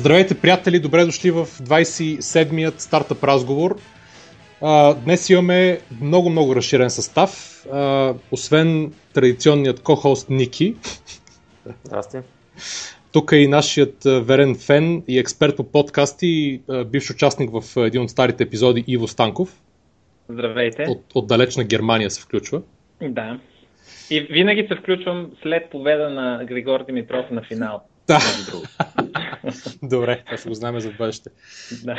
Здравейте, приятели! Добре дошли в 27-ият стартъп разговор. А, днес имаме много-много разширен състав. А, освен традиционният ко-хост Ники. Здрасти. Тук е и нашият верен фен и експерт по подкасти, бивш участник в един от старите епизоди Иво Станков. Здравейте. От, от далечна Германия се включва. Да. И винаги се включвам след победа на Григор Димитров на финал. Да. Добре, това ще го знаем за бъдеще. Да.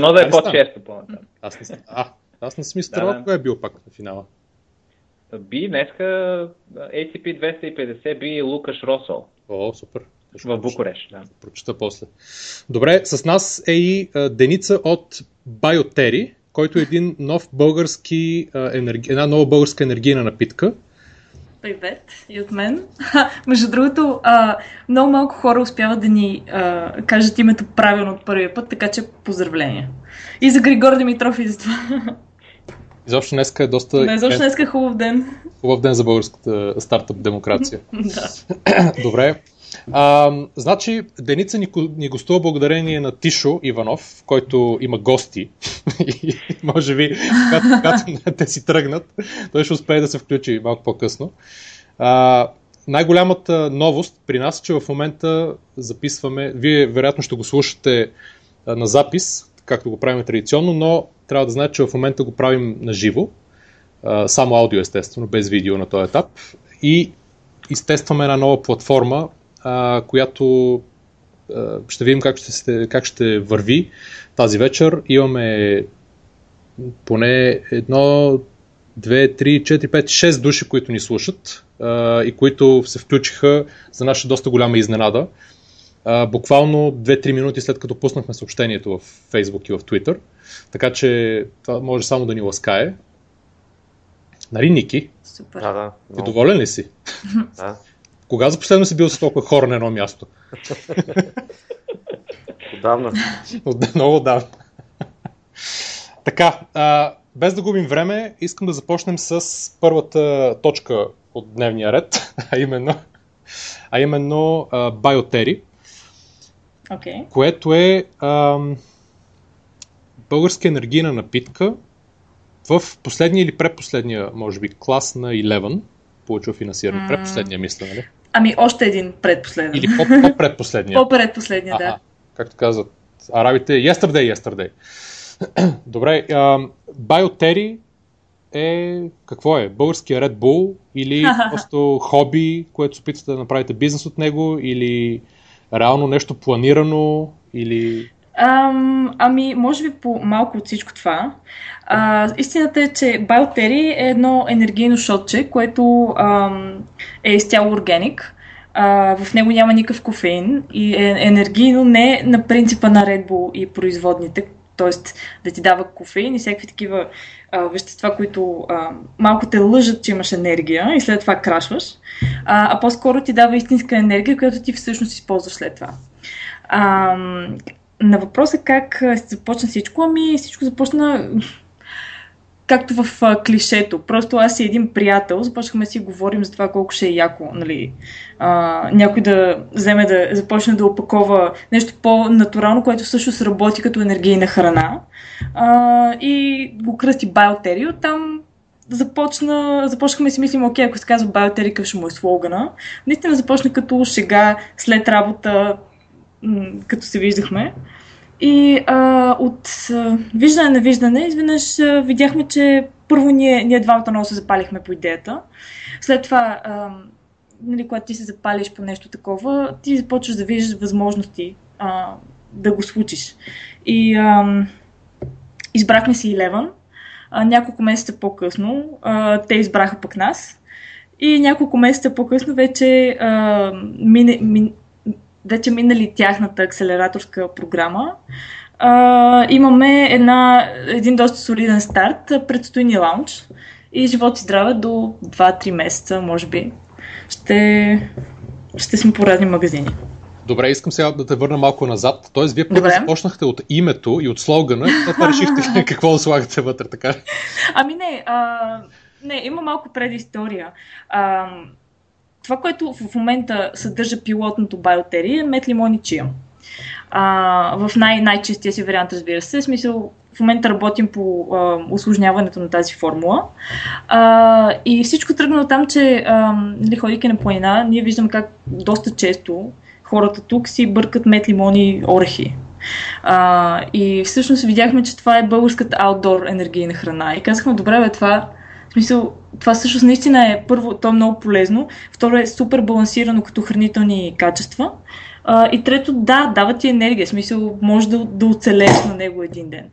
Да е по-често по-натам. Аз не, а, аз не съм да, да. кой е бил пак на финала. Би днеска ATP 250 би Лукаш Росол. О, супер. В Букуреш, да. Прочета после. Добре, с нас е и Деница от Bioteri, който е един нов български, една нова българска енергийна напитка. Привет и от мен. Между другото, а, много малко хора успяват да ни а, кажат името правилно от първия път, така че поздравления. И за Григор Димитров и за това. Изобщо днеска е доста... Не, изобщо днеска е хубав ден. Хубав ден за българската стартъп демокрация. да. Добре. А, значи, Деница ни, ни гостува благодарение на Тишо Иванов, който има гости. и може би, когато, когато те си тръгнат, той ще успее да се включи малко по-късно. А, най-голямата новост при нас е, че в момента записваме, вие вероятно ще го слушате на запис, както го правим традиционно, но трябва да знаете, че в момента го правим на живо, само аудио естествено, без видео на този етап. И изтестваме една нова платформа, а, която а, ще видим как ще, как ще върви тази вечер. Имаме поне едно, две, три, четири, пет, шест души, които ни слушат а, и които се включиха за наша доста голяма изненада. А, буквално 2-3 минути след като пуснахме съобщението в Facebook и в Twitter. Така че това може само да ни ласкае. Нали, Ники? Супер. Да, да. Ти доволен ли си? Да. Кога за последно си бил с толкова хора на едно място? Отдавна. От, много отдавна. така, а, без да губим време, искам да започнем с първата точка от дневния ред, а именно, а именно а, Bioteri, okay. което е а, българска енергийна напитка в последния или предпоследния, може би, клас на 11 получил финансиране. Mm. Предпоследния, мисля, нали? Ами още един предпоследен. Или по-предпоследния. По-предпоследния, да. Както казват арабите, yesterday, yesterday. Добре, Bioteri е, какво е? Българския Red Bull или просто хоби, което се опитвате да направите бизнес от него или реално нещо планирано или... Ам, ами, може би по малко от всичко това. А, истината е, че Bioteri е едно енергийно шотче, което ам, е изцяло органик. А, в него няма никакъв кофеин и е енергийно не на принципа на Red Bull и производните, т.е. да ти дава кофеин и всякакви такива а, вещества, които а, малко те лъжат, че имаш енергия и след това крашваш, а, а по-скоро ти дава истинска енергия, която ти всъщност използваш след това. А, на въпроса как започна всичко, ами всичко започна както в клишето. Просто аз и един приятел започнахме да си говорим за това колко ще е яко, нали, а, някой да вземе да започне да опакова нещо по-натурално, което всъщност работи като енергийна храна а, и го кръсти Bioteri. Оттам започна, започнахме си мислим, окей, ако се казва Bioteri, какъв ще му е слогана. Наистина започна като шега след работа, като се виждахме. И а, от а, виждане на виждане, изведнъж а, видяхме, че първо ние, ние двамата много се запалихме по идеята. След това, а, нали, когато ти се запалиш по нещо такова, ти започваш да виждаш възможности а, да го случиш. И а, избрахме си Eleven. А, няколко месеца по-късно а, те избраха пък нас. И няколко месеца по-късно вече а, мине, мин, вече минали тяхната акселераторска програма. А, имаме една, един доста солиден старт, предстои ни лаунч и живот и здраве до 2-3 месеца, може би. Ще, ще сме по разни магазини. Добре, искам сега да те върна малко назад. Тоест, вие първо започнахте от името и от слогана, а решихте какво да слагате вътре, така Ами не, а, не, има малко предистория. А, това, което в момента съдържа пилотното Bioteri е мет, лимон и чия. А, в най- най-чистия си вариант, разбира се. В смисъл, в момента работим по а, осложняването на тази формула. А, и всичко тръгна от там, че а, нали, ходейки на планина, ние виждаме как доста често хората тук си бъркат мет, лимони орехи. А, и всъщност видяхме, че това е българската аутдор енергийна храна. И казахме, добре, бе, това, смисъл, това всъщност наистина е първо, то е много полезно, второ е супер балансирано като хранителни качества. А, и трето, да, дава ти енергия, в смисъл, може да, да оцелееш на него един ден.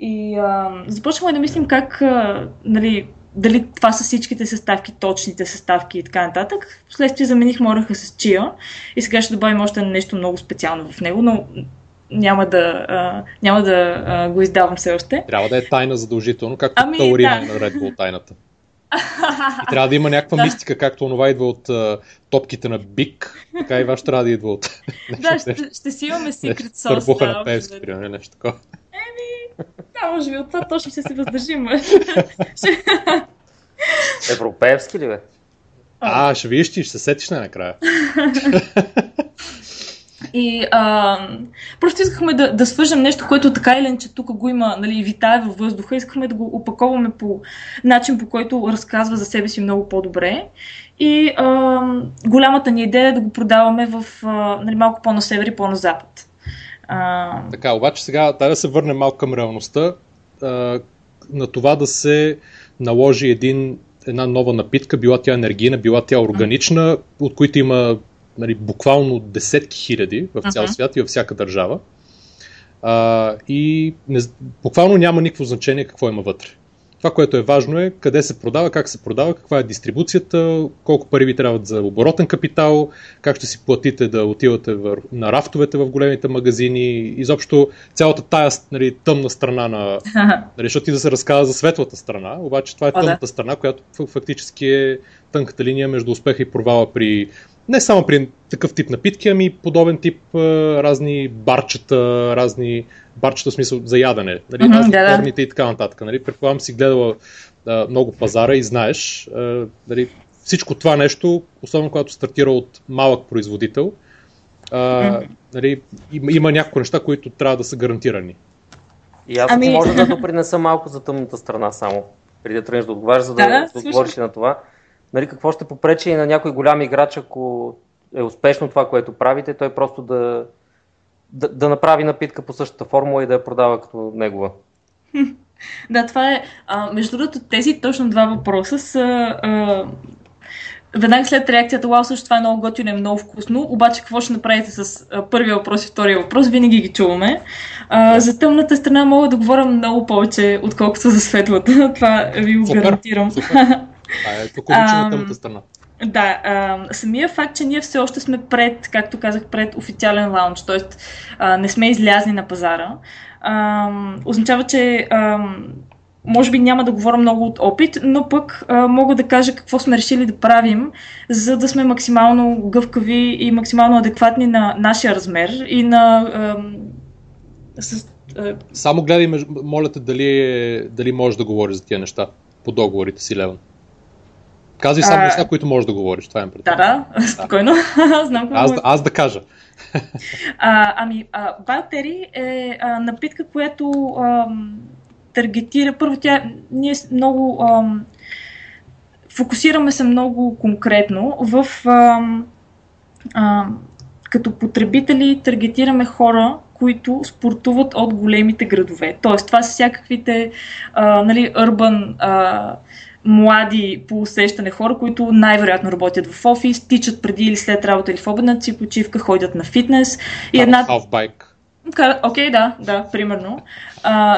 И а, започваме да мислим как, а, нали, дали това са всичките съставки, точните съставки и така нататък. Вследствие заменихме ореха с чия и сега ще добавим още нещо много специално в него, но няма да, а, няма да а, го издавам все още. Трябва да е тайна задължително, както Ами, Таурина да. на Red Bull тайната. И трябва да има някаква Да. мистика, както онова идва от а, топките на Бик, така и ваш трябва да идва от да, ще, ще си имаме secret нещо, sauce. търбуха да, на Певски, взето. примерно, нещо такова. Да, може би от това точно ще се въздържим. Европейски ли бе? А, ще видиш ти, ще се сетиш най-накрая. И а, просто искахме да, да свържем нещо, което така или иначе тук го има, нали, витае във въздуха. Искахме да го опаковаме по начин, по който разказва за себе си много по-добре. И а, голямата ни идея е да го продаваме в а, нали, малко по-на север и по-на запад. А, Така, обаче сега дай да се върнем малко към реалността. А, на това да се наложи един, една нова напитка, била тя енергийна, била тя органична, от които има нали, буквално десетки хиляди в цял Мгм. свят и във всяка държава. А, и не, буквално няма никакво значение какво има вътре. Това, което е важно е къде се продава, как се продава, каква е дистрибуцията, колко пари ви трябват за оборотен капитал, как ще си платите да отивате вър... на рафтовете в големите магазини, изобщо цялата тая нали, тъмна страна на... Нали, защото и да се разказва за светлата страна, обаче това е О, да. тъмната страна, която фактически е тънката линия между успеха и провала при не само при такъв тип напитки, ами подобен тип разни барчета, разни барчета в смисъл за ядене, нали, Мгм, разни да, да. и така нататък. Нали. Предполагам си гледала а, много пазара и знаеш, а, нали, всичко това нещо, особено когато стартира от малък производител, а, нали, има, има няколко неща, които трябва да са гарантирани. И аз Ами- може да допринеса малко за тъмната страна само, преди да тръгнеш да отговаряш, за да, Да, да, отговориш и на това. Нали, какво ще попречи и на някой голям играч, ако е успешно това, което правите, той просто да, да, да направи напитка по същата формула и да я продава като негова. Да, това е. А, между другото, тези точно два въпроса са. Веднага след реакцията, вау, също това е много готино, е много вкусно, обаче какво ще направите с а, първия въпрос и втория въпрос, винаги ги чуваме. А, за тъмната страна мога да говоря много повече, отколкото за светлата. това ви го гарантирам. супер. Това е тук тъмната страна. Да, а, самия факт, че ние все още сме пред, както казах, пред официален лаунч, т.е. не сме излязли на пазара, а, означава, че а, може би няма да говоря много от опит, но пък а, мога да кажа какво сме решили да правим, за да сме максимално гъвкави и максимално адекватни на нашия размер и на. А, с, а, Само гледай, моля те, дали, е- дали можеш да говориш за тия неща по договорите си, Леван. Казвай само А, неща, които можеш да говориш. Това е пред. да, да, спокойно. Знам Аз, говоря. аз да кажа. А, ами, а, Балтери е а, напитка, която ам, таргетира. Първо, тя ние много. Ам, фокусираме се много конкретно в. Ам, ам, като потребители таргетираме хора, които спортуват от големите градове. Тоест, това са всякаквите а, нали, urban а, млади по усещане хора, които най-вероятно работят в офис, тичат преди или след работа или в обедната си почивка, ходят на фитнес. И една Half-bike. Окей, да, да, примерно.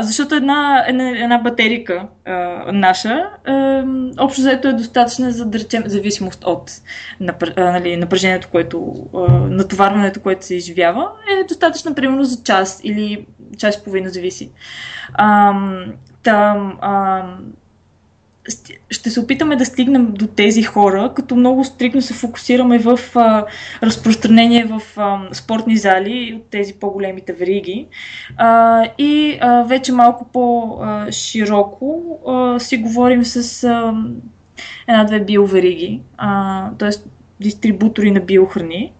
Защото една, една, една батерика а, наша, а, общо заето е достатъчна за да речем зависимост от напр... а, нали, напрежението, което, а, натоварването, което се изживява, е достатъчна примерно за час или час и половина зависи. А, там, а, ще се опитаме да стигнем до тези хора, като много стрикно се фокусираме в а, разпространение в а, спортни зали от тези по-големите вериги. А, и а, вече малко по-широко а, си говорим с а, една-две биовериги, т.е. дистрибутори на биохрани. А,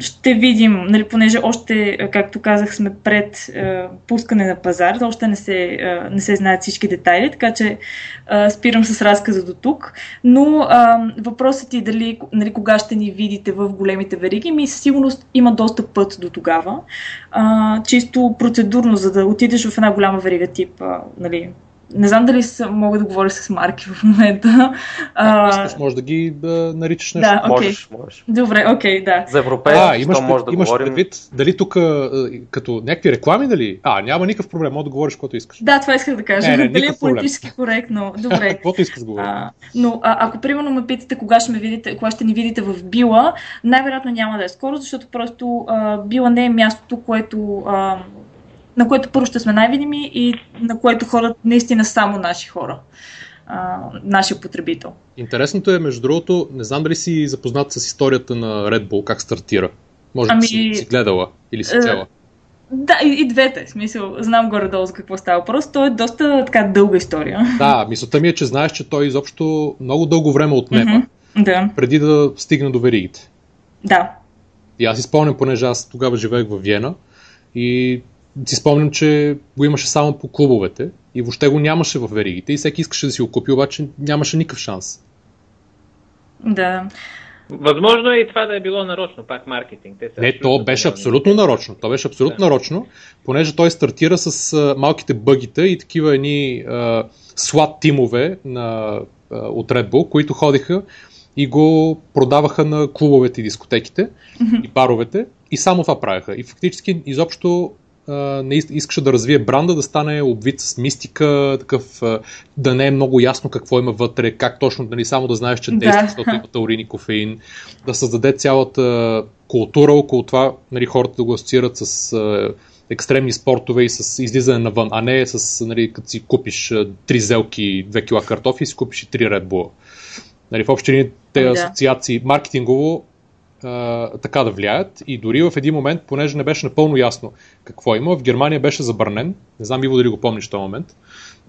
ще видим, нали, понеже още, както казах, сме пред а, пускане на пазар, още не се, а, не се знаят всички детайли, така че а, спирам с разказа до тук. Но а, въпросът е дали, нали, кога ще ни видите в големите вериги, ми със сигурност има доста път до тогава. А, чисто процедурно, за да отидеш в една голяма верига тип, а, нали, не знам дали са, мога да говоря с марки в момента. А, искаш, може да ги да наричаш нещо. Да, okay. Можеш, можеш. Добре, окей, okay, да. За европейски, а, имаш, може да имаш говорим. предвид, дали тук като някакви реклами, дали? А, няма никакъв проблем, може да говориш каквото искаш. Да, това исках да кажа. Не, не, дали е политически коректно. Добре. Каквото искаш да говориш. А, но а, ако примерно ме питате кога ще, ме видите, кога ще ни видите в Била, най-вероятно няма да е скоро, защото просто а, Била не е мястото, което а, на което първо ще сме най-видими и на което хората наистина само наши хора, а, нашия потребител. Интересното е, между другото, не знам дали си запознат с историята на Red Bull, как стартира. Може ами, да си, си гледала или си цяла. Да, и, и двете. Смисъл, знам горе-долу за какво става. Просто то е доста така дълга история. Да, мисълта ми е, че знаеш, че той изобщо много дълго време отнема, mm-hmm, да. преди да стигне до веригите. Да. И аз изпълням, понеже аз тогава живеех в Виена и си спомням, че го имаше само по клубовете и въобще го нямаше в веригите и всеки искаше да си го купи, обаче нямаше никакъв шанс. Да. Възможно е и това да е било нарочно, пак маркетинг. Те не, то беше абсолютно нарочно. То беше абсолютно да. нарочно, понеже той стартира с а, малките бъгите и такива едни слад тимове на, а, от Red Bull, които ходиха и го продаваха на клубовете и дискотеките mm-hmm. и баровете и само това правеха. И фактически изобщо не искаше да развие бранда, да стане обвит с мистика, такъв, да не е много ясно какво има вътре, как точно, нали, само да знаеш, че действа, да. защото има таурин и кофеин, да създаде цялата култура около това, нали, хората да го асоциират с екстремни спортове и с излизане навън, а не с, нали, като си купиш три зелки, 2 кила картофи и си купиш и три Red Bull. Нали, в общи те да. асоциации маркетингово а, така да влияят и дори в един момент, понеже не беше напълно ясно какво има, в Германия беше забранен, не знам Иво дали го помниш този момент.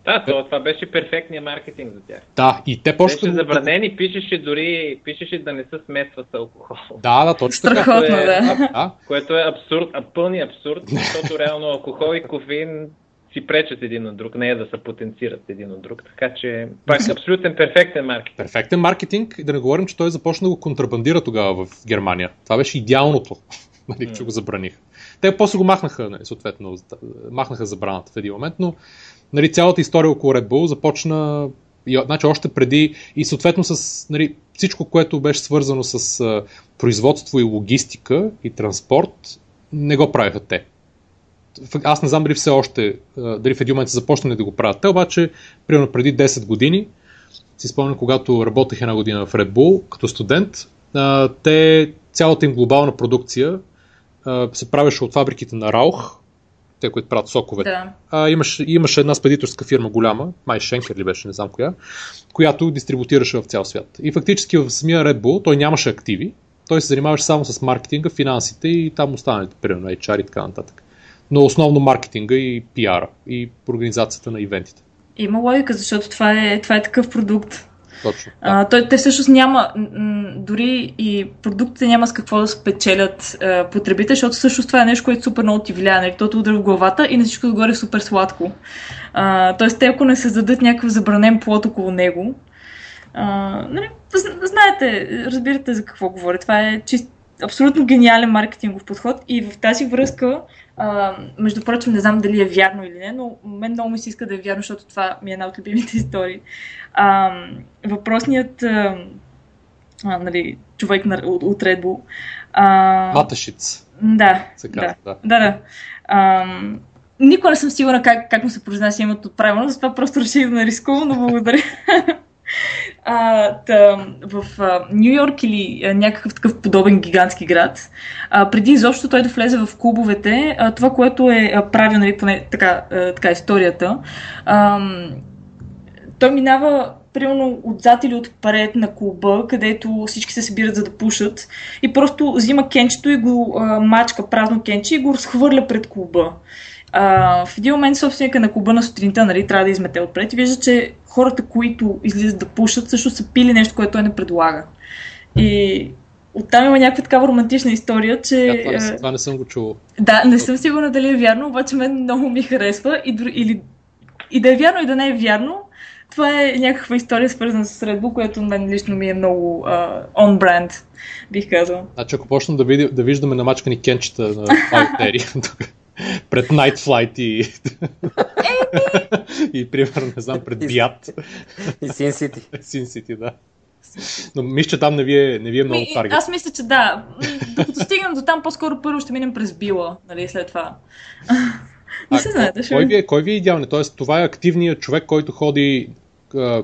Да, това, това беше перфектният маркетинг за тях. Да, и те почнаха... Беше забранен и пишеше дори пишеше да не се смесва с алкохол. Да, да, точно така. Страхотно, е, да. А, което е абсурд, а пълни абсурд, защото реално алкохол и кофеин си пречат един от друг, не е да се потенцират един от друг. Така че пак абсолютен перфектен маркетинг. Перфектен маркетинг, да не говорим, че той започна да го контрабандира тогава в Германия. Това беше идеалното, нали, че го забраних. Те после го махнаха, нали, съответно, махнаха забраната в един момент, но нали, цялата история около Red Bull започна и, значи, още преди и съответно с нали, всичко, което беше свързано с а, производство и логистика и транспорт, не го правеха те аз не знам дали все още, дали в един момент са започнали да го правят. Те обаче, примерно преди 10 години, си спомням, когато работех една година в Red Bull като студент, те, цялата им глобална продукция се правеше от фабриките на Раух, те, които правят сокове. Да. А, имаше, имаше една спедиторска фирма голяма, май Шенкер ли беше, не знам коя, която дистрибутираше в цял свят. И фактически в самия Red Bull той нямаше активи, той се занимаваше само с маркетинга, финансите и там останалите, примерно HR и така нататък но основно маркетинга и пиара и организацията на ивентите. Има логика, защото това е, това е такъв продукт. Точно. Да. А, той, те всъщност няма, дори и продуктите няма с какво да спечелят а, потребите, защото всъщност това е нещо, което супер много ти влияе, нали? Тото удря в главата и на всичко отгоре е супер сладко. А, тоест, те ако не създадат някакъв забранен плод около него, а, нали, знаете, разбирате за какво говоря. Това е чист, абсолютно гениален маркетингов подход и в тази връзка а, между прочим, не знам дали е вярно или не, но мен много ми се иска да е вярно, защото това ми е една от любимите истории. А, въпросният а, а, нали, човек на, от, от Red Bull. А, Маташиц. Да, казва, да, да. да, да. А, никога не съм сигурна как, как му се произнася името правилно, затова просто реших да нарискувам, но благодаря. А, та, в Нью Йорк или а, някакъв такъв подобен гигантски град, а, преди изобщо той да влезе в клубовете, а, това, което е правил, нали, поне така, а, така историята, а, той минава примерно отзад или отпред на клуба, където всички се събират за да пушат и просто взима кенчето и го а, мачка празно кенче и го разхвърля пред клуба. А, в един момент собственика на клуба на сутринта нали, трябва да измете отпред и вижда, че хората, които излизат да пушат, също са пили нещо, което той не предлага. И оттам има някаква такава романтична история, че... Ja, това, не, това не съм го чувал. Да, не съм сигурна дали е вярно, обаче мен много ми харесва и, или, и да е вярно и да не е вярно, това е някаква история свързана с Red Bull, която мен лично ми е много uh, on-brand, бих казал. Значи ако почнем да, види, да виждаме намачкани кенчета на Файтери пред Night Flight и... и примерно, не знам, пред Биат. И Sin City. Sin City, да. Но мисля, че там не ви е, не ви е много таргет. Аз мисля, че да. Докато стигнем до там, по-скоро първо ще минем през Била, нали, след това. Не се знае, да кой, ви е, кой ви е идеален? Тоест, това е активният човек, който ходи,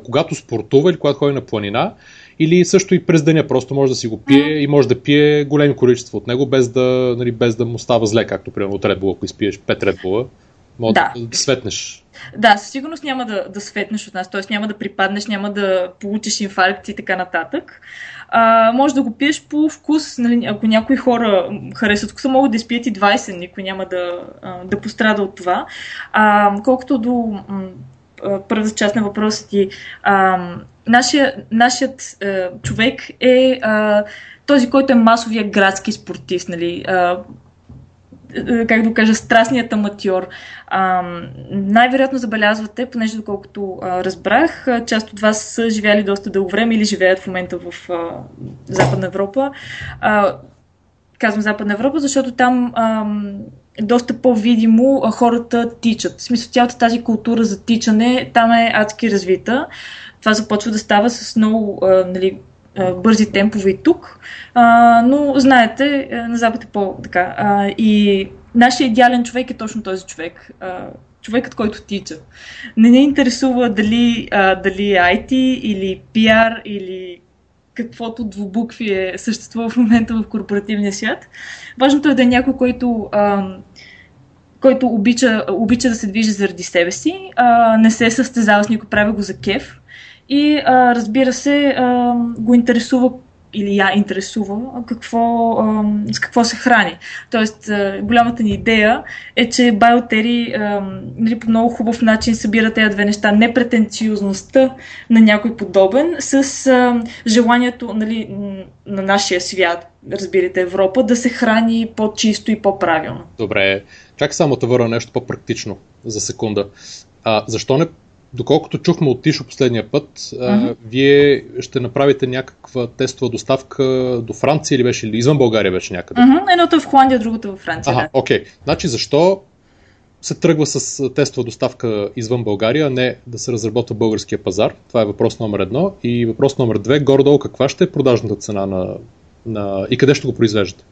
когато спортува или когато ходи на планина, или също и през деня просто може да си го пие и може да пие големи количества от него, без да, нали, без да му става зле, както примерно от Red Bull, ако изпиеш 5 Red Bull, може да. да светнеш. Да, със сигурност няма да, да светнеш от нас, т.е. няма да припаднеш, няма да получиш инфаркт и така нататък. А, може да го пиеш по вкус, нали, ако някои хора харесват вкуса, могат да изпият и 20, никой няма да, да пострада от това. А, колкото до първата част на въпроса ти, а, нашия, нашият а, човек е а, този, който е масовия градски спортист, нали, а, как да кажа, страстният аматьор. А, най-вероятно забелязвате, понеже доколкото а, разбрах, част от вас са живяли доста дълго време или живеят в момента в а, Западна Европа. А, казвам Западна Европа, защото там а, доста по-видимо хората тичат. В смисъл, цялата тази култура за тичане там е адски развита. Това започва да става с много а, нали, бързи темпове и тук, а, но знаете, на Запад е по-така. А, и нашия идеален човек е точно този човек. А, човекът, който тича. Не ни интересува дали, а, дали е IT или PR или каквото двубукви е съществува в момента в корпоративния свят. Важното е да е някой, който, а, който обича, обича да се движи заради себе си, а, не се състезава с никой, прави го за кеф и а, разбира се а, го интересува или я интересува какво, а, с какво се храни. Тоест, а, голямата ни идея е, че Биотери нали, по много хубав начин събира тези две неща. Непретенциозността на някой подобен с а, желанието нали, на нашия свят, разбирате, Европа, да се храни по-чисто и по-правилно. Добре, чак само да върна нещо по-практично за секунда. А, защо не Доколкото чухме от Тишо последния път, uh-huh. вие ще направите някаква тестова доставка до Франция или беше или извън България беше някъде? Uh-huh. Едното е в Холандия, другото е в Франция. Ага, да. окей. Значи защо се тръгва с тестова доставка извън България, а не да се разработва българския пазар? Това е въпрос номер едно. И въпрос номер две, горе-долу каква ще е продажната цена на, на... и къде ще го произвеждате?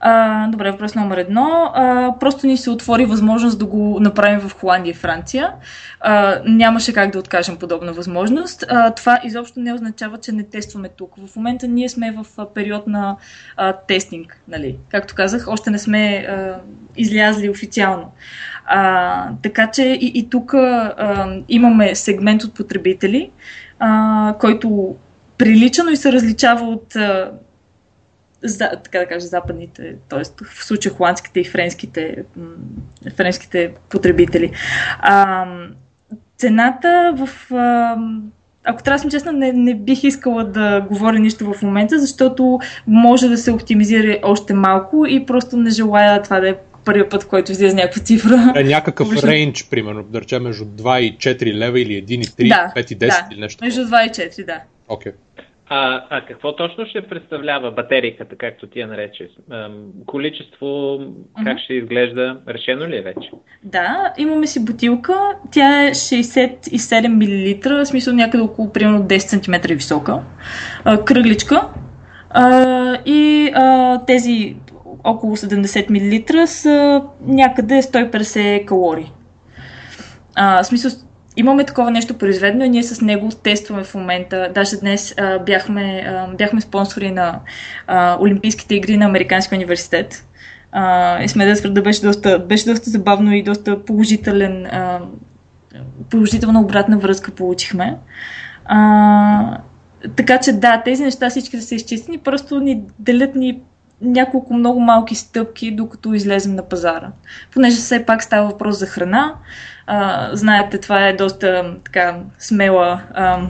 А, добре, въпрос номер едно. А, просто ни се отвори възможност да го направим в Холандия и Франция. А, нямаше как да откажем подобна възможност. А, това изобщо не означава, че не тестваме тук. В момента ние сме в период на а, тестинг. Нали? Както казах, още не сме а, излязли официално. А, така че и, и тук а, имаме сегмент от потребители, а, който прилича, но и се различава от а, за, така да кажа, западните, т.е. в случая холандските и френските, френските потребители. А, цената в... А, ако трябва да съм честна, не, не бих искала да говоря нищо в момента, защото може да се оптимизира още малко и просто не желая това да е първият път, в който излезе някаква цифра. Е, някакъв рейндж, примерно, да речем между 2 и 4 лева или 1 и 3, да, 5 и 10 да, или нещо. Между 2 и 4, да. Okay. А, а какво точно ще представлява батериката, както ти я нарече? Количество, mm-hmm. как ще изглежда? Решено ли е вече? Да, имаме си бутилка. Тя е 67 мл, в смисъл някъде около примерно 10 см висока. А, кръгличка. А, и а, тези около 70 мл са някъде 150 калории. А, в смисъл Имаме такова нещо произведено и ние с него тестваме в момента. Даже днес а, бяхме, а, бяхме спонсори на а, Олимпийските игри на Американския университет. А, и сме да твърда, беше доста, беше доста забавно и доста положителен, а, положителна обратна връзка получихме. А, така че да, тези неща всички са изчистени, просто ни делят ни няколко много малки стъпки, докато излезем на пазара. Понеже все пак става въпрос за храна, а, знаете, това е доста така смела а,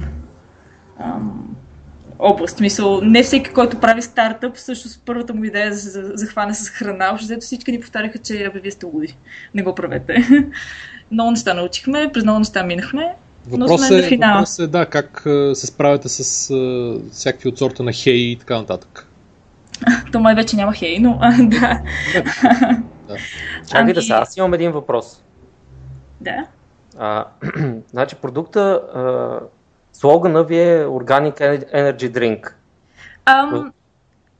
а, област. Смисъл, не всеки, който прави стартъп, всъщност първата му идея е да се захване с храна. Общо всички ни повтаряха, че абе, вие сте луди. Не го правете. много неща научихме, през много неща минахме. Въпрос е, въпрос е, да, как се справяте с uh, всякакви от сорта на хей и така нататък. То май вече няма хей, но а, да. да. Чакай ами... да са, аз имам един въпрос. Да. А, значи продукта, а, слогана ви е Organic Energy Drink. Um,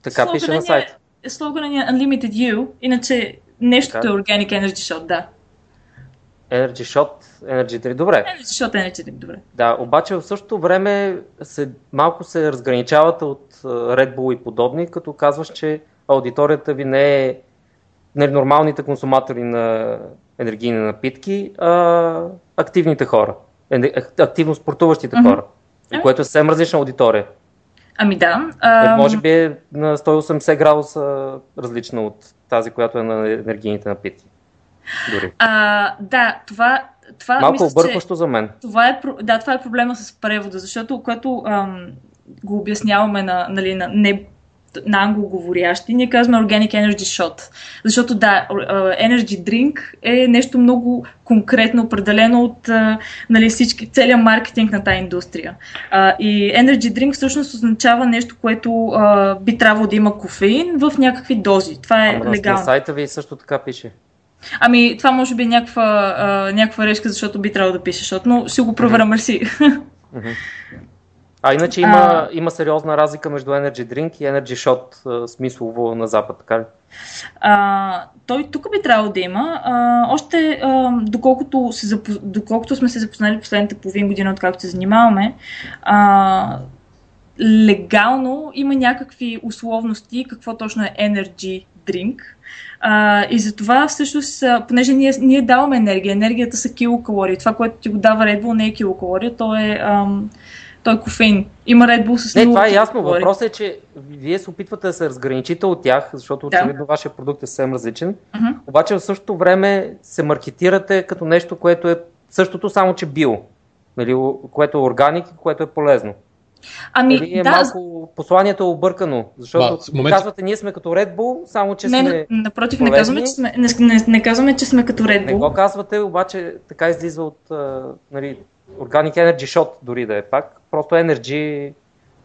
така пише на сайта. Е, слогана ни е Unlimited You, иначе нещото е Organic Energy Shot, да. Energy Shot, Energy Drink, добре. Energy Shot, Energy Drink, добре. Да, обаче в същото време се, малко се разграничавате от Red Bull и подобни, като казваш, че аудиторията ви не е нормалните консуматори на енергийни напитки, а активните хора, активно спортуващите mm-hmm. хора, mm-hmm. което е съвсем различна аудитория. Ами да. А... Може би е на 180 градуса различна от тази, която е на енергийните напитки. Дори. А, да, това, това Малко мисля, объркващо за мен. Това е, да, това е проблема с превода, защото което ам, го обясняваме на, нали, на не на англоговорящи, ние казваме Organic Energy Shot. Защото да, Energy Drink е нещо много конкретно определено от нали, всички, целият маркетинг на тази индустрия. И Energy Drink всъщност означава нещо, което би трябвало да има кофеин в някакви дози. Това е Ама легално. На сайта ви също така пише. Ами, това може би е някаква, някаква решка, защото би трябвало да пише, но ще го проверя, мерси. А иначе има, а... има сериозна разлика между Energy Drink и Energy Shot смислово на Запад, така ли? А, той тук би трябвало да има. А, още а, доколкото, се запоз... доколкото сме се запознали последните половин година, откакто се занимаваме, а, легално има някакви условности какво точно е Energy Drink. А, и затова всъщност, понеже ние, ние даваме енергия, енергията са килокалории. Това, което ти го дава Red Bull не е килокалория, то е... Ам, той е кофеин. Има Red Bull с Не, това е ясно. Въпросът е, че вие се опитвате да се разграничите от тях, защото да. очевидно вашия продукт е съвсем различен. Uh-huh. Обаче в същото време се маркетирате като нещо, което е същото, само че био. Нали, което е органик и което е полезно. Ами, нали, е да. малко, посланието е объркано, защото момент... казвате, ние сме като Red Bull, само че не, сме напротив, не казваме, че сме, не, не, не казваме, че сме като Red Bull. Не го казвате, обаче така излиза от нали, Organic Energy Shot дори да е пак. Просто Energy,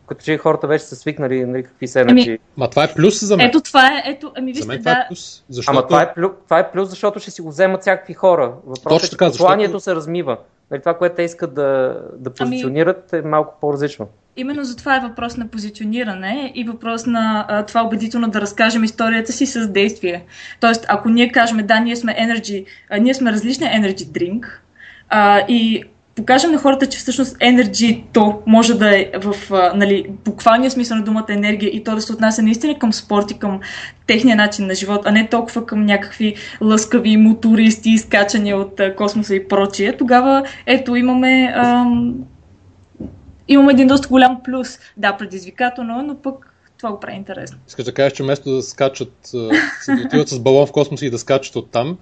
като че хората вече са свикнали нали, какви са. Ами, Ма това е плюс за мен. Ето това е, ето, ами вижте, за мен да. това е плюс. Защото... Ама това е, плюс, това е плюс, защото ще си го вземат всякакви хора. Въпросът е, че посланието защото... се размива. Нали, това, което те искат да, да ами- позиционират ами... е малко по-различно. Именно за това е въпрос на позициониране и въпрос на а, това убедително да разкажем историята си с действие. Тоест, ако ние кажем, да, ние сме energy, а, ние сме различни energy drink а, и покажем на хората, че всъщност Energy то може да е в нали, буквалния смисъл на думата енергия и то да се отнася наистина към спорт и към техния начин на живот, а не толкова към някакви лъскави мотористи, изкачани от космоса и прочие, тогава ето имаме ам, имаме един доста голям плюс. Да, предизвикателно, но пък това го прави интересно. Искаш да кажеш, че вместо да скачат, да отиват с балон в космоса и да скачат от там,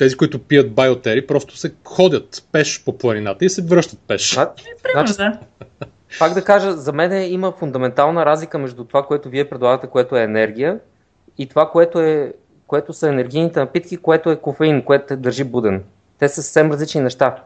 тези, които пият байотери, просто се ходят пеш по планината и се връщат пеш. А, значи, пак да кажа, за мен има фундаментална разлика между това, което вие предлагате, което е енергия, и това, което, е, което са енергийните напитки, което е кофеин, което те държи буден. Те са съвсем различни неща.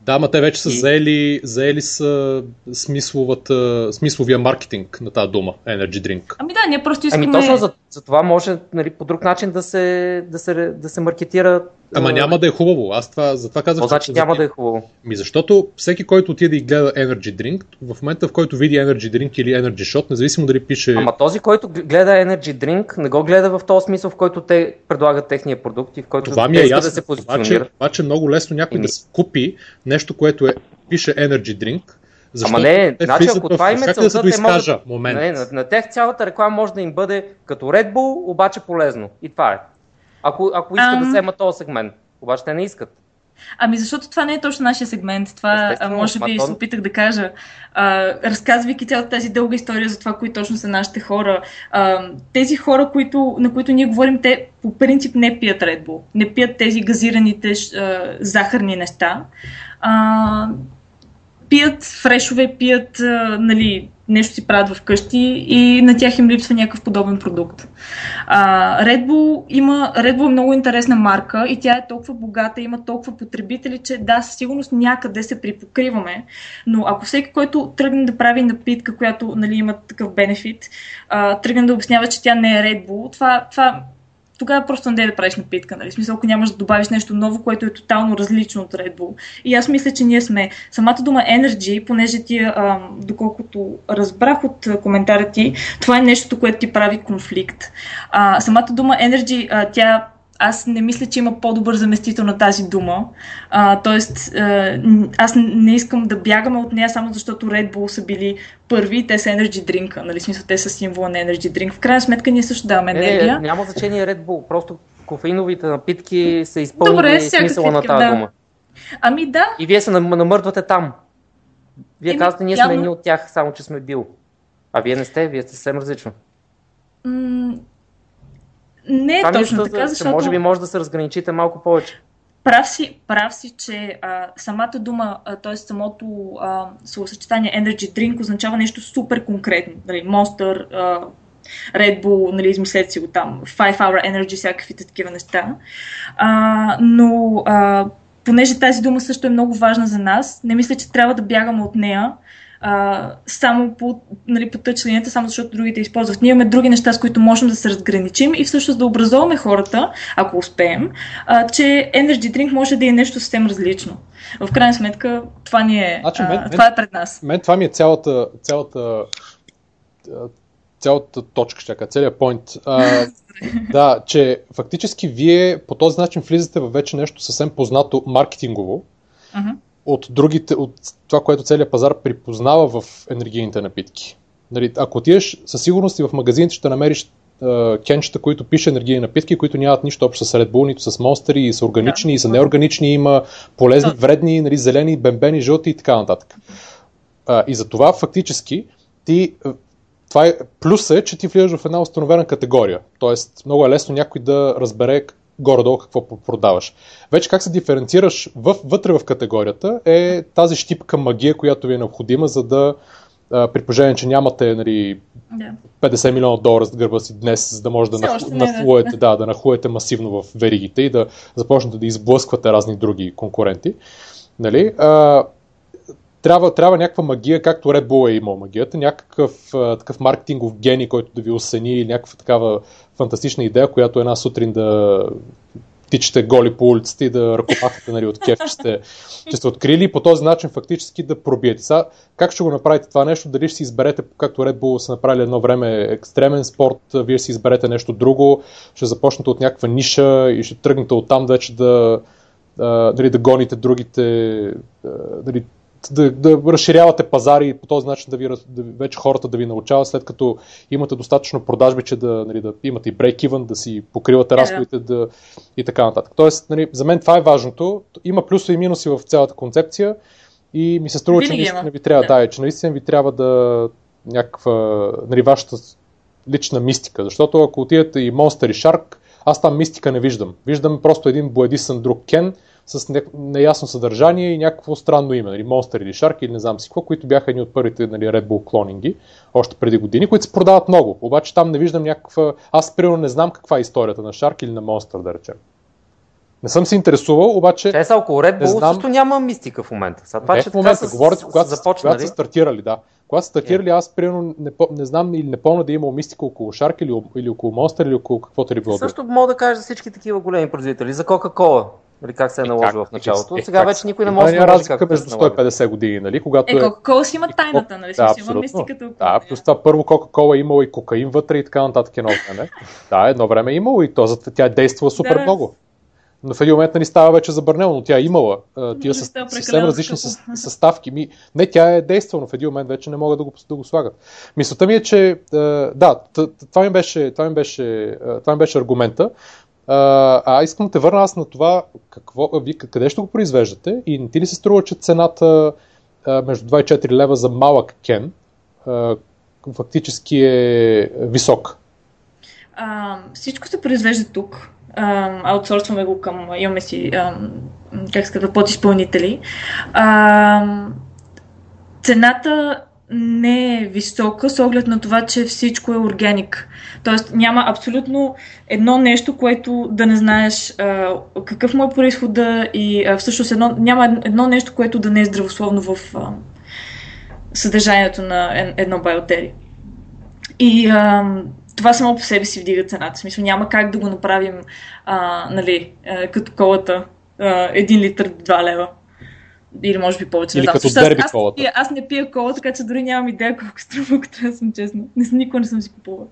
Да, ма те вече са и... заели, заели са смисловата, смисловия маркетинг на тази дума, Energy Drink. Ами да, ние просто искаме... Ами точно за, за това може нали, по друг начин да се, да се, да се маркетира Ама няма да е хубаво. Аз това, за това казах. значи няма да е хубаво. Ми защото всеки, който отиде и гледа Energy Drink, в момента в който види Energy Drink или Energy Shot, независимо дали пише. Ама този, който гледа Energy Drink, не го гледа в този смисъл, в който те предлагат техния продукт и в който това ми е ясно, да се позиционира. Обаче, обаче много лесно някой Еми... да си купи нещо, което е, пише Energy Drink, защото Ама не, значи ако това им е целта, да те могат... момент. Не, на, на тях цялата реклама може да им бъде като Red Bull, обаче полезно. И това е. Ако, ако искат um... да вземат този сегмент. Обаче те не искат. Ами защото това не е точно нашия сегмент. Това Естествено, може би се опитах да кажа. А, разказвайки цялата тази дълга история за това, кои точно са нашите хора. А, тези хора, които, на които ние говорим, те по принцип не пият Red Bull. Не пият тези газираните а, захарни неща. А, пият фрешове, пият а, нали, нещо си правят вкъщи и на тях им липсва някакъв подобен продукт. А, Red, Bull има, Red Bull е много интересна марка и тя е толкова богата, има толкова потребители, че да, със сигурност някъде се припокриваме, но ако всеки, който тръгне да прави напитка, която нали, има такъв бенефит, а, тръгне да обяснява, че тя не е Red Bull, това, това тогава просто не да правиш напитка, нали? Смисъл, ако нямаш да добавиш нещо ново, което е тотално различно от Red Bull. И аз мисля, че ние сме. Самата дума Energy, понеже ти, а, доколкото разбрах от коментара ти, това е нещото, което ти прави конфликт. А, самата дума Energy, а, тя аз не мисля, че има по-добър заместител на тази дума. А, тоест, а, аз не искам да бягаме от нея само защото Red Bull са били първи, те са Energy Drink, нали смисъл, те са символа на Energy Drink. В крайна сметка ние също даваме енергия. Не, не, няма значение Red Bull, просто кофеиновите напитки са изпълнили Добре, смисъла на тази да. дума. Ами да. И вие се намърдвате там. Вие Еми, казвате, ние явно... сме едни от тях, само че сме бил. А вие не сте, вие сте съвсем различно. М- не е Това точно мисля, така, защото... Може би може да се разграничите малко повече. Прав си, прав си че а, самата дума, т.е. самото а, словосъчетание Energy Drink означава нещо супер конкретно. Нали, Monster, а, Red Bull, нали, измислете си го там, 5 Hour Energy, всякакви такива неща. А, но а, понеже тази дума също е много важна за нас, не мисля, че трябва да бягаме от нея, а, само по, нали, по тъч линията, само защото другите използват. Ние имаме други неща, с които можем да се разграничим и всъщност да образуваме хората, ако успеем, а, че Energy Drink може да е нещо съвсем различно. В крайна сметка, това, ни е, значи, мен, а, това е пред нас. Мен това ми е цялата, цялата цялата точка, ще кажа, целият поинт. А, да, че фактически вие по този начин влизате в вече нещо съвсем познато маркетингово, uh-huh от другите, от това, което целият пазар припознава в енергийните напитки. Нали, ако отидеш, със сигурност и в магазините ще намериш uh, кенчета, които пише енергийни напитки, които нямат нищо общо с Red Bull, нито с монстери, и са органични, да. и са неорганични, има полезни, вредни, нали, зелени, бембени, жълти и така нататък. Uh, и за това фактически ти това е, плюс е, че ти влизаш в една установена категория. Тоест, много е лесно някой да разбере горе-долу какво продаваш. Вече как се диференцираш в, вътре в категорията е тази щипка магия, която ви е необходима, за да при положение, че нямате нали, yeah. 50 милиона долара с гърба си днес, за да може да нахуете, да, да нахуете масивно в веригите и да започнете да изблъсквате разни други конкуренти. Нали? А, трябва, трябва някаква магия, както Red Bull е имал магията, някакъв а, такъв маркетингов гений, който да ви осени или някаква такава фантастична идея, която една сутрин да тичате голи по улицата и да ръкопахате нали, от кеф, че сте, че сте открили и по този начин фактически да пробиете. Сега, как ще го направите това нещо? Дали ще си изберете, както Red Bull са направили едно време екстремен спорт, вие си изберете нещо друго, ще започнете от някаква ниша и ще тръгнете оттам вече да, дали, да гоните другите, дали, да, да разширявате пазари и по този начин да ви, да, вече хората да ви научават, след като имате достатъчно продажби, че да, нали, да имате и break-even, да си покривате разходите да, и така нататък. Тоест, нали, за мен това е важното. Има плюсове и минуси в цялата концепция и ми се струва, Винаги че наистина ви трябва, да. да, че наистина ви трябва да някаква, нали, вашата лична мистика, защото ако отидете и Monster и Shark, аз там мистика не виждам. Виждам просто един боядисан друг Кен, с не, неясно съдържание и някакво странно име, нали, Monster или Shark или не знам си какво, които бяха едни от първите нали, Red Bull клонинги, още преди години, които се продават много. Обаче там не виждам някаква... Аз примерно не знам каква е историята на Shark или на Monster, да речем. Не съм се интересувал, обаче. Те са около Red Bull, знам... също няма мистика в момента. Сега, това, не, че в момента, говорите, когато, започнали. когато са стартирали, да. Когато са стартирали, аз примерно не, не знам или не помня да е имал мистика около Shark или, или около Monster или около каквото ли било. Също мога да кажа за всички такива големи производители. За Coca-Cola. Нали, как се е наложило в началото. Е, Сега как, вече никой не може да разлика между 150 години, нали? Когато е, Coca-Cola си има тайната, нали? Да, има мистиката. Да, плюс това първо Coca-Cola е имало и кокаин вътре и така нататък едно време. да, едно време е имало и то, тя е действала супер да. много. Но в един момент нали става вече забранено, но тя е имала тия с, съвсем различни съставки. Ми, не, тя е действала, но в един момент вече не могат да го, да го слагат. Мисълта ми е, че да, това ми беше, това ми беше, това ми беше аргумента. А, а искам да те върна аз на това, какво, ви, къде ще го произвеждате и не ти ли се струва, че цената а, между 2 и 4 лева за малък кен а, фактически е висок? А, всичко се произвежда тук. Аутсорсваме го към, имаме си, как сказва, подизпълнители. Цената не е висока с оглед на това, че всичко е органик. Тоест няма абсолютно едно нещо, което да не знаеш а, какъв му е происхода и а, всъщност едно, няма едно нещо, което да не е здравословно в а, съдържанието на едно байотери. И а, това само по себе си вдига цената. В смисъл няма как да го направим а, нали, а, като колата а, един литър 2 лева. Или може би повече. Или да, като дерби аз, колата. Аз, аз не пия кола, така че дори нямам идея колко струва, ако трябва да съм честна. Не, никога не съм си купувала.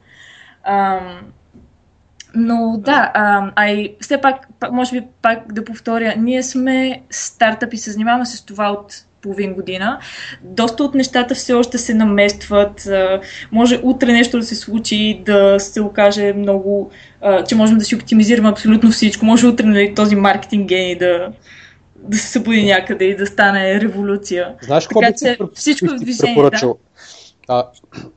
Но да, а, а и все пак, пак, може би пак да повторя, ние сме стартъп и се занимаваме с това от половин година. Доста от нещата все още се наместват. Може утре нещо да се случи, да се окаже много, че можем да си оптимизираме абсолютно всичко. Може утре нали, този маркетинг гений да, да се събуди някъде и да стане революция. Знаеш така че всичко е в движение. Да. А,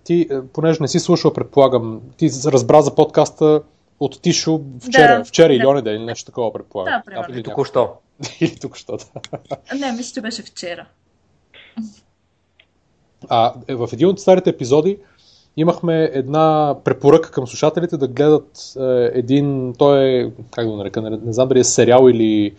ти, понеже не си слушал, предполагам, ти разбра за подкаста от Тишо вчера, Да, вчера или да. оне ден, или нещо такова, предполагам. Да, примерно. или, Току-що. или току-що, да. Не, мисля, че беше вчера. А е, в един от старите епизоди имахме една препоръка към слушателите да гледат е, един, той е, как да го нарека, не, не знам дали е сериал или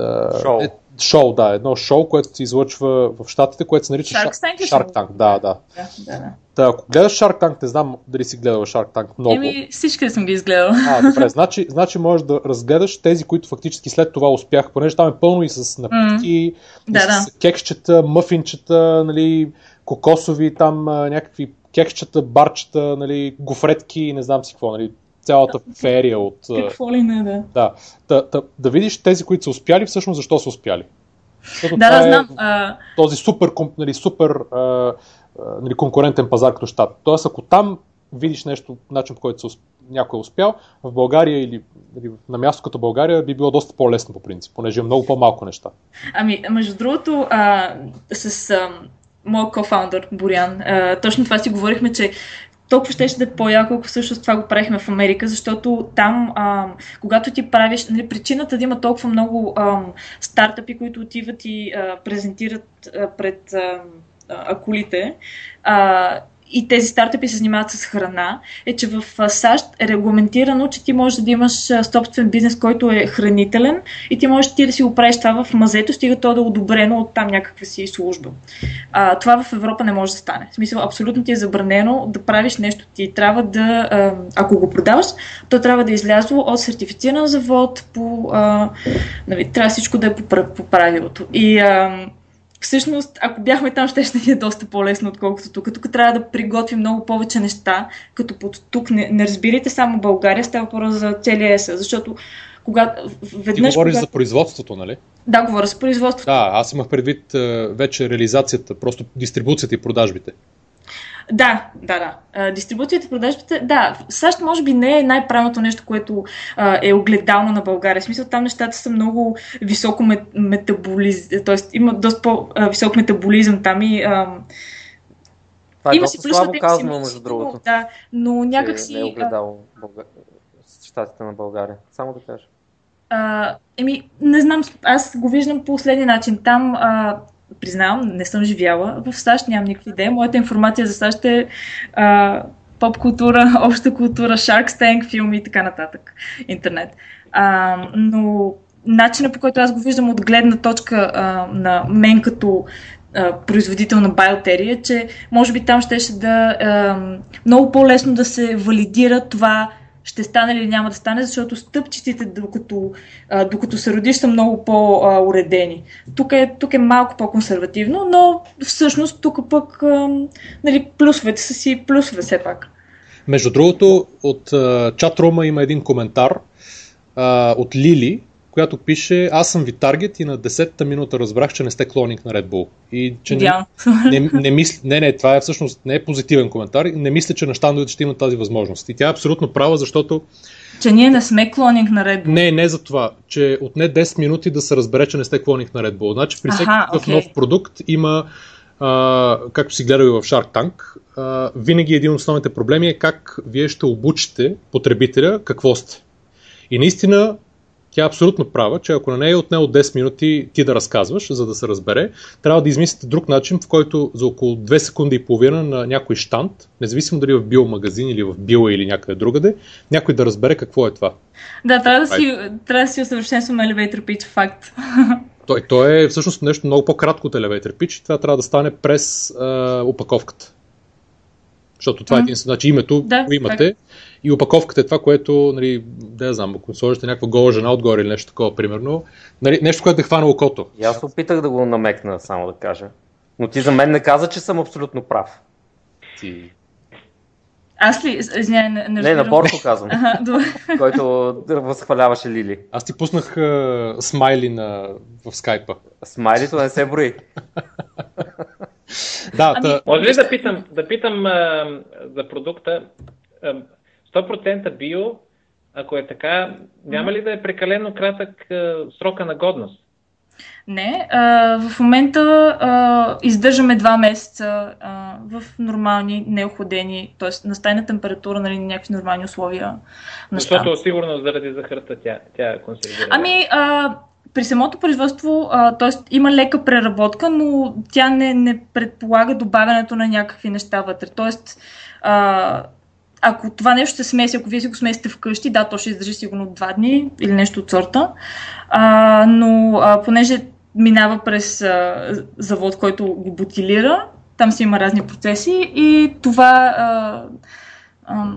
е, Шоу. Е, шоу, да, едно шоу, което се излъчва в Штатите, което се нарича Shark Tank Shark? Tank, да, да. Да, да, да. Та, ако гледаш Shark Tank, не знам дали си гледала Shark Tank много. Еми, всички съм ги изгледала. А, добре, значи, значи можеш да разгледаш тези, които фактически след това успяха, понеже там е пълно и с напитки, и Да, с да. кексчета, мъфинчета, нали, кокосови там някакви кексчета, барчета, нали, гофретки не знам си какво, нали, цялата ферия от... Какво ли не, да. Да, да, да, да видиш тези, които са успяли, всъщност защо са успяли. Защото Да, да, е знам. А, този супер, нали, супер а, нали, конкурентен пазар като щат. Тоест, ако там видиш нещо, начин по който някой е успял, в България или нали, на място като България би било доста по-лесно по принцип, понеже е много по-малко неща. Ами, между другото, а, с а, моят кофаундър Борян, а, точно това си говорихме, че толкова ще да е по-яко, ако всъщност това го правихме в Америка, защото там, а, когато ти правиш, нали, причината да има толкова много а, стартъпи, които отиват и а, презентират а, пред а, акулите, а, и тези стартъпи се занимават с храна, е, че в САЩ е регламентирано, че ти можеш да имаш собствен бизнес, който е хранителен и ти можеш ти да си го правиш това в мазето, стига то да е одобрено от там някаква си служба. А, това в Европа не може да стане. В смисъл, абсолютно ти е забранено да правиш нещо. Ти трябва да, ако го продаваш, то трябва да е излязло от сертифициран завод, по, а, нали, трябва всичко да е по, по правилото. И а, всъщност, ако бяхме там, ще ще ни е доста по-лесно, отколкото тук. Тук трябва да приготвим много повече неща, като под тук не, не разбирайте само България, става въпрос за целия ЕС, защото когато Ти веднъж... говориш когато... за производството, нали? Да, говоря за производството. Да, аз имах предвид а, вече реализацията, просто дистрибуцията и продажбите. Да, да, да. А, Дистрибуцията и продажбите, да, САЩ може би не е най-правилното нещо, което а, е огледално на България. В смисъл там нещата са много високо мет, метаболизъм, т.е. има доста по-висок метаболизъм там и ам, Това е има доста си слабо казано, между другото. Да, но някак си... Не е огледало Бълга... щатите на България. Само да кажа. А, еми, не знам, аз го виждам по последния начин. Там, а, признавам, не съм живяла в САЩ, нямам никаква идея. Моята информация за САЩ е а, поп култура, обща култура, Shark Tank, филми и така нататък. Интернет. А, но начинът по който аз го виждам от гледна точка а, на мен като а, производител на биотери е, че може би там щеше да а, много по-лесно да се валидира това ще стане или няма да стане, защото стъпчиците, докато, докато се родиш, са много по-уредени. Тук е, тук е малко по-консервативно, но всъщност тук пък а, нали, плюсовете са си плюсове все пак. Между другото, от а, чатрума има един коментар от Лили, която пише Аз съм ви таргет и на 10-та минута разбрах, че не сте клоник на Red Bull. И че не, не, не, мисля, не, не, това е всъщност не е позитивен коментар. Не мисля, че на щандовете ще имат тази възможност. И тя е абсолютно права, защото че ние не сме клонинг на Red Bull. не, не за това, че отне 10 минути да се разбере, че не сте клоник на Red Bull. Значи при всеки Аха, окей. нов продукт има, а, както си гледали в Shark Tank, а, винаги един от основните проблеми е как вие ще обучите потребителя какво сте. И наистина тя е абсолютно права, че ако на нея е отнело 10 минути ти да разказваш, за да се разбере, трябва да измислите друг начин, в който за около 2 секунди и половина на някой штант, независимо дали в биомагазин или в био или някъде другаде, някой да разбере какво е това. Да, трябва да си, трябва да си усъвършенствам elevator pitch, факт. Той, той е всъщност нещо много по-кратко от elevator pitch и това трябва да стане през а, опаковката. Защото това mm. е единствено. Значи името да, го имате так. И опаковката е това, което, нали, да я знам, ако сложите някаква гола жена отгоре или нещо такова, примерно, нали, нещо, което е хвана окото. И аз опитах да го намекна, само да кажа. Но ти за мен не каза, че съм абсолютно прав. Ти... Аз ли? Извинявай, не, не, не на Борко казвам, който възхваляваше Лили. Аз ти пуснах uh, смайли на... в скайпа. Смайлито не се брои. да, ами, та... Може ли да питам, да питам а, за продукта? А, 100% био, ако е така, няма ли да е прекалено кратък а, срока на годност? Не, а, в момента а, издържаме два месеца а, в нормални, неохладени, т.е. на стайна температура, нали, някакви нормални условия. Защото сигурно заради захарта тя, тя е консервира. Ами, а, при самото производство, т.е. има лека преработка, но тя не, не предполага добавянето на някакви неща вътре. Тоест, а, ако това нещо се смеси, ако вие си го смесите вкъщи, да, то ще издържи сигурно два дни или нещо от сорта, а, но а, понеже минава през а, завод, който го бутилира, там си има разни процеси и това... А, а,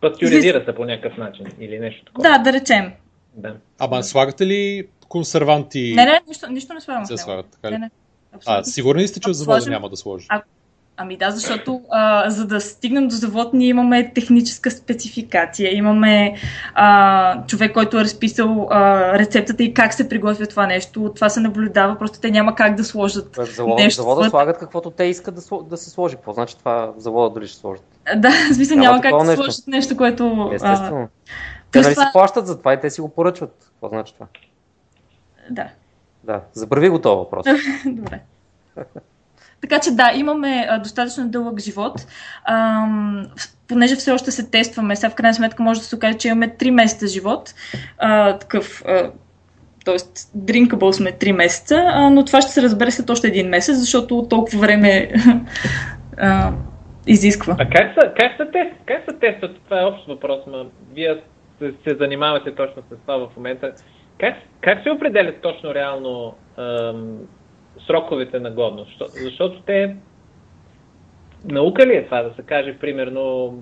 Пастеризира се по някакъв начин или нещо такова. Да, да речем. Да. Ама слагате ли консерванти. Не, не, нищо, нищо не слагам. Се слагат, така ли? Не, не. А, сигурни сте, че от завода няма да сложи? А, ами да, защото а, за да стигнем до завод, ние имаме техническа спецификация, имаме а, човек, който е разписал а, рецептата и как се приготвя това нещо. Това се наблюдава, просто те няма как да сложат. В завода, нещо. завода слагат каквото те искат да, да се сложи. Какво значи това в завода дали ще сложат? Да, в смисъл няма, няма как да нещо. сложат нещо, което. Естествено. А, те нали това... си плащат за това и те си го поръчват. Какво значи това? Да. Да, забрави го този въпрос. Добре. Така че да, имаме а, достатъчно дълъг живот. А, понеже все още се тестваме, сега в крайна сметка може да се окаже, че имаме 3 месеца живот. А, такъв, а, Тоест, drinkable сме 3 месеца, а, но това ще се разбере след още един месец, защото толкова време а, изисква. А как са, как са, тест, как са тестват? Това е общ въпрос, но вие се, се занимавате точно с това в момента. Как, как се определят точно реално ам, сроковете на годност? Защо, защото те... Наука ли е това да се каже, примерно,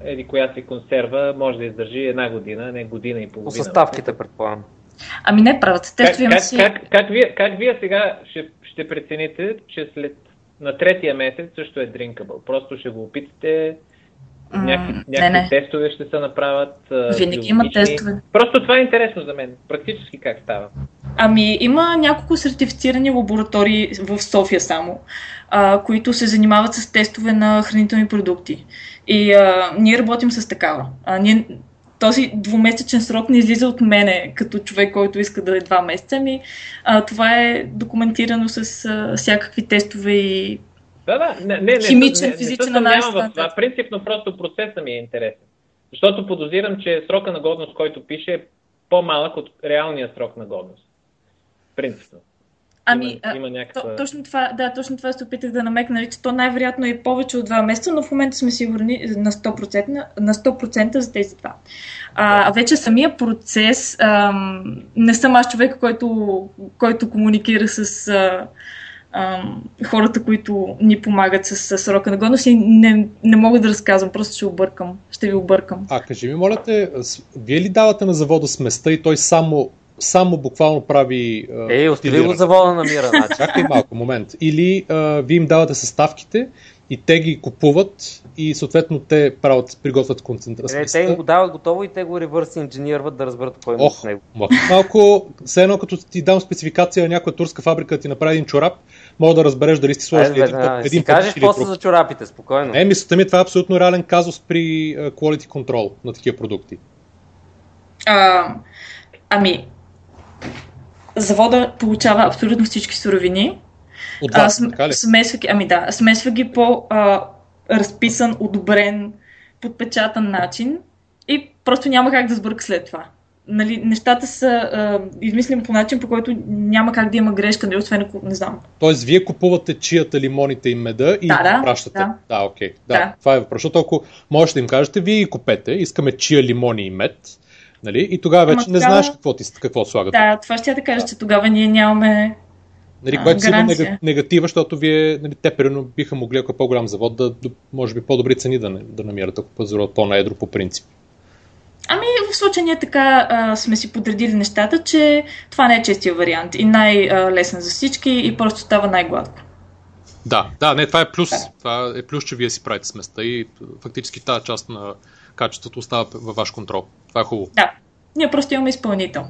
еди коя си консерва може да издържи една година, не година и половина. По съставките, предполагам. Ами не, правят тестове как, си... Как, как, как, вие, как вие сега ще, ще прецените, че след на третия месец също е drinkable? Просто ще го опитате, Някакви, някакви не, не. тестове ще се направят. Винаги има тестове. Просто това е интересно за мен. Практически как става? Ами, има няколко сертифицирани лаборатории в София само, а, които се занимават с тестове на хранителни продукти. И а, ние работим с такава. А, ние, този двумесечен срок не излиза от мене, като човек, който иска да е два месеца. Ми, а, това е документирано с а, всякакви тестове и да, да, не, не, химичен, не, физичен не, анализ. В това. Принципно просто процесът ми е интересен. Защото подозирам, че срока на годност, който пише, е по-малък от реалния срок на годност. Принципно. Ами, има, има някаква... то, точно това, да, точно това се опитах да намекна, нали, че то най-вероятно е повече от два месеца, но в момента сме сигурни на 100%, на 100% за тези два. А, вече самия процес, ам, не съм аз човек, който, който комуникира с а, хората, които ни помагат с, с срока на годност и не, не мога да разказвам, просто ще объркам. Ще ви объркам. А, кажи ми, моля те, вие ли давате на завода сместа и той само само буквално прави... Е, остави го завода намира. Значи. Чакай малко, момент. Или а, вие им давате съставките и те ги купуват и съответно те правят, приготвят концентрация. Те им го дават готово и те го ревърс инженерват да разберат кой е с него. Малко, все едно като ти дам спецификация на някоя турска фабрика да ти направи един чорап, мога да разбереш дали сте сложили един, да, един си път. Кажеш какво са за чорапите, спокойно. Не, мисълта ми това е абсолютно реален казус при quality control на такива продукти. А, ами, завода получава абсолютно всички суровини. От вас, а, ли? Смесва ги, ами да, смесва ги по а, разписан, одобрен, подпечатан начин и просто няма как да сбърка след това. нали, нещата са а, измислени по начин, по който няма как да има грешка, нали, освен ако не знам. Тоест, вие купувате чията, лимоните и меда и Да, да, пращате. да. да, окей. Да, Да. това е въпрос. Защото ако можеш да им кажете, вие ги купете, искаме чия, лимони и мед, нали? и тогава вече Ама не тогава- знаеш какво, ти, какво слагат. Да, това ще я да кажа, че тогава ние нямаме... Нали, А, което си има негатива, защото вие, нали, те примерно биха могли, ако е по-голям завод, да, да може би по-добри цени да, да намират, ако пазаруват по-наедро по принцип. Ами в случая ние така а, сме си подредили нещата, че това не е честия вариант и най-лесен за всички и просто става най-гладко. Да, да, не, това е плюс. Да. Това е плюс, че вие си правите сместа и фактически тази част на качеството остава във ваш контрол. Това е хубаво. Да, ние просто имаме изпълнител.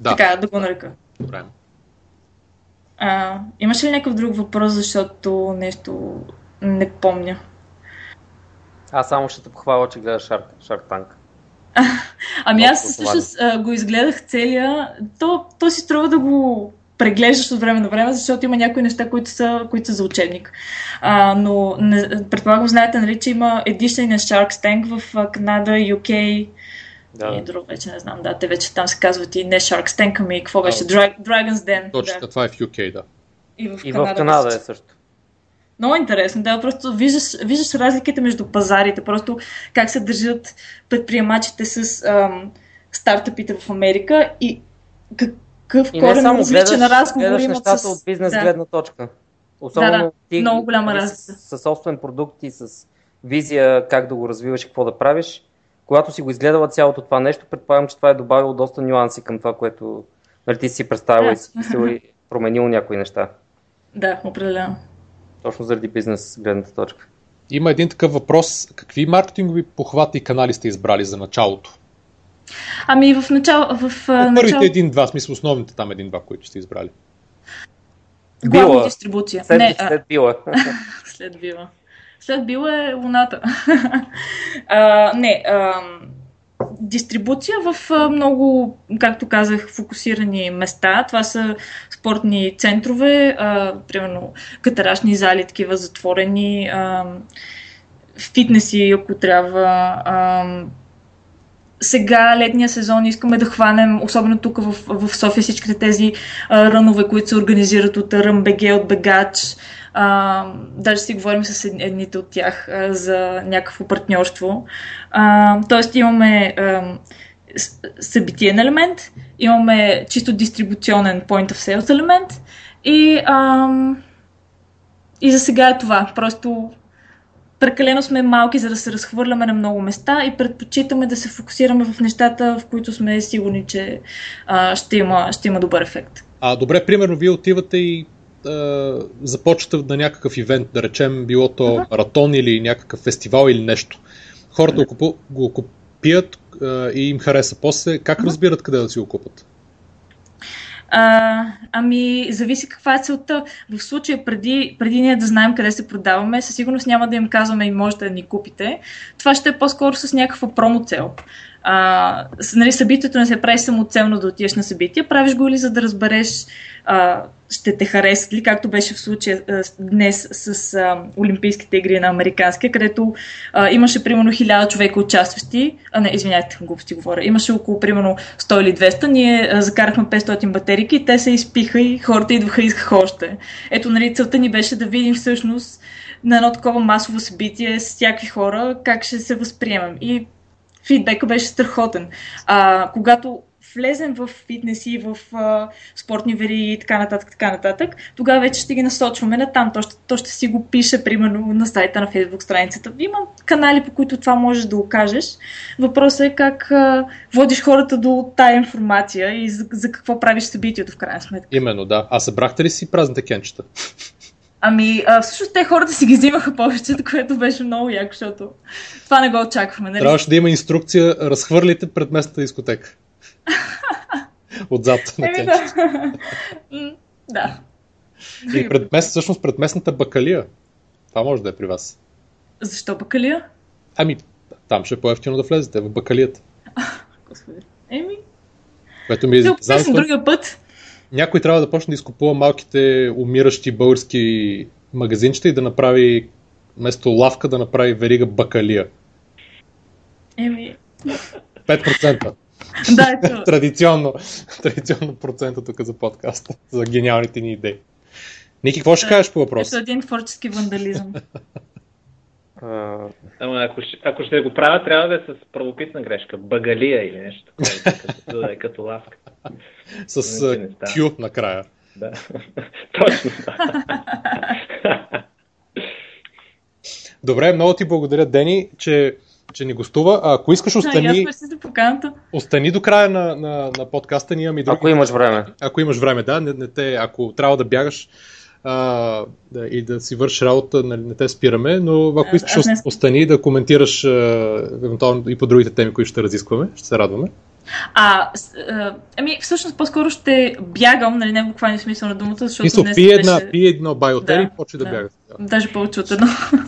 Да, Така да го нарека. добре. А, имаше ли някакъв друг въпрос, защото нещо не помня? Аз само ще те похваля, че гледаш Shark, Shark Tank. Ами аз всъщност го изгледах целия. То, то си струва да го преглеждаш от време на време, защото има някои неща, които са, които са за учебник. А, но не, предполагам, знаете, нали, че има едишни на Shark Tank в Канада, UK Да, и друг вече не знам. Да, те вече там се казват и не Shark Tank, ами какво беше? Dra- Dragon's Den. Точно, Да. това е в UK, да. И в и Канада. в Канада е също. Много интересно, да, просто виждаш, виждаш разликите между пазарите, просто как се държат предприемачите с ам, стартъпите в Америка и какъв И не корен само различен разговор гледаш имат нещата с... от бизнес да. гледна точка. Особено Да, да. ти Много голяма нали, разлика. С, с собствен продукт и с визия как да го развиваш и какво да правиш. Когато си го изгледала цялото това нещо, предполагам, че това е добавило доста нюанси към това, което нали, ти си представила Да. и си мислила и променил някои неща. Да, определено. Точно заради бизнес гледната точка. Има един такъв въпрос. Какви маркетингови похвати и канали сте избрали за началото? Ами в начало... В, а, Първите начало... един-два, смисъл основните там един-два, които сте избрали. Главна Била. дистрибуция. След, не, а, след била. След била. След била е луната. а, не, а, дистрибуция в много, както казах, фокусирани места. Това са спортни центрове, а, примерно катарашни зали, такива затворени, а, фитнеси, ако трябва. А, сега, летния сезон, искаме да хванем, особено тук в, в София, всичките тези а, рънове, които се организират от РъМБГ, от Бегач. А, даже си говорим с ед- едните от тях а, за някакво партньорство. А, тоест имаме а, събитиен елемент, имаме чисто дистрибуционен point of sales елемент и, а, и за сега е това. Просто прекалено сме малки, за да се разхвърляме на много места и предпочитаме да се фокусираме в нещата, в които сме сигурни, че а, ще, има, ще има добър ефект. А, добре, примерно, вие отивате и а, започвате на някакъв ивент, да речем, било то маратон или някакъв фестивал или нещо. Хората го, купу, го купият а, и им хареса. После, как разбират къде да си го купат? А, ами, зависи каква е целта. В случая, преди, преди ние да знаем къде се продаваме, със сигурност няма да им казваме и можете да ни купите. Това ще е по-скоро с някаква промо-цел. А, нали, събитието не се прави самоцелно да отидеш на събитие, правиш го ли за да разбереш а, ще те харесат ли, както беше в случая а, днес с а, Олимпийските игри на Американския, където а, имаше примерно 1000 човека участващи, а не, извинявайте, глупости говоря, имаше около примерно 100 или 200, ние а, закарахме 500 батерики и те се изпиха и хората идваха и искаха още. Ето, нали, целта ни беше да видим всъщност на едно такова масово събитие с всякакви хора как ще се възприемем. И фидбека беше страхотен. А, когато влезем в фитнеси, в а, спортни вери и така нататък, така нататък, тогава вече ще ги насочваме на там. То ще, то ще си го пише, примерно, на сайта на Facebook страницата. Има канали, по които това можеш да окажеш. Въпросът е как а, водиш хората до тая информация и за, за какво правиш събитието в крайна сметка. Именно, да. А събрахте ли си празните кенчета? Ами, а, всъщност те хората си ги взимаха повечето, което беше много яко, защото това не го очаквахме. Нали? Трябваше да има инструкция, разхвърлите пред местната дискотека. Отзад на Еми, да. Да. И пред мест, всъщност пред местната бакалия. Това може да е при вас. Защо бакалия? Ами, там ще е по-ефтино да влезете в бакалията. Господи. Еми, Което ми е доказателство. другия път. Някой трябва да почне да изкупува малките умиращи български магазинчета и да направи вместо лавка да направи верига бакалия. Еми, 5%. Да, ето. традиционно, традиционно процента тук за подкаста, за гениалните ни идеи. Ники, какво ще кажеш по въпроса? Ето един творчески вандализъм. А, Ама ако, ще- ако ще го правя, трябва да е с правописна грешка. Багалия или нещо такова, като, да е като ласка. С. Q накрая. Да. Точно. Добре, много ти благодаря, Дени, че, че ни гостува. А, ако искаш, остани, остани до края на, на, на подкаста. Ние имаме други ако имаш време. ако имаш време, да, не, не те, ако трябва да бягаш а, да, и да си вършиш работа, нали, не те спираме, но ако А, искаш не- ост- остани да коментираш а, евентуално и по другите теми, които ще разискваме, ще се радваме. А, а, ами, всъщност по-скоро ще бягам, нали, не в буквалния смисъл на думата, защото Мисъл, днес пи, една, беше... пи едно байотери Да, и почи да, да. бягаш. Да. Даже повече от едно.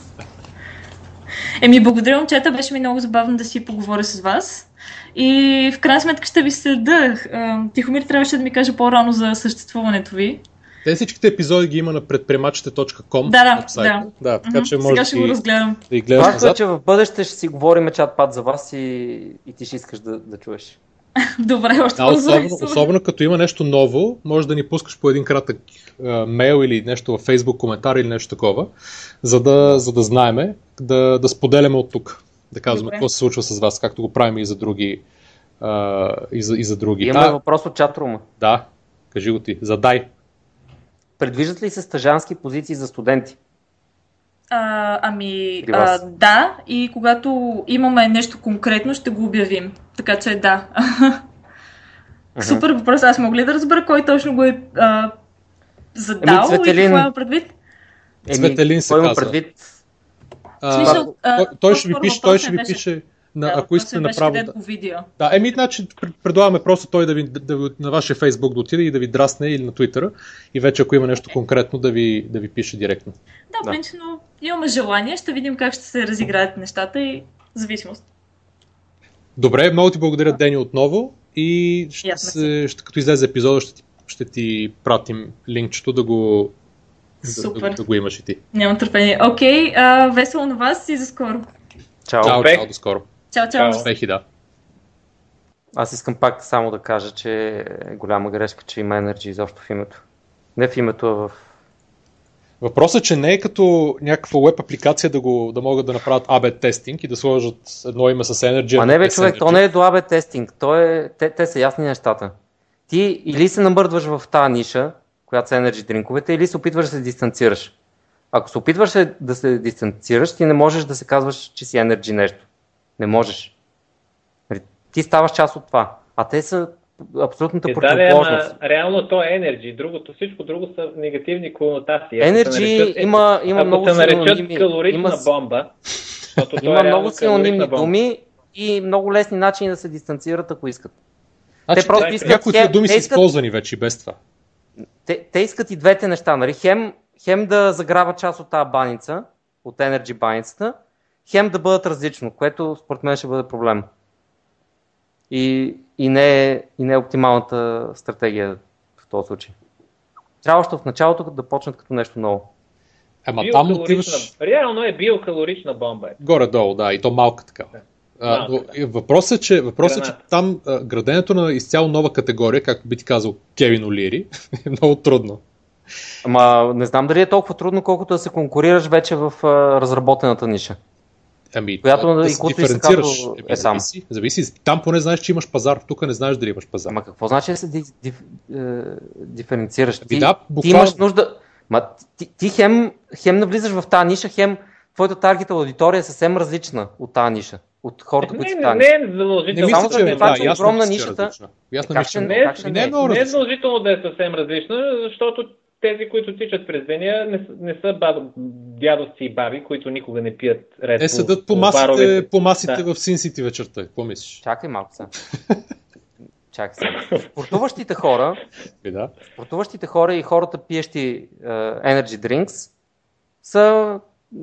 Еми, благодаря, момчета. Беше ми много забавно да си поговоря с вас. И в крайна сметка ще ви следа. Тихомир трябваше да ми каже по-рано за съществуването ви. Те всичките епизоди ги има на предприемачите.com Да, да, вебсайта. да. така че може Сега ще го да, разгледам. да ги Важното е, че в бъдеще ще си говорим чат-пат за вас и, и ти ще искаш да, да чуеш. Добре, още Да, особено, особено като има нещо ново, може да ни пускаш по един кратък а, мейл или нещо във Facebook коментар или нещо такова, за да, за да знаеме, да, да споделяме от тук. Да казваме Добре. какво се случва с вас, както го правим и за други. А, и, за, и за други. Имаме Да, въпрос от чатрума. да, кажи го ти. Задай. Предвиждат ли се стъжански позиции за студенти? А, ами, а, да, и когато имаме нещо конкретно, ще го обявим. Така че да. Супер въпрос. Аз мога ли да разбера кой точно го е а, задал и Цветелин. какво има предвид? Цветелин се кой казва. предвид? А, смисъл, а, той, той ще ви пише, той ще ви въпросът пише, на, Да, ако искате направо. Да, го видео. да, еми, значи пред- предлагаме просто той да ви, да ви, на вашия Facebook да отиде и да ви драсне или на Twitter и вече ако има нещо конкретно да ви, да ви пише директно. Да, Да. принципно имаме желание, ще видим как ще се разиграят нещата и зависимост. Добре, много ти благодаря, Дени, отново и ще, аз се, ще като излезе епизода, ще ти, ще ти пратим линкчето да го, да, Супер. да, да го имаш и ти. Нямам търпение. Окей, а, весело на вас и за скоро. Чао. Чао, чао, до скоро. Чао, чао. Успехи, да. Аз искам пак само да кажа, че е голяма грешка, че има Energy изобщо в името. Не в името, а в... Въпросът е, че не е като някаква веб апликация да, го, да могат да направят AB тестинг и да сложат едно име с Energy. Едно не бе, човек, то не е до AB тестинг. То е... те, те са ясни нещата. Ти или се намърдваш в тази ниша, която са Energy дринковете, или се опитваш да се дистанцираш. Ако се опитваш да се дистанцираш, ти не можеш да се казваш, че си Energy нещо. Не можеш. Нали, Ти ставаш част от това. А те са абсолютната Е, да, противоположност. ама реално то е Energy. Другото, всичко друго са негативни конотации. Наречат- има, има ако много се наречат синоними. калорична Има, бомба, защото то има е много синонимни думи и много лесни начини да се дистанцират, ако искат. Значи, те просто искат някои хем- думи са искат- използвани вече и без това. те, те искат и двете неща, нали? Хем, хем да заграбят част от тази баница, от Energy баницата, хем да бъдат различно, което според мен ще бъде проблем. И, и, не, е, и не е оптималната стратегия в този случай. Трябва още в началото да почнат като нещо ново. Ама там отиваш Реално е биокалорична бомба. е. горе-долу, да, и то малка така. А, да. въпросът е, че, въпросът е, че там а, граденето на изцяло нова категория, както би ти казал Кевин Олири, е много трудно. Ама не знам дали е толкова трудно, колкото да се конкурираш вече в а, разработената ниша. Ами, Която да и се диференцираш. казва, е там. зависи, зависи. Там поне знаеш, че имаш пазар, тук не знаеш дали имаш пазар. Ама какво значи да се ди, ди, е, диференцираш? Ами Ти, да, ти буквално. имаш нужда. Ма, ти, ти хем, хем навлизаш в тази ниша, хем твоята таргет аудитория е съвсем различна от тази ниша. От хората, които Не, са в не, не ниша. е Не задължително. мисля, Само че е, това, да, че ясно огромна мисля, че е нишата-. Ясно Как мисля, ще- че Не, как ще не е не? много не е задължително да е съвсем различна, защото тези, които тичат през деня, не, не са баб, дядовци и баби, които никога не пият ред Те седат по баровете. масите, по масите Да. в City вечерта. Какво мислиш? Чакай малко сега. Чакай сега. Спортуващите хора, да. спортуващите хора и хората пиещи е, energy drinks са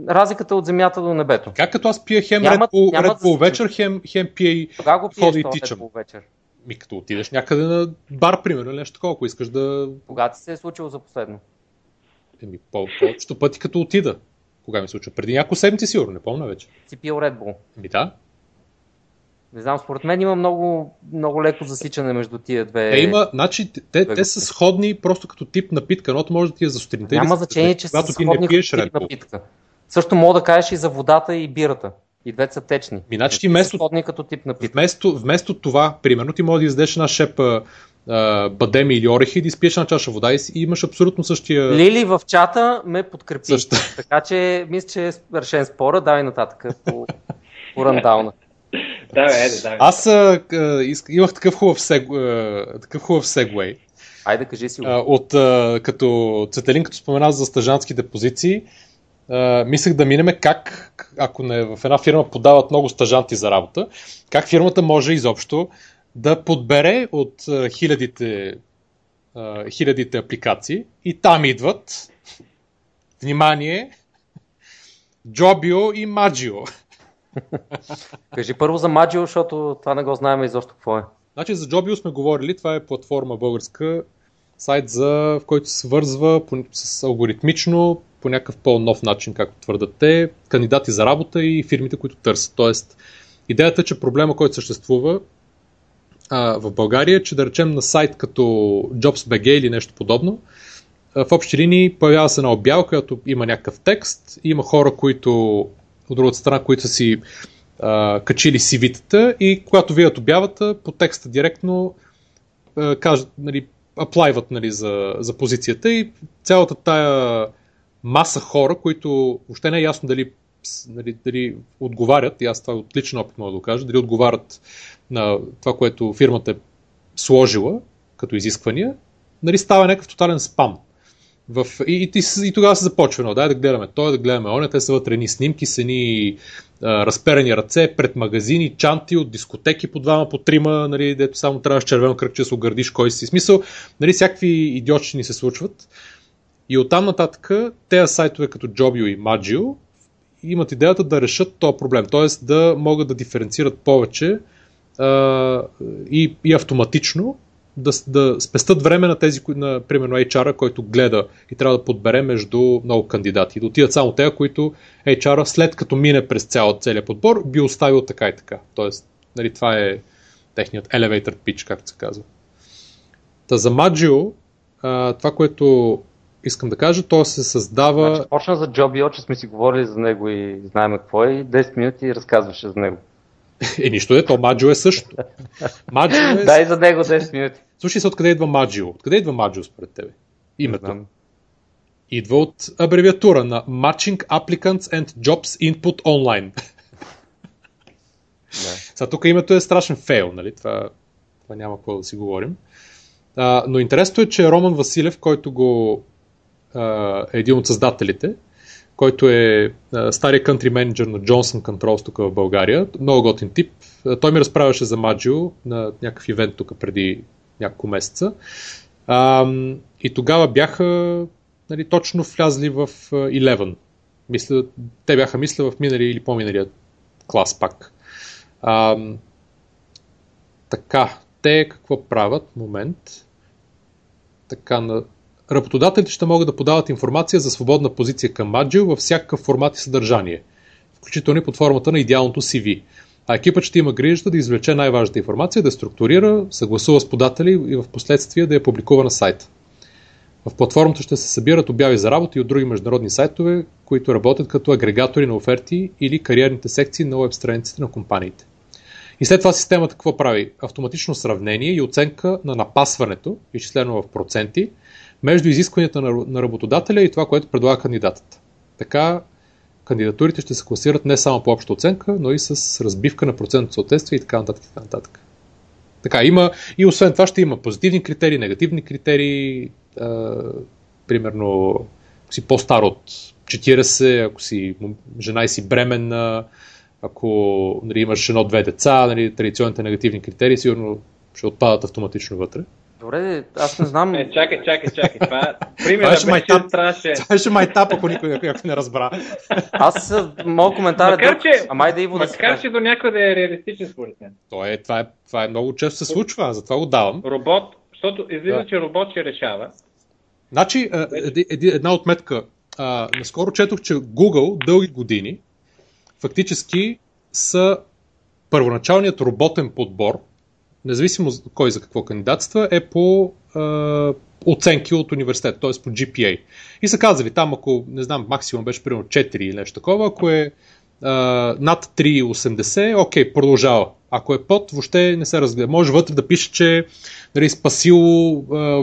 разликата от земята до небето. Как като аз пия хем Нямат- нямат Bull да се вечер, хем, хем пия и Кога го пиеш Ходи и тичам. Вечер? Ми като отидеш някъде на бар, примерно, или нещо такова, ако искаш да... Кога ти се е случило за последно? Еми, по- повечето пъти като отида. Кога ми се случва? Преди няколко седмици сигурно, не помня вече. Си пил Red Bull. Ами да. Не знам, според мен има много, много леко засичане между тия две. Е, има, значи, те, те са сходни просто като тип напитка. Едното може да ти е за сутринта. Няма значение, че са ти не пиеш тип напитка. Също мога да кажеш и за водата и бирата. И двете са течни. Ми, значи ти вместо, като тип. Вместо, вместо това, примерно, ти може да издеш една шепа бадеми или орехи да изпиеш една чаша вода и, и имаш абсолютно същия... Лили в чата ме подкрепи. Също. Така че мисля, че е решен спора. Давай нататък по, по рандауна. Да, бе, да, Аз а, имах такъв хубав, сег, а, такъв хубав сегвей. Айде, кажи си. А, от, а, като Цветелин, като спомена за стъжанските позиции, а, мислех да минеме как, ако не в една фирма подават много стъжанти за работа, как фирмата може изобщо да подбере от а, хилядите, а, хилядите апликации и там идват, внимание, Джобио и Маджио. Кажи първо за Маджио, защото това не го знаем изобщо какво е. Значи за Jobio сме говорили, това е платформа българска, сайт, за, в който се свързва по, с алгоритмично, по някакъв по-нов начин, както твърдат те, кандидати за работа и фирмите, които търсят. Тоест, идеята е, че проблема, който съществува а, в България, е, че да речем на сайт като JobsBG или нещо подобно, в общи линии появява се една обява, която има някакъв текст, има хора, които от другата страна, които си а, качили CV-тата и когато видят обявата, по текста директно кажат, нали, аплайват нали, за, за позицията и цялата тая маса хора, които въобще не е ясно дали, нали, дали отговарят, и аз това отличен опит мога да кажа, дали отговарят на това, което фирмата е сложила като изисквания, нали, става някакъв тотален спам. В, и, и, и, и тогава се започва, но дай да гледаме той, да гледаме оня, те са вътре ни снимки, са ни а, разперени ръце пред магазини, чанти от дискотеки по двама, по трима, нали, дето само трябва с червено кръгче да се огърдиш кой си. Смисъл, нали, всякакви идиотчини ни се случват. И оттам нататък тези сайтове като Jobio и Magio имат идеята да решат този проблем, т.е. да могат да диференцират повече а, и, и автоматично да, да спестат време на тези, на, примерно HR-а, който гледа и трябва да подбере между много кандидати. Да отидат само те, които HR-а след като мине през цял, целият подбор, би оставил така и така. Тоест, нали, това е техният elevator pitch, както се казва. Та за Magio, а, това, което искам да кажа, то се създава... Значи, почна за Jobio, че сме си говорили за него и знаем какво е, и 10 минути разказваше за него. Е, нищо е, то Маджо е също. Маджо е... Дай за него 10 минути. Слушай се, откъде идва Маджио? Откъде идва Маджио според тебе? Името. Идва от абревиатура на Matching Applicants and Jobs Input Online. Да. Сега тук името е страшен фейл, нали? Това, това няма какво да си говорим. А, но интересното е, че Роман Василев, който го а, е един от създателите, който е стария country менеджер на Johnson Controls тук в България. Много готин тип. Той ми разправяше за Маджио на някакъв ивент тук преди няколко месеца. И тогава бяха нали, точно влязли в Eleven. Мисля, те бяха, мисля, в минали или по-миналия клас пак. Така, те какво правят? Момент. Така, на Работодателите ще могат да подават информация за свободна позиция към Maggio във всякакъв формат и съдържание, включително и под формата на идеалното CV. А екипът ще има грижата да извлече най-важната информация, да структурира, съгласува с податели и в последствие да я публикува на сайта. В платформата ще се събират обяви за работа и от други международни сайтове, които работят като агрегатори на оферти или кариерните секции на веб страниците на компаниите. И след това системата какво прави? Автоматично сравнение и оценка на напасването, изчислено в проценти, между изискванията на, работодателя и това, което предлага кандидатът. Така кандидатурите ще се класират не само по обща оценка, но и с разбивка на процент съответствие и така нататък. Така, нататък. така има и освен това ще има позитивни критерии, негативни критерии, а, примерно ако си по-стар от 40, ако си жена и си бременна, ако нали, имаш едно-две деца, нали, традиционните негативни критерии сигурно ще отпадат автоматично вътре. Добре, аз не знам. Е, чакай, чакай, чакай. Това примерно беше майтап, трябваше. Това беше майтап, ако никой ако не разбра. Аз, моят коментар макар, е друг. Че, ама да Иво макар, да че до някъде е реалистичен според мен. То е, това, е, това е много често се случва, затова го давам. Робот, защото излиза, да. че робот ще решава. Значи, една отметка. А, наскоро четох, че Google дълги години фактически са първоначалният роботен подбор, независимо кой за какво кандидатства, е по а, оценки от университет, т.е. по GPA. И са казали там, ако, не знам, максимум беше примерно 4 или нещо такова, ако е над 3,80, окей, продължава. Ако е под, въобще не се разгледа. Може вътре да пише, че нали, спасил,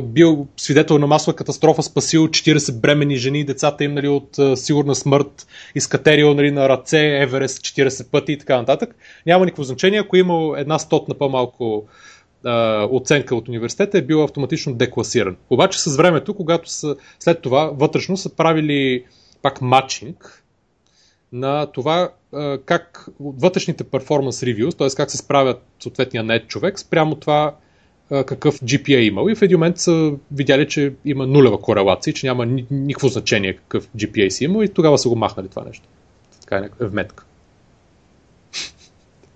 бил свидетел на масова катастрофа, спасил 40 бремени жени, децата им нали, от сигурна смърт, изкатерил нали, на ръце Еверест 40 пъти и така нататък. Няма никакво значение, ако има една стотна по-малко оценка от университета, е бил автоматично декласиран. Обаче с времето, когато са, след това вътрешно са правили пак матчинг на това как вътрешните перформанс reviews, т.е. как се справят съответния нет човек спрямо това какъв GPA е имал и в един момент са видяли, че има нулева корелация, че няма никакво значение какъв GPA си имал и тогава са го махнали това нещо. Така е вметка.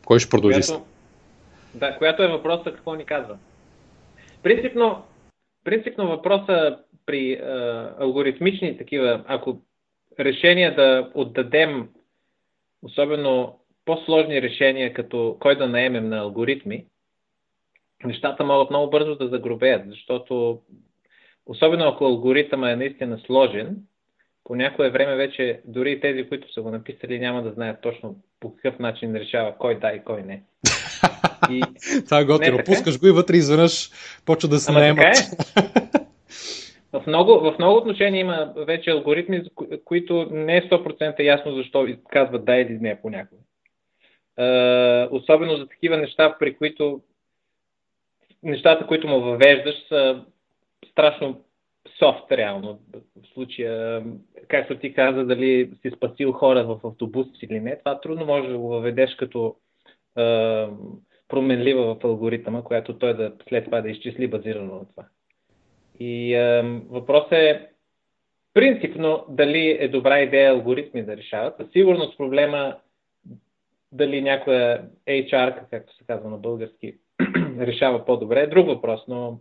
Кой ще продължи? Която, да, която е въпроса какво ни казва. Принципно, принципно въпроса при е, алгоритмични такива, ако решения да отдадем, особено по-сложни решения, като кой да наемем на алгоритми, нещата могат много бързо да загробеят, защото особено ако алгоритъмът е наистина сложен, по някое време вече дори тези, които са го написали, няма да знаят точно по какъв начин решава кой да и кой не. И... Това е готино. Пускаш го и вътре изведнъж почва да се наемат. Е. В много, в много отношения има вече алгоритми, които не е 100% ясно защо казват да или не понякога. Uh, особено за такива неща, при които нещата, които му въвеждаш, са страшно софт реално. В случая, както ти каза, дали си спасил хора в автобус или не, това трудно може да го въведеш като uh, променлива в алгоритъма, която той да след това да изчисли базирано на това. И е, въпросът е принципно дали е добра идея алгоритми да решават. Със сигурност проблема дали някоя HR, както се казва на български, решава по-добре е друг въпрос, но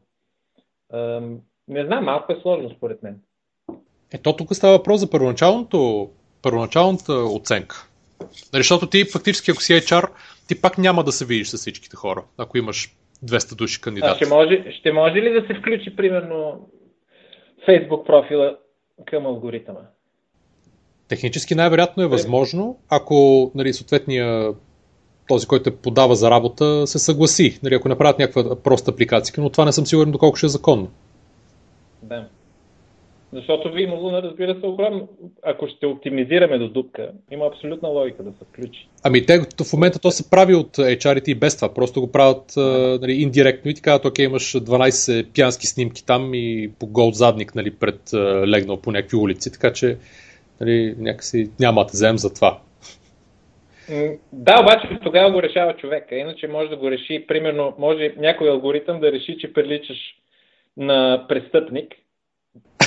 е, не знам, малко е сложно според мен. Ето тук става въпрос за първоначалното, първоначалната оценка. Защото ти фактически, ако си HR, ти пак няма да се видиш с всичките хора, ако имаш 200 души кандидати. А ще, може, ще може ли да се включи, примерно, Facebook профила към алгоритъма? Технически най-вероятно е възможно, ако нали, съответния този, който е подава за работа, се съгласи. Нали, ако направят някаква проста апликация, но това не съм сигурен доколко ще е законно. Да. Защото ви имало, разбира се, огромно. Ако ще оптимизираме до дупка, има абсолютна логика да се включи. Ами те в момента то се прави от HR и без това. Просто го правят нали, индиректно и ти казват, окей, имаш 12 пиянски снимки там и по гол задник нали, пред легнал по някакви улици, така че нали, някакси няма да вземем за това. Да, обаче тогава го решава човека. Иначе може да го реши, примерно, може някой алгоритъм да реши, че приличаш на престъпник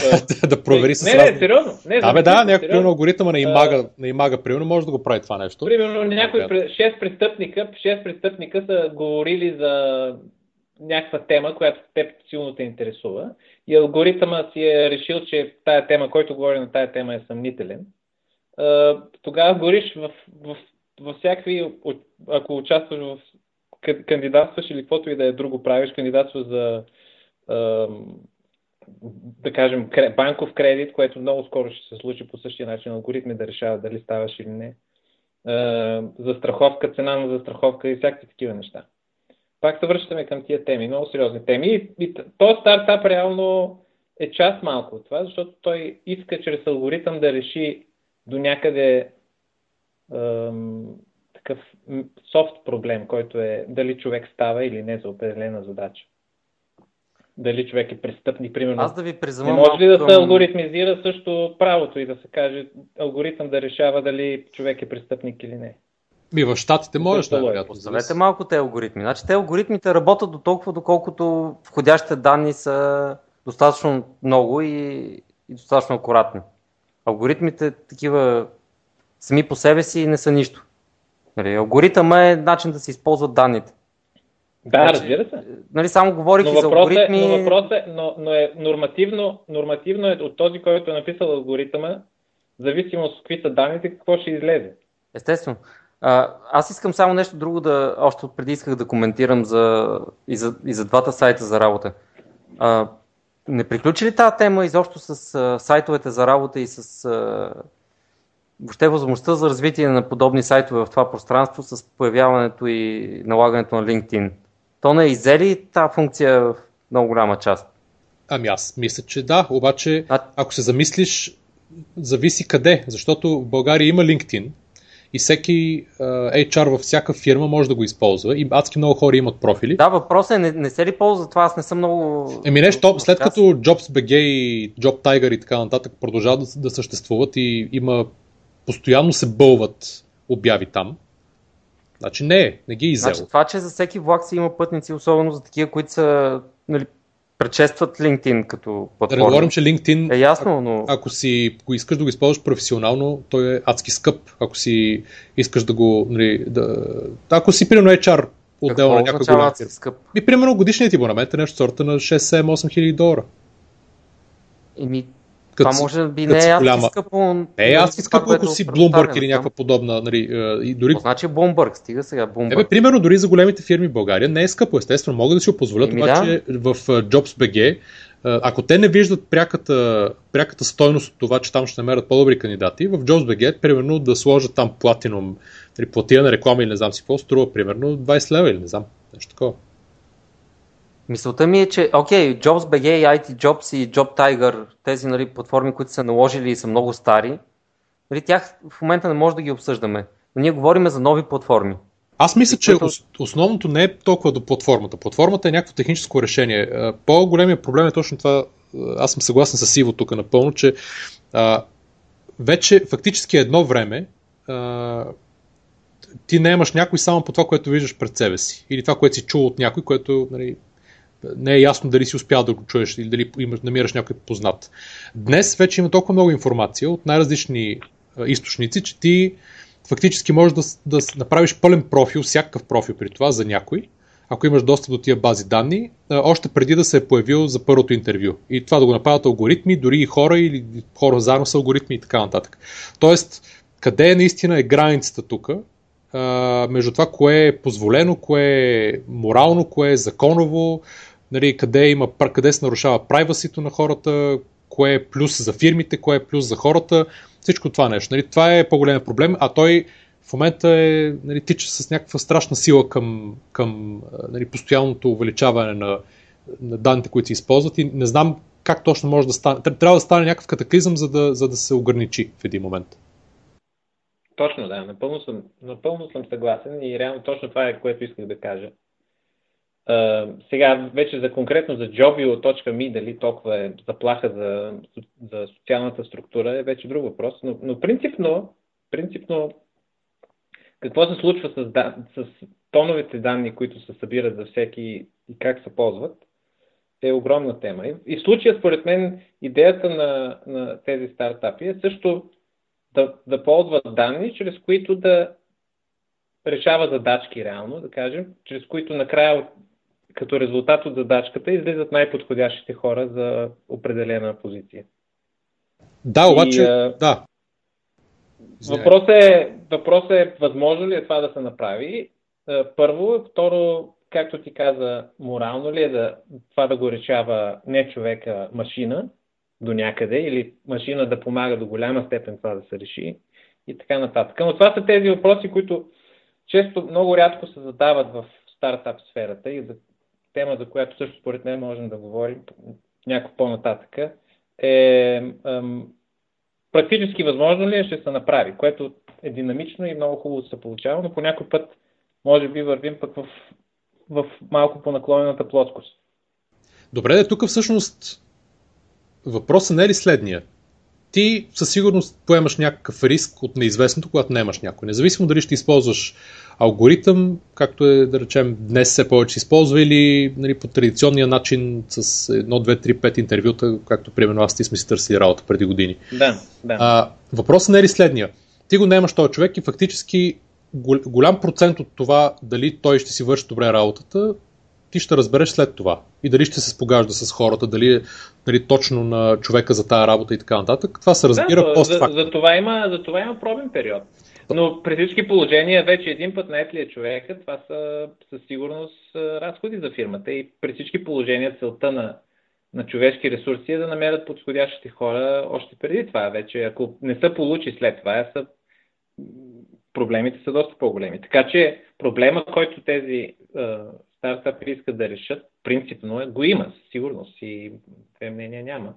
да провери с Не, не, сериозно. Не, Абе, да, някой примерно алгоритъма на имага, на имага, примерно, може да го прави това нещо. Примерно, някои 6 престъпника, 6 престъпника са говорили за някаква тема, която теб силно те интересува и алгоритъма си е решил, че тая тема, който говори на тая тема е съмнителен. Тогава гориш в, в, в всякакви, ако участваш в кандидатстваш или каквото и да е друго правиш, кандидатстваш за да кажем, банков кредит, което много скоро ще се случи по същия начин, алгоритми да решават дали ставаш или не. Застраховка, цена на застраховка и всякакви такива неща. Пак се връщаме към тия теми, много сериозни теми. И, и този стартап реално е част малко от това, защото той иска чрез алгоритъм да реши до някъде ем, такъв софт проблем, който е дали човек става или не за определена задача дали човек е престъпник, примерно. Аз да ви Не може ли да се алгоритмизира също правото и да се каже алгоритъм да решава дали човек е престъпник или не? Ми в щатите можеш да вероятно. Оставете малко те алгоритми. Значи те алгоритмите работят до толкова, доколкото входящите данни са достатъчно много и, и достатъчно акуратни. Алгоритмите такива сами по себе си не са нищо. Нали, алгоритъма е начин да се използват данните. Да, значи, разбира се. Нали, само говорих за алгоритми. Е, но, въпрос е, но, но е нормативно, нормативно е от този, който е написал алгоритъма, зависимо от какви са данните, какво ще излезе. Естествено. А, аз искам само нещо друго да, още преди исках да коментирам за, и, за, и за двата сайта за работа. А, не приключи ли тази тема изобщо с а, сайтовете за работа и с а, въобще възможността за развитие на подобни сайтове в това пространство с появяването и налагането на LinkedIn? То не изели тази функция в много голяма част? Ами аз мисля, че да, обаче а... ако се замислиш, зависи къде, защото в България има LinkedIn, и всеки uh, HR във всяка фирма може да го използва и адски много хора имат профили. Да, въпросът е не, не се ли ползва това, аз не съм много... Еми нещо, след като JobsBG и JobTiger и така нататък продължават да, да съществуват и има постоянно се бълват обяви там, значи не, не ги е изел. Значи това, че за всеки влак си има пътници, особено за такива, които са нали, предшестват LinkedIn като платформа. Да говорим, че LinkedIn, е ясно, но... ако, ако си ако искаш да го използваш професионално, той е адски скъп. Ако си искаш да го... Нали, да... Ако си, примерно, HR отдел на някаква голяма скъп? И примерно годишният ти абонамент е нещо сорта на 6-7-8 хиляди долара. Еми, това може би не е аз скъпо. Не е аз скъпо, ако си Bloomberg или някаква подобна. Нали, и дори... Какво значи Bloomberg? Стига сега Bloomberg. Ебе, примерно дори за големите фирми в България не е скъпо. Естествено, могат да си го позволят, обаче да. в JobsBG ако те не виждат пряката, пряката стойност от това, че там ще намерят по-добри кандидати, в JobsBG, примерно да сложат там платином, нали, платия на реклама или не знам си какво, струва примерно 20 лева или не знам, нещо такова. Мисълта ми е, че, окей, okay, JobsBG, IT Jobs и JobTiger, тези нали, платформи, които са наложили и са много стари, нали, тях в момента не може да ги обсъждаме. Но ние говорим за нови платформи. Аз мисля, че основното не е толкова до платформата. Платформата е някакво техническо решение. По-големия проблем е точно това, аз съм съгласен с Иво тук напълно, че а, вече фактически едно време а, ти не имаш някой само по това, което виждаш пред себе си. Или това, което си чул от някой, което нали, не е ясно дали си успял да го чуеш или дали намираш някой познат. Днес вече има толкова много информация от най-различни източници, че ти фактически можеш да, да направиш пълен профил, всякакъв профил при това за някой, ако имаш достъп до тия бази данни, още преди да се е появил за първото интервю. И това да го направят алгоритми, дори и хора или хора заедно с алгоритми и така нататък. Тоест, къде наистина е границата тук между това, кое е позволено, кое е морално, кое е законово, нали, къде, има, къде се нарушава прайвасито на хората, кое е плюс за фирмите, кое е плюс за хората, всичко това нещо. Нали, това е по-голям проблем, а той в момента е, нали, тича с някаква страшна сила към, към нали, постоянното увеличаване на, на данните, които се използват и не знам как точно може да стане. Трябва да стане някакъв катаклизъм, за да, за да се ограничи в един момент. Точно, да. Напълно съм, напълно съм съгласен и реално точно това е, което исках да кажа. Сега вече за конкретно за jobio.me, дали толкова е заплаха за, за социалната структура е вече друг въпрос, но, но принципно, принципно какво се случва с, с тоновете данни, които се събират за всеки и как се ползват, е огромна тема. И, и в случая, според мен, идеята на, на тези стартапи е също да, да ползват данни, чрез които да решава задачки реално, да кажем, чрез които накрая като резултат от задачката излизат най-подходящите хора за определена позиция. Да, обаче, и, да. Въпросът е, въпрос е, възможно ли е това да се направи? Първо, второ, както ти каза, морално ли е да, това да го решава не човека, машина до някъде или машина да помага до голяма степен това да се реши и така нататък. Но това са тези въпроси, които често, много рядко се задават в стартап сферата и тема, за която също според мен можем да говорим някакво по-нататъка, е ам, практически възможно ли е ще се направи, което е динамично и много хубаво се получава, но по някой път може би вървим пък в, в малко по наклонената плоскост. Добре, да тук всъщност въпросът не е ли следния? Ти със сигурност поемаш някакъв риск от неизвестното, когато нямаш някой. Независимо дали ще използваш алгоритъм, както е, да речем, днес все повече използва или нали, по традиционния начин с 1, 2, 3, 5 интервюта, както примерно аз ти сме си търсили работа преди години. Да, да. А, въпросът не е ли следния? Ти го нямаш този човек и фактически голям процент от това дали той ще си върши добре работата, ти ще разбереш след това. И дали ще се спогажда с хората, дали е нали, точно на човека за тази работа и така нататък. Това се разбира да, за, за, това има, за това има пробен период. Но при всички положения вече един път на ли е човека, това са със сигурност разходи за фирмата и при всички положения целта на, на човешки ресурси е да намерят подходящите хора още преди това. Вече ако не са получи след това, са, проблемите са доста по-големи. Така че проблема, който тези стартапи искат да решат, принципно е, го има със сигурност и две мнения няма.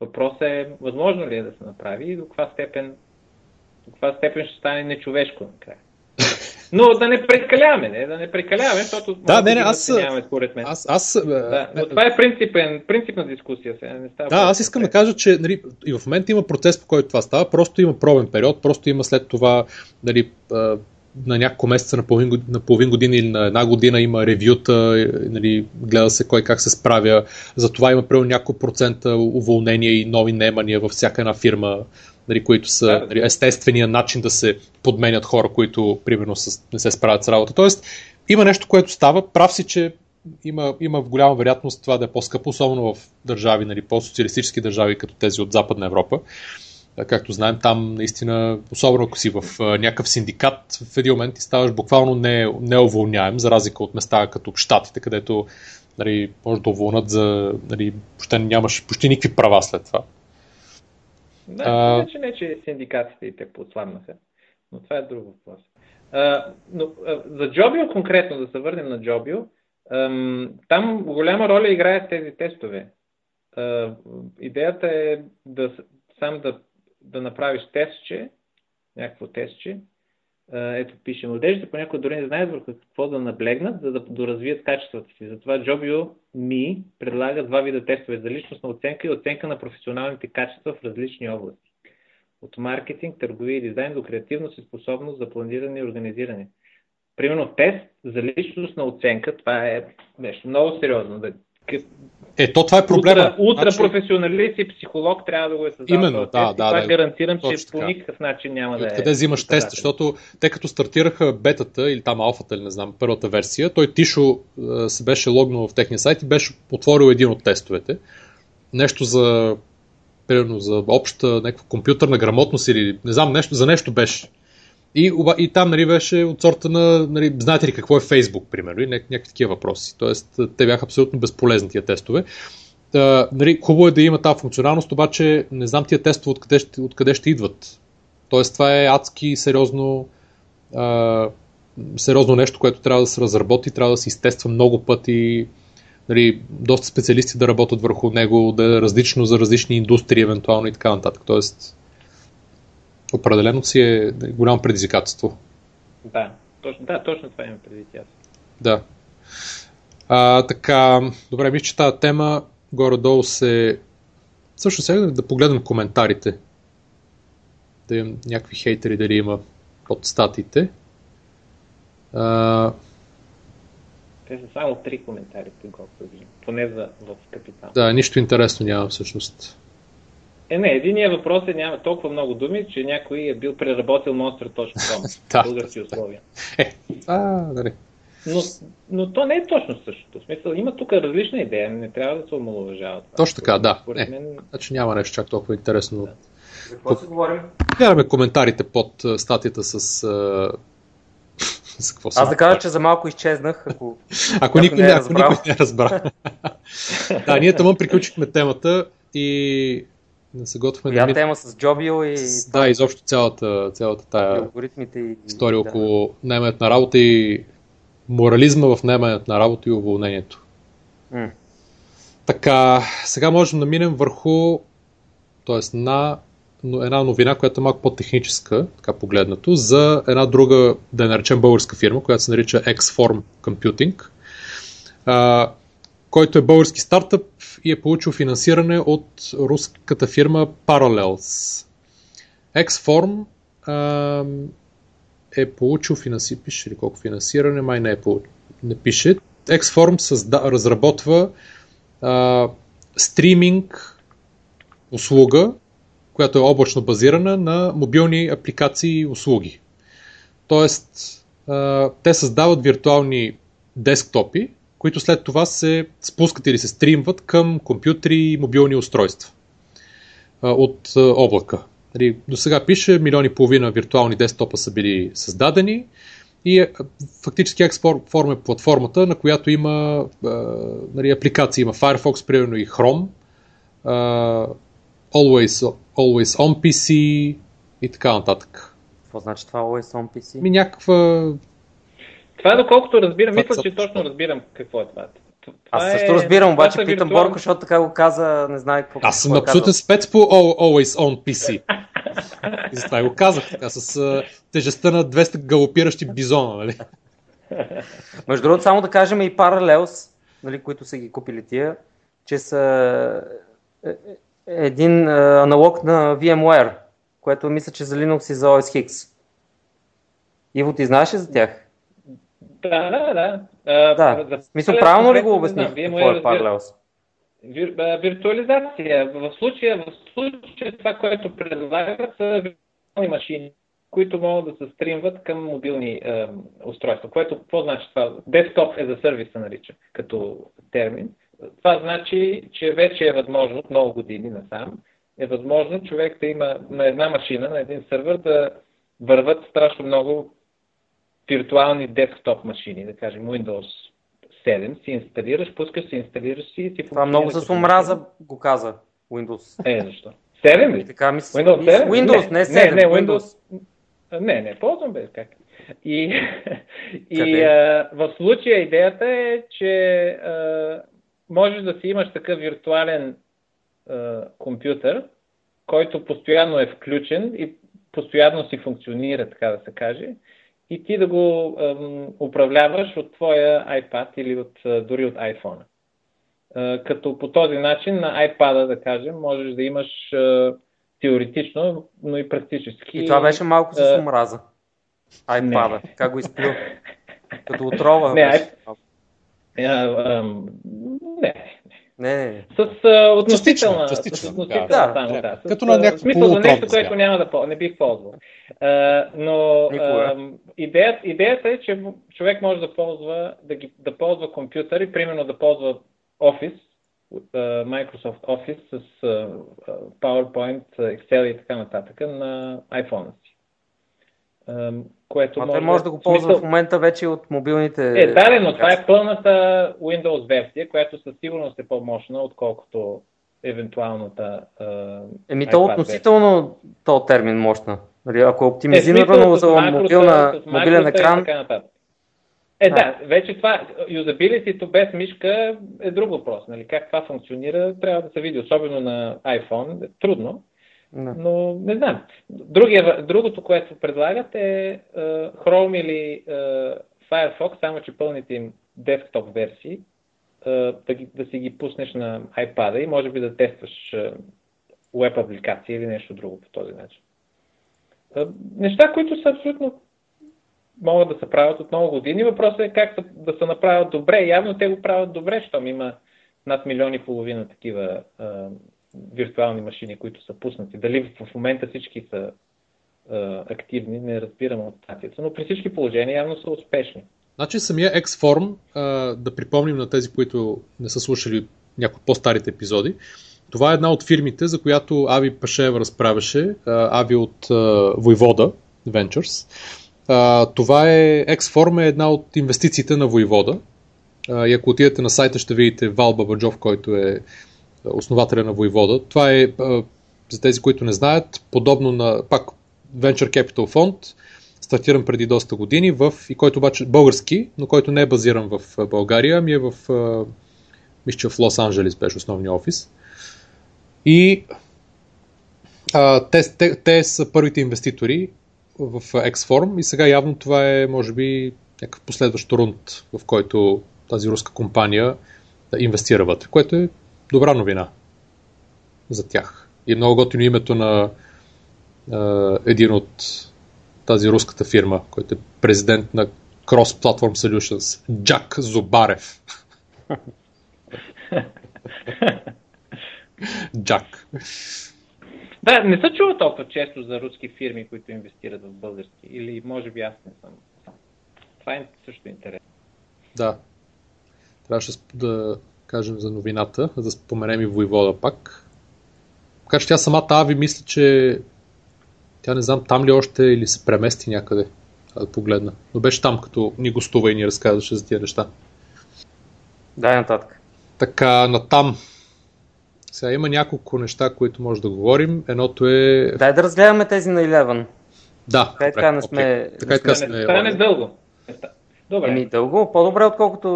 Въпросът е, възможно ли е да се направи и до каква степен, до каква степен ще стане нечовешко накрая. Но да не прекаляваме, не, да не прекаляваме, защото да, не, не, аз, да според мен. Аз, аз, да, но това е принципен, принципна дискусия. Сега не става да, аз искам да кажа, че нали, и в момента има процес, по който това става, просто има пробен период, просто има след това нали, на няколко месеца, на половин, на половин година или на една година има ревюта, нали, гледа се кой как се справя. Затова има примерно няколко процента уволнения и нови наемания във всяка една фирма, нали, които са нали, естествения начин да се подменят хора, които примерно с, не се справят с работа. Тоест, има нещо, което става. Прав си, че има, има в голяма вероятност това да е по-скъпо, особено в държави, нали, по-социалистически държави, като тези от Западна Европа. Както знаем, там наистина, особено ако си в някакъв синдикат, в един момент ти ставаш буквално не, неуволняем, за разлика от места като Штатите, където нали, може да уволнат за... Нали, почти нямаш почти никакви права след това. Да, а... не, че не, че синдикатите и те подслабнаха, но това е друг въпрос. А, но, а, за Джобио конкретно, да се върнем на Джобио, ам, там голяма роля играят тези тестове. А, идеята е да, сам да да направиш тестче, някакво тестче, ето пише, младежите понякога дори не знаят върху какво да наблегнат, за да доразвият качествата си. Затова Jobio Mi предлага два вида тестове за личностна оценка и оценка на професионалните качества в различни области. От маркетинг, търговия и дизайн до креативност и способност за планиране и организиране. Примерно тест за личностна оценка, това е нещо много сериозно. Да е, то това е проблема. Утра, утра значи... професионалист и психолог трябва да го е създал. Именно, да, да, това да. гарантирам, че по никакъв начин няма да е. Къде взимаш тест, защото те като стартираха бетата или там алфата, или не знам, първата версия, той Тишо се беше логнал в техния сайт и беше отворил един от тестовете. Нещо за примерно за обща някаква компютърна грамотност или не знам, нещо, за нещо беше. И, и там нали, беше от сорта на, нали, знаете ли какво е Фейсбук, примерно, и някакви такива въпроси. Тоест, те бяха абсолютно безполезни тия тестове. Та, нали, хубаво е да има тази функционалност, обаче не знам тия тестове откъде ще, откъде ще идват. Тоест, това е адски сериозно, а, сериозно нещо, което трябва да се разработи, трябва да се изтества много пъти. Нали, доста специалисти да работят върху него, да е различно за различни индустрии, евентуално и така нататък. Тоест, определено си е голямо предизвикателство. Да, точно, да, точно това има преди тя. Да. А, така, добре, мисля, че тази тема горе-долу се... Също сега да погледнем коментарите. Да имам някакви хейтери дали има под статиите. А... Те са само три коментари, поне за в капитал. Да, нищо интересно няма всъщност. Е, не, единият въпрос е няма толкова много думи, че някой е бил преработил Monster.com да. български условия. Е, а, дали. Но, но то не е точно същото. В смисъл, има тук различна идея, не трябва да се омалуважава това. Точно така, да. Според мен... Значи няма нещо чак толкова интересно. Да. За какво се говорим? Гледаме коментарите под статията с за какво Аз да кажа, че за малко изчезнах, ако, ако никой не, е ако никой не е разбрал. да, ние тъмън приключихме темата и да се готвим Коя да тема с Джобио и... Да, изобщо цялата, цялата тая алгоритмите и... история да. около наймането на работа и морализма в наймането на работа и уволнението. Mm. Така, сега можем да минем върху т.е. на една новина, която е малко по-техническа, така погледнато, за една друга, да я наречем българска фирма, която се нарича Xform Computing, а, който е български стартъп и е получил финансиране от руската фирма Parallels. Xform а, е получил финанси, пише ли колко финансиране, май не е получил, не пише. Xform създа, разработва а, стриминг услуга, която е облачно базирана на мобилни апликации и услуги. Тоест, а, те създават виртуални десктопи, които след това се спускат или се стримват към компютри и мобилни устройства от облака. Нали, до сега пише, милиони и половина виртуални десктопа са били създадени и фактически Xform е платформата, на която има нали, апликации. Има Firefox, примерно и Chrome, Always, Always on PC и така нататък. Какво значи това Always on PC? Ми някаква... Това доколкото разбирам, мисля, че точно разбирам какво е това. Това Аз също е, разбирам, обаче питам виртуал... Борко, защото така го каза, не знае какво. Аз съм е абсолютен спец по Always On PC. И затова го казах, така с uh, тежестта на 200 галопиращи бизона, нали? Между другото, само да кажем и Parallels, нали, които са ги купили тия, че са е, е, един аналог на VMware, което мисля, че за Linux и за OS X. Иво, ти знаеш ли за тях? Да, да, да. А, да. Мисля, правилно ли го обясних? Да, какво е Parallels? Вир, виртуализация. В случая, в случая това, което предлагат са виртуални машини, които могат да се стримват към мобилни е, устройства. Което, какво значи това? Десктоп е за сервис се нарича като термин. Това значи, че вече е възможно, много години насам, е възможно човек да има на една машина, на един сервер да върват страшно много виртуални десктоп машини, да кажем Windows 7, си инсталираш, пускаш си, инсталираш си и си Това много с омраза го каза Windows. Е, защо? 7 ли? Така ми Windows 7? Windows, не, не 7. Не, не, Windows. Не, не, ползвам без как. И, и а, в случая идеята е, че а, можеш да си имаш такъв виртуален а, компютър, който постоянно е включен и постоянно си функционира, така да се каже, и ти да го ем, управляваш от твоя iPad или от, дори от iPhone. Е, като по този начин на iPad, да кажем, можеш да имаш е, теоретично, но и практически. И това беше малко с омраза. iPad. Как го изплю? Като отрова. Не, беше. Не, не, не, не. С uh, относителна. Частично, с относителна да, само, да. да. С, Като на някакво смисъл за нещо, което няма да не бих ползвал. Uh, но uh, идеята, идеята е, че човек може да ползва, да, ги, да ползва компютър и примерно да ползва Office, Microsoft Office с PowerPoint, Excel и така нататък на iPhone което а може, може да го ползва смисъл... в момента вече от мобилните... Е, да, но това е пълната Windows версия, която със сигурност е по-мощна, отколкото евентуалната uh, Еми, то относително то термин мощна. Нали, ако е оптимизирано е, за мобилна, мобилен екран... Е, да, да, вече това, юзабилитито без мишка е друг въпрос. Нали? Как това функционира, трябва да се види, особено на iPhone. Е трудно. No. Но не знам. Другия, другото, което предлагат е uh, Chrome или uh, Firefox, само че пълните им десктоп версии, uh, да, да си ги пуснеш на iPad и може би да тестваш веб апликация или нещо друго по този начин. Uh, неща, които са абсолютно могат да се правят от много години. Въпросът е как да се направят добре. Явно те го правят добре, защото има над милиони и половина такива uh, виртуални машини, които са пуснати. Дали в момента всички са а, активни, не разбирам от статията, но при всички положения явно са успешни. Значи самия Xform, да припомним на тези, които не са слушали някои по-старите епизоди, това е една от фирмите, за която Ави Пашева разправяше, Ави от Войвода Ventures. Това е, Xform е една от инвестициите на Войвода. И ако отидете на сайта, ще видите Вал Бабаджов, който е основателя на Войвода. Това е, за тези, които не знаят, подобно на пак Venture Capital Fund, стартиран преди доста години, в, и който обаче български, но който не е базиран в България, ами е в, мисля, в Лос-Анджелес беше основния офис. И а, те, те, те са първите инвеститори в Xform и сега явно това е, може би, някакъв последващ рунд, в който тази руска компания инвестира вътре, което е добра новина за тях. И е много готино името на а, един от тази руската фирма, който е президент на Cross Platform Solutions, Джак Зубарев. Джак. Да, не се чува толкова често за руски фирми, които инвестират в български. Или може би аз не съм. Това е също интересно. Да. Трябваше да кажем за новината, да споменем и Войвода пак. Така че тя самата Ави мисля, че Тя не знам там ли още или се премести някъде. Да погледна. Но беше там, като ни гостува и ни разказваше за тия неща. Дай нататък. Така, натам. Сега има няколко неща, които може да говорим. Едното е... Дай да разгледаме тези на 11. Да, Така и така не сме... Така и така Да сме... не стане дълго. Добре. Еми дълго, по-добре отколкото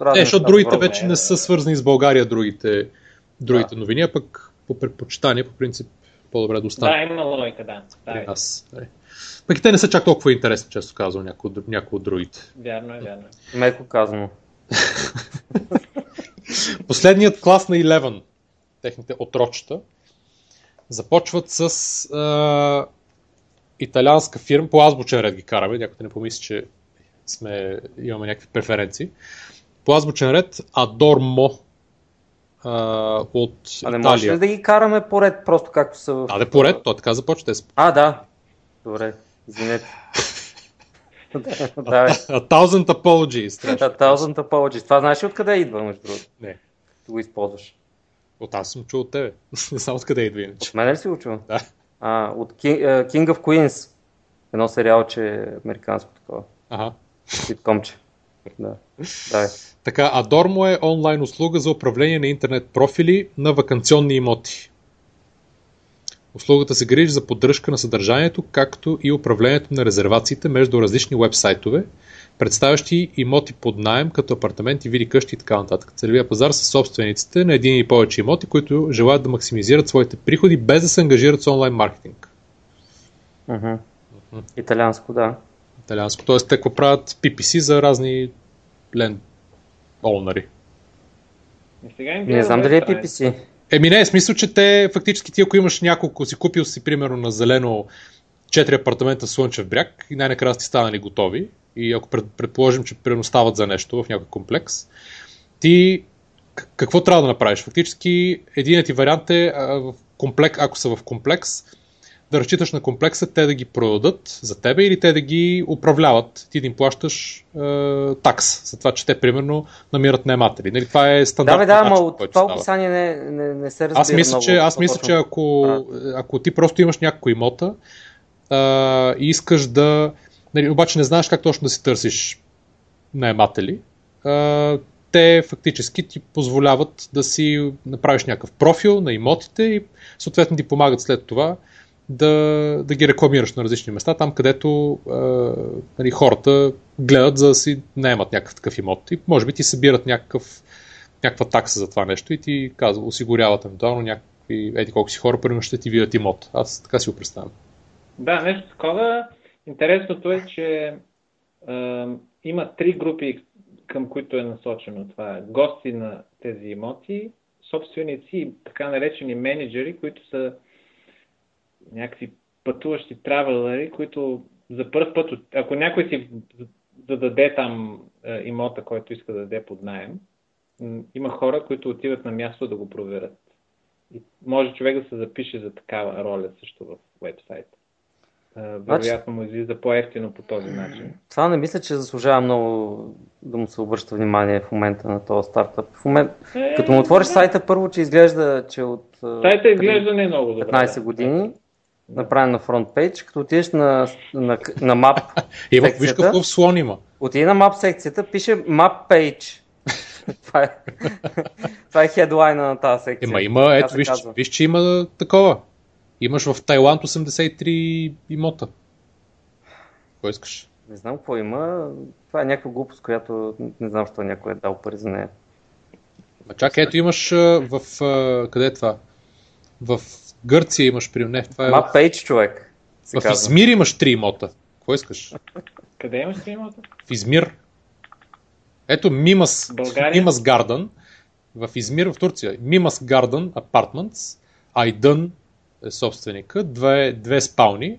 разни Не, защото другите вече не са свързани с България, другите, другите новини, а пък по предпочитание, по принцип, по-добре да Да, остане има логика, да. да нас. Нали. Пък и те не са чак толкова интересни, често казвам, някои от, някои от другите. вярно е, вярно е. Меко казано. Последният клас на 11, техните отрочета, започват с а, италианска фирма, по азбучен ред ги караме, някой да не помисли, че сме, имаме някакви преференции. По азбучен ред Adormo а, от А не може ли Италия. да ги караме поред, просто както са в... А, да поред, то така започва. А, да. Добре, извинете. да, A thousand apologies. да, thousand apologies. Това знаеш ли откъде идва, между другото? Не. Ти го използваш. От аз съм чул от тебе. Не знам откъде идва иначе. От мен ли си го чул? Да. А, от King, uh, King of Queens. Едно сериалче, американско такова. Ага. Ситкомче. Да. Давай. Така, Adormo е онлайн услуга за управление на интернет профили на вакансионни имоти. Услугата се грижи за поддръжка на съдържанието, както и управлението на резервациите между различни вебсайтове, представящи имоти под найем, като апартаменти, вили къщи и така нататък. Целевия пазар са собствениците на един и повече имоти, които желаят да максимизират своите приходи без да се ангажират с онлайн маркетинг. Мгм. Италианско, да. Италианско. Тоест, те какво правят PPC за разни лен оунъри. И сега им Не знам дали е. PPC. Еми не, в смисъл, че те фактически ти ако имаш няколко, си купил си примерно на зелено 4 апартамента в Слънчев бряг и най-накрая сте станали готови и ако пред, предположим, че примерно стават за нещо в някой комплекс, ти какво трябва да направиш? Фактически единият ти вариант е а, в комплек, ако са в комплекс, да разчиташ на комплекса те да ги продадат за тебе или те да ги управляват. Ти да им плащаш е, такс за това, че те примерно намират наематели. Нали, това е Да, стандартно. бе, да, ама от това описание не, не, не се разбира Аз мисля, много. че, аз мисля, че ако, ако ти просто имаш някакво имота а, и искаш да. Нали, обаче не знаеш как точно да си търсиш наематели, а, те фактически ти позволяват да си направиш някакъв профил на имотите и съответно ти помагат след това да, да ги рекламираш на различни места, там където а, нали, хората гледат за да си наемат някакъв такъв имот. И може би ти събират някакъв, някаква такса за това нещо и ти казва, осигуряват евентуално някакви, еди колко си хора, примерно ще ти видят имот. Аз така си го представям. Да, нещо такова. Интересното е, че е, има три групи, към които е насочено това. Гости на тези имоти, собственици и така наречени менеджери, които са някакви пътуващи травелери, които за първ път, ако някой си зададе там е, имота, който иска да даде под найем, има хора, които отиват на място да го проверят. И може човек да се запише за такава роля също в вебсайт. Вероятно му излиза по-ефтино по този начин. Това не мисля, че заслужава много да му се обръща внимание в момента на този стартъп. В момент, Е, като му отвориш да. сайта, първо, че изглежда, че от а, Сайта изглежда не много добре. 15 да. Направен на фронт пейдж, като отидеш на, на, на мап, И виж какъв слон има. отиди на мап секцията, пише map page. това, е, това е хедлайна на тази секция. Ема има, ето виж, казва. виж, че има такова. Имаш в Тайланд 83 имота. Какво искаш? Не знам какво има. Това е някаква глупост, която не знам, защо някой е дал пари за нея. Ма чакай, ето имаш в... къде е това? В Гърция имаш, при не, това е Map page, човек. В казва. Измир имаш три имота. Какво искаш? Къде имаш три имота? В Измир. Ето Мимас, България? Мимас Гарден в Измир, в Турция. Мимас Гарден Apartments, Айдън е собственика, две, две спални,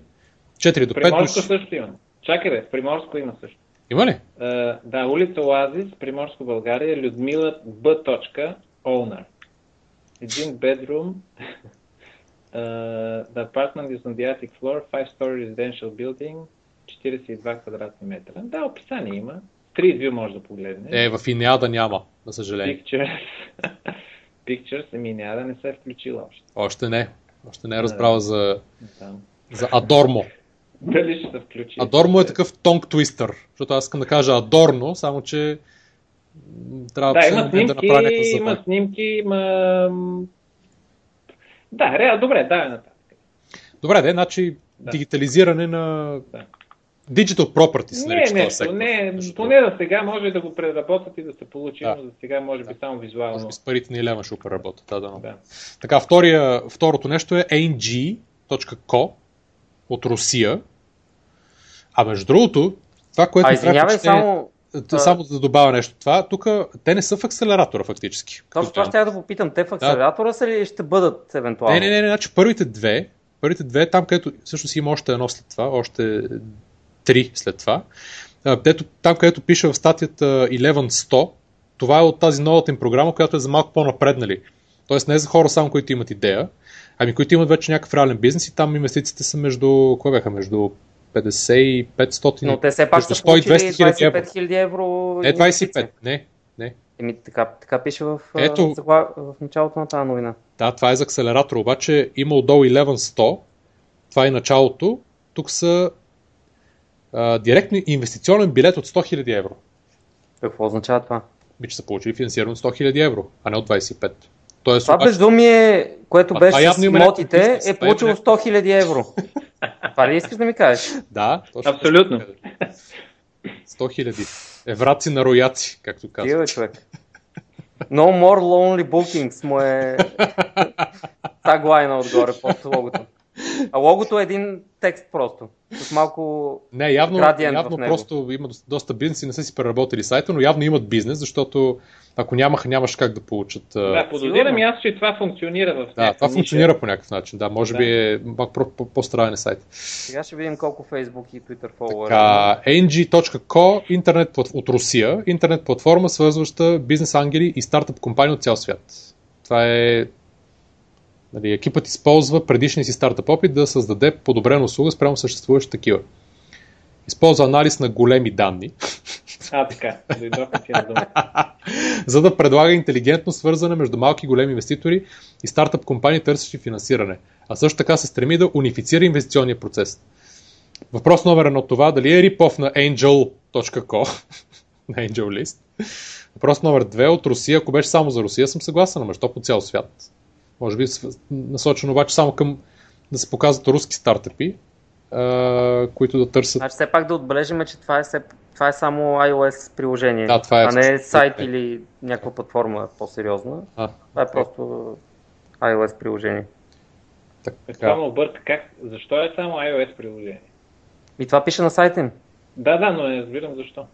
4 до 5 Приморско души. също има. Чакай бе, в Приморско има също. Има ли? Uh, да, улица Оазис, Приморско, България, Людмила Б. Owner. Един bedroom. Uh, the apartment is on the attic floor, 5-story residential building, 42 квадратни метра. Да, описание има. Street view може да погледне. Е, в Инеада няма, за съжаление. Pictures. Pictures, ами няма да не се е включила още. Още не. Още не е разбрала за... Да. За Adormo. Дали ще се включи? Adormo е такъв тонг твистър, защото аз искам да кажа Adorno, само че трябва Да, да, има да снимки, направя някакъв има снимки, има... Да, реал, добре, давай нататък. Добре, де, значи Да. дигитализиране на Да. Digital Property се Не, нарича нещо, сектор. не, Между поне за сега може да го преработят и да се получи, Да. но за сега може би Да. само Може визуално. би с парите на Илема ще го преработят. Да, да, Да. Така, втория, второто нещо е ng.co от Русия. А между другото, това, което А извинявай, само Т- Само да добавя нещо. Това, тук те не са в акселератора фактически. точно това ще я да попитам. Те в акселератора са ли ще бъдат евентуално? Не, не, не, не, значи първите две, първите две, там където всъщност има още едно след това, още три след това, а, там където пише в статията 1100, това е от тази новата им програма, която е за малко по-напреднали. Тоест не е за хора само, които имат идея, ами които имат вече някакъв реален бизнес и там инвестициите са между, кое бяха, между 50 и 500, Но те все пак са 100 и получили 200 хиляди евро. 25 000 евро. Не инвестиция. 25, не, не. Еми, така, така пише в, Ето. загла- в началото на тази новина. Да, това е за акселератор, обаче има отдолу 1100, това е началото, тук са а, директно инвестиционен билет от 100 000 евро. Какво означава това? Би, че са получили финансиране от 100 000 евро, а не от 25. Тоест, Това обаче, безумие, което А беше с бизнес. е получило някакъв- 100 000 евро. Това ли искаш да ми кажеш? Да, точно. Абсолютно. 100 000. Евраци на рояци, както казват. Тива, човек. No more lonely bookings му е таглайна отгоре под логото. А логото е един текст просто. С малко... Не, явно, Градиент в явно него. просто има дос- доста бизнеси, не са си преработили сайта, но явно имат бизнес, защото ако нямаха, нямаш как да получат. Да, подозирам и аз, че това функционира в да това ниша. функционира по някакъв начин. Да, може Да. би е малко по- по- по-странен сайт. Сега ще видим колко Facebook и Twitter фолуъра. Така, ng.co, интернет от Русия, интернет платформа, свързваща бизнес ангели и стартъп компании от цял свят. Това е нали, екипът използва предишния си стартъп опит да създаде подобрена услуга спрямо съществуващи такива. Използва анализ на големи данни, А, така. Ти на за да предлага интелигентно свързване между малки и големи инвеститори и стартъп компании, търсещи финансиране. А също така се стреми да унифицира инвестиционния процес. Въпрос номер едно това, дали е рипов на angel.co, на Angel List. Въпрос номер две от Русия, ако беше само за Русия, съм съгласен, ама що по цял свят? Може би насочено обаче само към да се показват руски стартъпи, а, които да търсят Значи все пак да отбележим, че това е, все, това е само iOS приложение, Да, това е а не всъщност- сайт или някаква платформа по-сериозна. А, Това е просто iOS приложение. Това така. ме обърка. Как? Защо е само iOS приложение? И това пише на сайта им. Да, да, но не разбирам защо.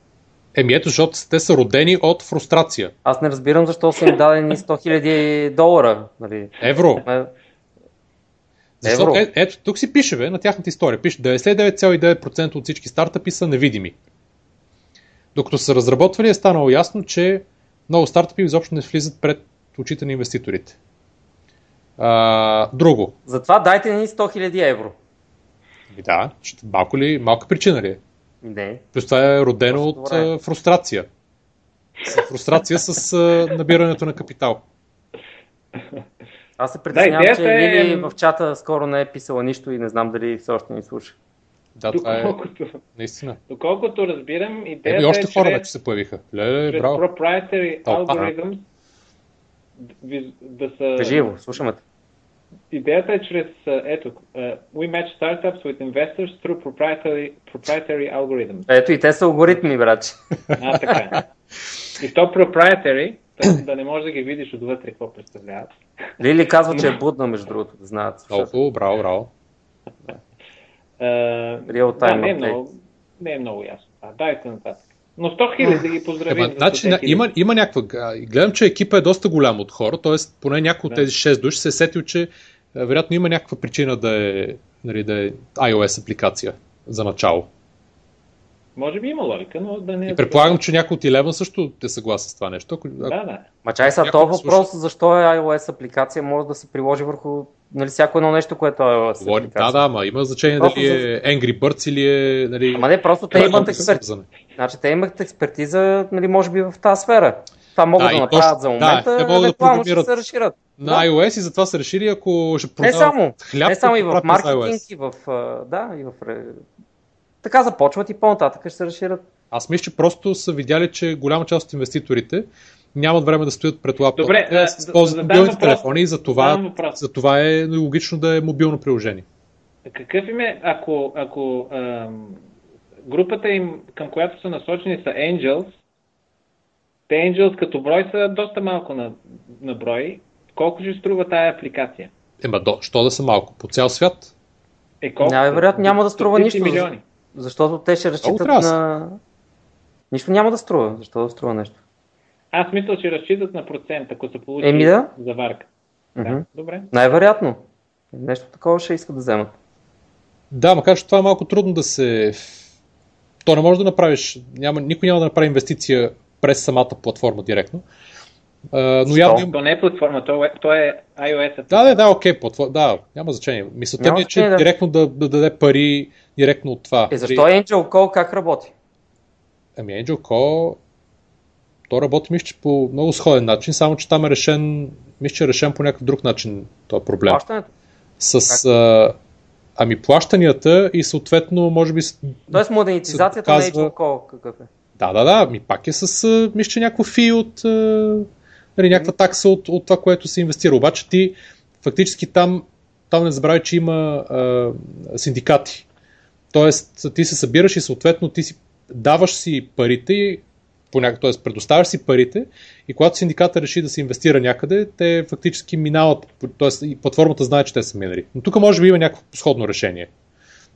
Еми ето, защото те са родени от фрустрация. Аз не разбирам защо са им дадени 100 000 долара. Нали. Евро. Защото, е, ето, тук си пише, бе, на тяхната история. Пише 99,9% от всички стартъпи са невидими. Докато са разработвали е станало ясно, че много стартъпи изобщо не влизат пред очите на инвеститорите. А, друго. Затова дайте ни 100 000 евро. Ами да, малко ли, малка причина ли е? Не. Плюс това е родено Просто от добре. фрустрация. Фрустрация с а, набирането на капитал. Аз се притеснявам, идеята че е- Лили в чата скоро не е писала нищо и не знам дали все още ни слуша. Да, това е Доколкото, наистина. доколкото разбирам, идеята Еми, още е хора вече се появиха. Леле, чрез браво. proprietary Толкова. algorithms да са... Кажи го, слушаме те. Идеята е чрез, ето, а, we match startups with investors through proprietary, proprietary algorithms. Ето и те са алгоритми, брат. А, така. И то proprietary, да не можеш да ги видиш отвътре какво представляват. Лили казва, че е будна, между другото, да знаят. Хубаво, браво, браво. А, Real да, time не е, много, не е много ясно. А, дайте нататък. Но 100 хиляди да ги поздравим. Ема, за значи, 100 на, хиляди. има, има някаква... Гледам, че екипа е доста голям от хора, т.е. поне някой от Да. тези 6 души се е сетил, че вероятно има някаква причина да е, нали, да е iOS апликация за начало. Може би има логика, но да не е... И предполагам, че някой от Eleven също е съгласен с това нещо. Ако, Да, да. Ма чай са, този да слуша. въпрос, защо е iOS апликация, може да се приложи върху нали, всяко едно нещо, което е iOS говори, апликация. да, да, ма има значение Просто дали е Angry Birds или е... Нали, Ама не, просто те имат за експерт. Значи те имат експертиза, нали, може би в тази сфера. Това могат Да, да, направят точно- за да, момента, те могат да програмират. се разширят. на Да. iOS и затова са решили, ако ще Не продават само, хляб, не само и да в маркетинг, и в... Да, и в... ре- Така започват и по-нататък ще се разширят. Аз мисля, че просто са видяли, че голяма част от инвеститорите нямат време да стоят пред лаптоп. Добре, да- ползват да задам мобилните въпрос. телефони и за това, за това е логично да е мобилно приложение. Какъв им е, ако, ако ам, групата им, към която са насочени са Angels, те Angels като брой са доста малко на, на брой, колко ще струва тая апликация? Ема, до, що да са малко? По цял свят? Е, колко? Най-вероятно няма да струва нищо. милиони. Защото те ще разчитат на... Нищо няма да струва. Защо да струва нещо? Аз мисля, че разчитат на процент, ако се получи Еми да. заварка. Мгм. Да, добре. Най-вероятно. Нещо такова ще искат да вземат. Да, макар че това е малко трудно да се... То не може да направиш, няма, никой няма да направи инвестиция през самата платформа директно. А, но явно... То не е платформа, то е, то е iOS. Да, да, да, окей, платформа, да, няма значение. Мисълта ми е, че да. директно да, да даде пари директно от това. Е, защо Angel Call как работи? Ами Angel Call, то работи мисля, че по много сходен начин, само че там е решен, мисля, че е решен по някакъв друг начин този проблем. Плащането. С а, ами плащанията и съответно, може би, Тоест монетизацията се доказва- на Angel Call какъв е? да, да, да, ми пак е с, мисля, че някакво фи от, нали, някаква такса от, от това, което се инвестира. Обаче ти фактически там, там не забравяй, че има а, синдикати. Тоест, ти се събираш и съответно ти си даваш си парите, т.е. предоставяш си парите и когато синдиката реши да се инвестира някъде, те фактически минават, т.е. и платформата знае, че те са минали. Но тук може би има някакво сходно решение.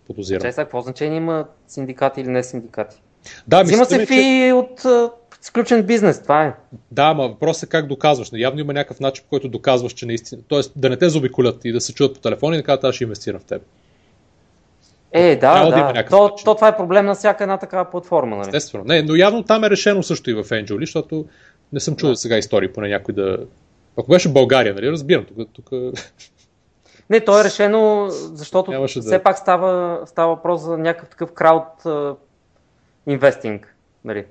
Подозирам. Чай сега, какво значение има синдикати или не синдикати? Да, Взима се е, че- фи от сключен бизнес, това е. Да, ма въпросът е как доказваш. Явно има някакъв начин, по който доказваш, че наистина. Тоест да не те заобиколят и да се чуят по телефона и да кажат, аз ще инвестирам в теб. Е, да, Трябва да да. има някакъв то, начин. то, това е проблем на всяка една такава платформа, нали? Естествено. Не, но явно там е решено също и в Angel, защото не съм чул сега истории, поне някой да. Ако беше България, нали, разбирам. Тук, тук... Не, то е решено, защото Нямаше да- все пак става, става въпрос за някакъв такъв крауд инвестинг. Нали?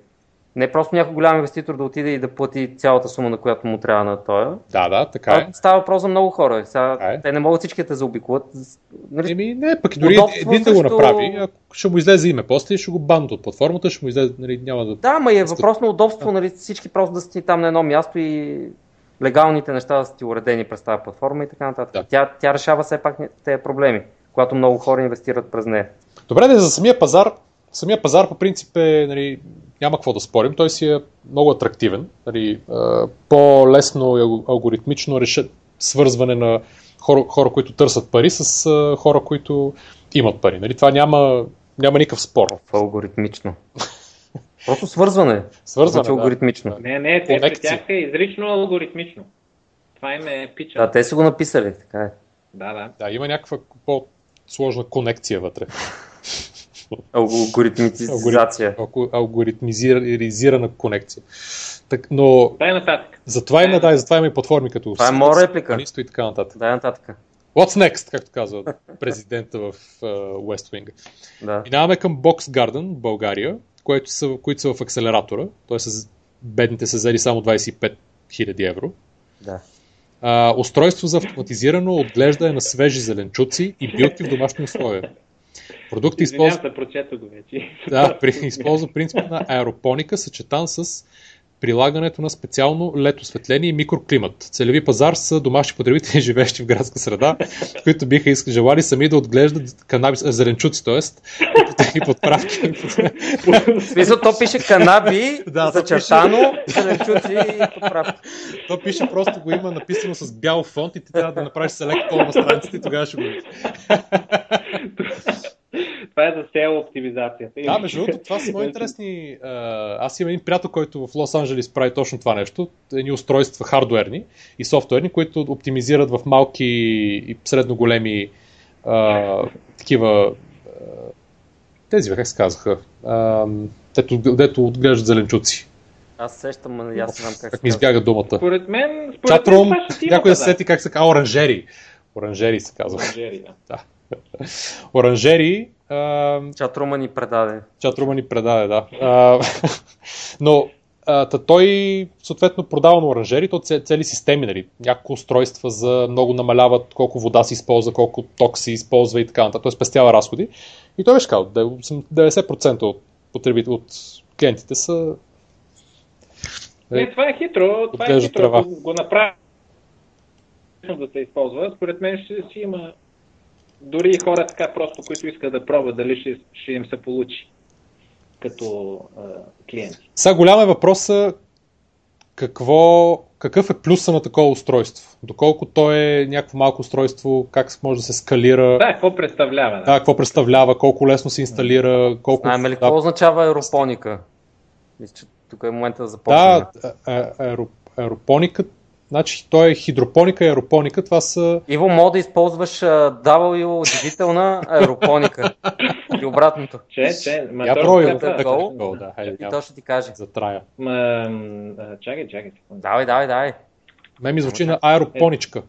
Не просто някой голям инвеститор да отиде и да плати цялата сума, на която му трябва на тоя. Да, да, така е. Става въпрос за много хора. Сега, е. те не могат всички да те заобиколят. Нали? Еми, не, пък дори един да го направи, ще му излезе име после и ще го банат от платформата, ще му излезе, нали, няма да... Да, ма е въпрос на удобство, нали, всички просто да си там на едно място и легалните неща да са ти уредени през тази платформа и така нататък. Да. Тя, тя решава все пак тези проблеми, когато много хора инвестират през нея. Добре, да, за самия пазар, самия пазар по принцип е, нали, няма какво да спорим, той си е много атрактивен, нали, по-лесно и алго- алгоритмично реше, свързване на хора, хора, които търсят пари с хора, които имат пари. Нали, това няма, няма никакъв спор. Това е алгоритмично. Просто свързване. Свързване, Значи алгоритмично. Да. Не, не, те при тях е изрично алгоритмично. Това им е пича. Да, те са го написали, така е. да. да. Да, има някаква по-сложна конекция вътре. Алгоритмизация. Алго- Алгоритмизирана конекция. Так, но Дай нататък. затова има, да, затова има и платформи като Това е моя реплика. И така нататък. Дай нататък. What's next, както казва президента в uh, West Wing. Да. Минаваме към Box Garden, България, което са, които са в акселератора. Т.е. бедните са взели само 25 000 евро. да. А, устройство за автоматизирано отглеждане на свежи зеленчуци и билки в домашни условия. Продукт Извинявам използва, се, го вече. да, при, използва принципа на аеропоника, съчетан с прилагането на специално лед осветление и микроклимат. Целеви пазар са домашни потребители, живеещи в градска среда, които биха искали, желали сами да отглеждат канабис, зеленчуци, т.е. и подправки. Смисъл, то пише канаби, Да, зачертано, зеленчуци и подправки. То пише, просто го има написано с бял фонт и ти трябва да направиш селект на страницата и тогава ще го видиш. Това е за SEO оптимизацията. Да, между другото, това са много интересни. а, Аз имам един приятел, който в Лос Анджелис прави точно това нещо. Едни устройства хардуерни и софтуерни, които оптимизират в малки и средно големи а, такива. а, Тези, как се казаха? А, Дето, дето отглеждат зеленчуци. Аз сещам, аз знам как се Как ми избяга думата. Според мен, според Чатрум, мен някой да сети как се казва. Оранжери. Оранжери се казва. Оранжери, да. Оранжери. Чатрума ни предаде. Чатрума ни предаде, да. А, но та той съответно продава на оранжери, то це- цели системи, нали, няколко устройства за много намаляват колко вода се използва, колко ток се използва и така нататък. Той спестява разходи. И той беше казал, да, 90% от, потребител, от клиентите са Не, това е хитро. Това е хитро. трава. Ако го направи да се използва, според мен ще си има дори и хора така просто, които искат да пробват дали ще, ще им се получи като а, клиенти. Сега голям е въпроса какво, какъв е плюса на такова устройство? Доколко то е някакво малко устройство, как може да се скалира, Да, какво представлява? да, какво представлява, колко лесно се инсталира, колко... Знаем ли да, какво означава аеропоника? Мисля, че тук е момента да започнем. да, а- а- аеро, аеропоника, значи то е хидропоника и аеропоника, това са... Иво, мога да използваш W удивителна аеропоника. И обратното. Че, че, ма Я да, хайде, И то ще ти каже. за трая. Ма, чакай, чакай. Давай, давай, давай. Мен ми звучи на аеропоничка.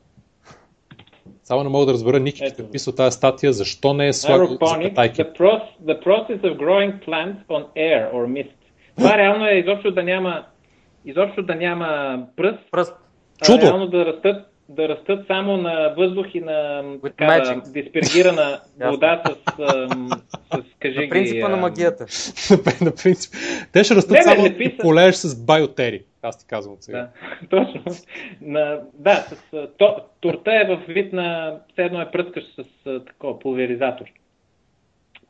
Само не мога да разбера Ники, като писал тази статия, защо не е слагал запетайки. the, the process of growing plants on air or mist. Това реално е изобщо да няма, изобщо да няма пръст, Пръст. Чудо! реално да растат, да растат само на въздух и на такава диспергирана вода с, с кажи На принципа ги, на магията. на принцип. Те ще растат Не, само не писа. полееш с байотери. Аз ти казвам от сега. Да, точно. На, да, с, то, турта е в вид на, все едно е пръскаш с такова пулверизатор.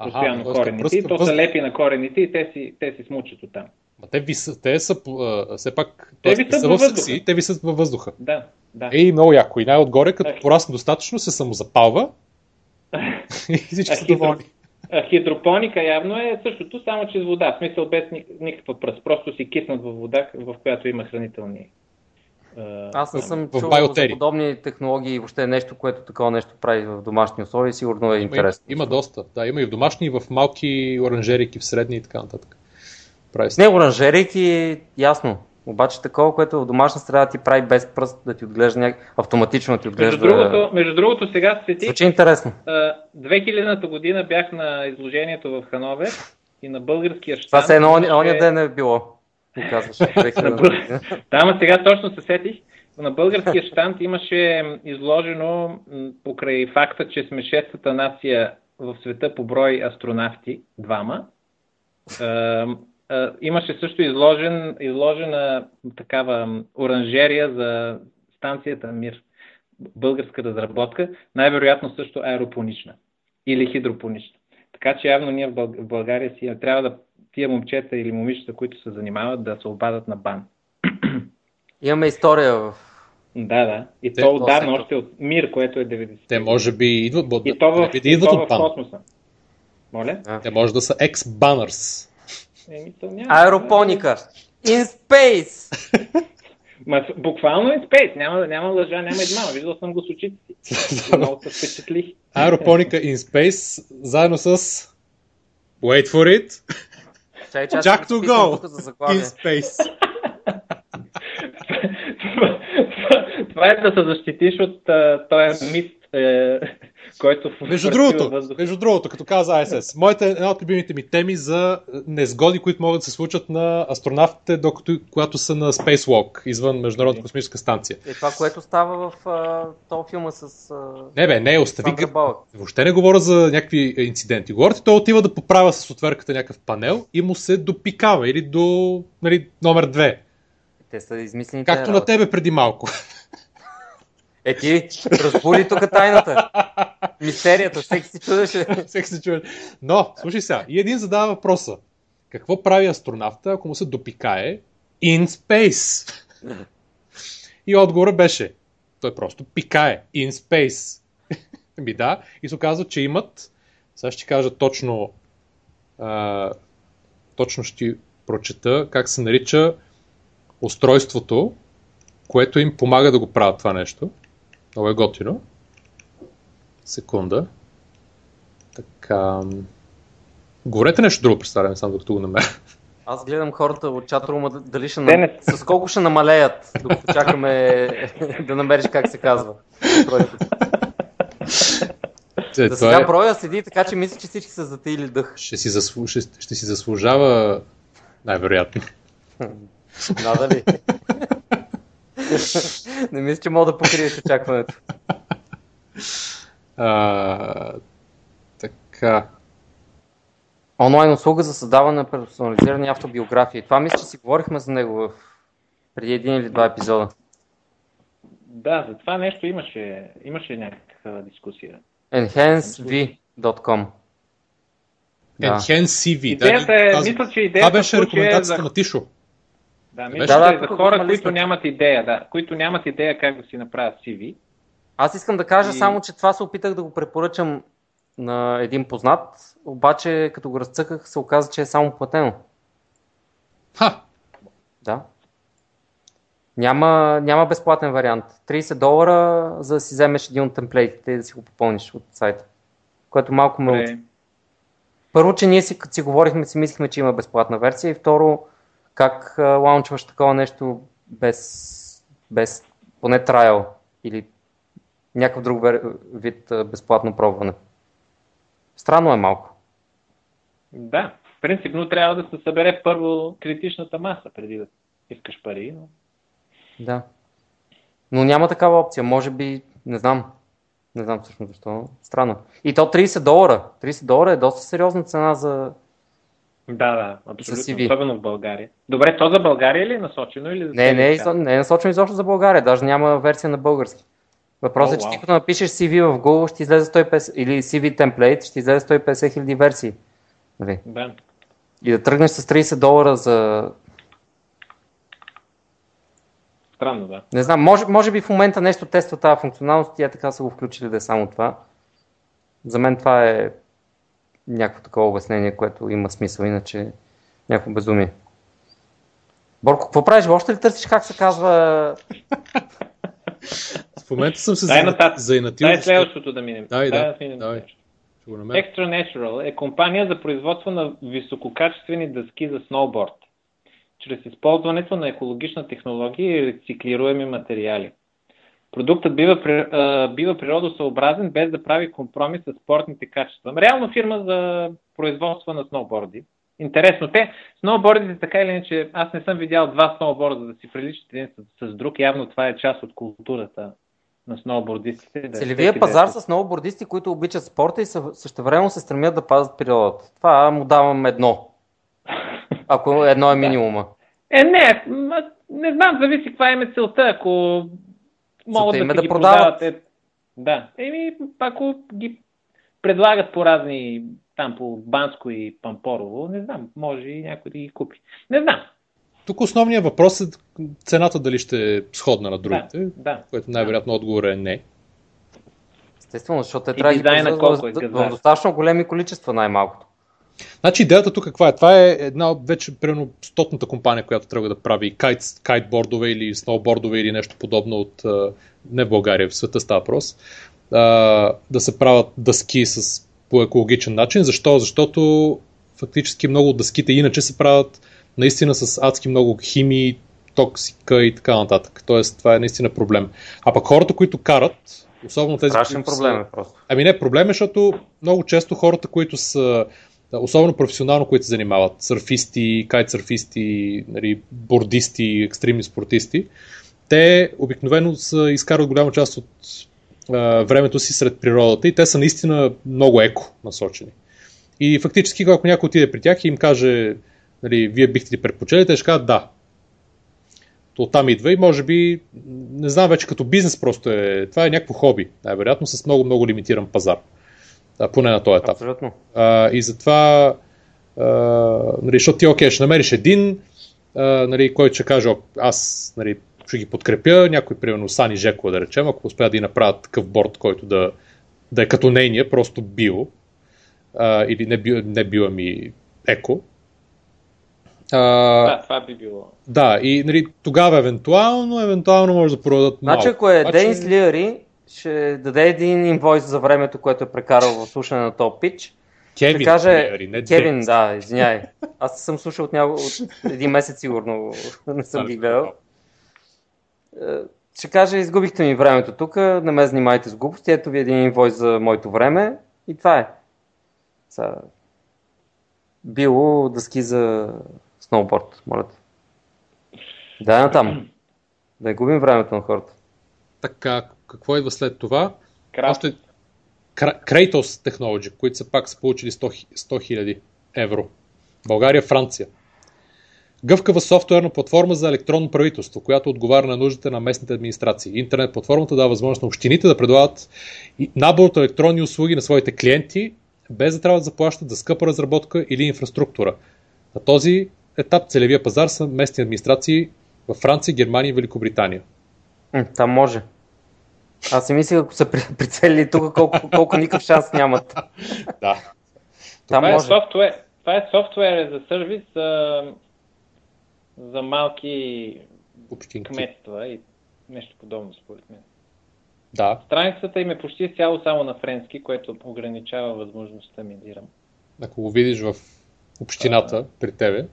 Постоянно т.е. корените. пръска И то се лепи на корените и те си, те си смучат оттам. Ма те, висят, те са а, все пак... Те висят са във въздуха. съкси, те висят във въздуха. Да, да. Ей, много яко. И най-отгоре, като Ах. порасне достатъчно, се самозапалва и всички са А, хидро- доволни. А, Хидропоника явно е същото, само че с вода. В смисъл без ни- никаква пръст. Просто си киснат във вода, в която има хранителни. а, Аз не съм чувал Bioteri. за подобни технологии и въобще нещо, което такова нещо прави в домашни условия. Сигурно е Има, интересно. има доста. Да, има и в домашни, и в малки оранжерики, в средни и така нататък. Прави се. Не, оранжерейки, ясно. Обаче такова, което е в домашна среда ти прави без пръст да ти отглежда няк... автоматично да ти Между отглежда. другото, между другото, сега светих. Звучи интересно. а, 2000-та година бях на изложението в Хановер и на българския щанд. Това се едно имаше- оня ден е било. Ми казваш. 2000 На бъл- Да, ама сега точно се сетих. На българския щанд имаше изложено покрай факта, че сме шестата нация в света по брой астронавти, двама. Е, имаше също изложен, изложена такава оранжерия за станцията Мир. Българска разработка, най-вероятно също аеропонична или хидропонична. Така че явно ние в Бълг- в България си трябва да тия момчета или момичета, които се занимават, да се обадат на бан. Имаме история в... Да, да. И Те- то отдавна, още от Мир, което е 90. Те може би идват, И то в, да, и то от в космоса. Моля? Те може да са ex-banners. Еми, то няма. Аеропоника. In space! Ма, буквално in space. Няма, няма лъжа, няма измама. Виждал съм го с очите си. Много се впечатлих. Аеропоника in space, заедно с Wait for it, Чай, чай, Jack to go in space. това, това- това е да се защитиш от този мист, е, който в Между другото, във въздуха. между другото, като каза ISS, моите, една от любимите ми теми за незгоди, които могат да се случат на астронавтите, докато когато са на Spacewalk, извън Международната космическа станция. Е това, което става в а, този филма с... А... Не бе, не, остави г-. Въобще не говоря за някакви инциденти. Говорите, той отива да поправя с отверката някакъв панел и му се допикава или до нали, номер две. Те са измислени. Както на тебе преди малко. Е ти, разбули тук тайната. Мистерията, всеки си чудеше. Всеки се чуе. Но, слушай сега, и един задава въпроса. Какво прави астронавта, ако му се допикае in space? И отговорът беше, той просто пикае in space. Ми да, и се оказва, че имат, сега ще кажа точно, а, точно ще прочета как се нарича устройството, което им помага да го правят това нещо. Много е готино. Секунда. Така. Говорете нещо друго, представям само докато го намеря. Аз гледам хората от чатрума дали ще... Те Нам... С колко ще намалеят, докато чакаме да намериш как се казва. Е, За това сега е, броя седи, така че мисля, че всички са затаили дъх. ще, си заслу... ще, ще си заслужава най-вероятно. Надали. Не мисля, че мога да покриеш очакването. А, така. Онлайн услуга за създаване на персонализирани автобиографии. Това мисля, че си говорихме за него в преди един или два епизода. Да, за това нещо имаше, имаше някаква дискусия. enhancev.com Да. Enhance CV. Идеята е, Аз- мисля, че идеята Това беше случая е рекомендацията за, на Тишо. Да, мисля, Да, е за хора, които нямат идея, да, които нямат идея как да си направят CV. Аз искам да кажа И- само, че това се опитах да го препоръчам на един познат, обаче като го разцъках се оказа, че е само платено. Ха! Да. Няма, няма безплатен вариант. 30 долара за да си вземеш един от темплейтите и да си го попълниш от сайта. Което малко ме... Първо, че ние си, като си говорихме, си мислихме, че има безплатна версия и второ, как лаунчваш такова нещо без, без поне трайл или някакъв друг вид безплатно пробване. Странно е малко. Да, принципно трябва да се събере първо критичната маса, преди да искаш пари. Но... Да. Но няма такава опция. Може би, не знам. Не знам всъщност защо. Странно. И то 30 долара. 30 долара е доста сериозна цена за... Да, да, абсолютно, особено в България. Добре, то за България ли е насочено или за Не, не е, не е насочено изобщо за България. Даже няма версия на български. Въпросът е, О, че ти като напишеш CV в Google, ще излезе 150, или CV темплейт, ще излезе 150 хиляди версии. Нали? Да. И да тръгнеш с 30 долара за... Странно, да. Не знам, може, може би в момента нещо тества тази функционалност и така са го включили да е само това. За мен това е някакво такова обяснение, което има смисъл, иначе някакво безумие. Борко, какво правиш? Още ли търсиш как се казва? В момента съм се заинатил. Дай следващото да минем. Дай, да, минем. Extra Natural е компания за производство на висококачествени дъски за сноуборд, чрез използването на екологична технология и рециклируеми материали. Продуктът бива, бива природосъобразен без да прави компромис с спортните качества. Реално фирма за производство на сноуборди. Интересно, те, сноубордите така или иначе, аз не съм видял два сноуборда да си приличат един с, с друг. Явно това е част от културата на сноубордистите. Да, Целевия е пазар с- с сноубордисти, които обичат спорта и съ- същевременно се стремят да пазят природата. Това му давам едно. Ако едно е минимума. Е, не, не знам, зависи каква е целта. Ако могат да, е да ги продават. продават. Е, да, еми, ако ги предлагат по разни, там по Банско и Пампорово, не знам, може и някой да ги купи. Не знам. Тук основният въпрос е цената дали ще е сходна на другите, Да, да. което най-вероятно отговор е не. Естествено, защото те И трябва да ги колко е в- газар. достатъчно големи количества най-малкото. Значи идеята тук каква е? Това е една вече примерно стотната компания, която трябва да прави кайт, кайтбордове или сноубордове или нещо подобно от не в България, в света става въпрос. Да се правят дъски с, по екологичен начин. Защо? Защото фактически много от дъските иначе се правят наистина с адски много химии, токсика и така нататък. Тоест това е наистина проблем. А пък хората, които карат, особено тези, Страшен проблем е просто. Ами не, проблем е, защото много често хората, които са, особено професионално, които се занимават, сърфисти, кайтсърфисти, нали, бордисти, екстремни спортисти, те обикновено са изкарват голяма част от а, времето си сред природата и те са наистина много еко насочени. И фактически, ако някой отиде при тях и им каже, нали, вие бихте ли предпочели, те ще кажат да. То там идва и може би, не знам вече като бизнес просто е, това е някакво хоби, най-вероятно с много-много лимитиран пазар. Поне на този етап. Абсолютно. А, и затова, а, нали, защото ти, окей, ще намериш един, а, нали, който ще каже, «Ок, аз нали, ще ги подкрепя, някой, примерно Сани Жеко, да речем, ако успеят да и направят такъв борт, който да, да е като нейния, просто био, а, или не био, не био, ами еко. А, Да, това би било. да, и нали, тогава евентуално, евентуално може да продадат малко. Значи, ако е Денис Лиари, ще даде един инвойс за времето, което е прекарал в слушане на топ пич. Кевин, ще каже, не Кевин, да, извиняй. Аз съм слушал от, него, от един месец сигурно, не съм ги гледал. Е, Ще каже, изгубихте ми времето тук, не ме занимайте с глупости, ето ви един инвойс за моето време и това е. Са... Било дъски за сноуборд, моля те. Да, натам. Да не губим времето на хората. Така, какво идва след това? Крат. Още Kratos Technology, които са пак са получили 100 000 евро. България, Франция. Гъвкава софтуерна платформа за електронно правителство, която отговаря на нуждите на местните администрации. Интернет платформата дава възможност на общините да предлагат набор от електронни услуги на своите клиенти, без да трябва да заплащат за скъпа разработка или инфраструктура. На този етап целевия пазар са местни администрации във Франция, Германия и Великобритания. Там може. Аз си мислех, ако са при- прицелили тук, колко, колко никакъв шанс нямат. Да. Там Това е, може. софтуер, това е софтуер за сервис за, за малки Общинки. кметства и нещо подобно според мен. Да. Страницата им е почти цяло само на френски, което ограничава възможността ми да ирам. Ако го видиш в общината при тебе,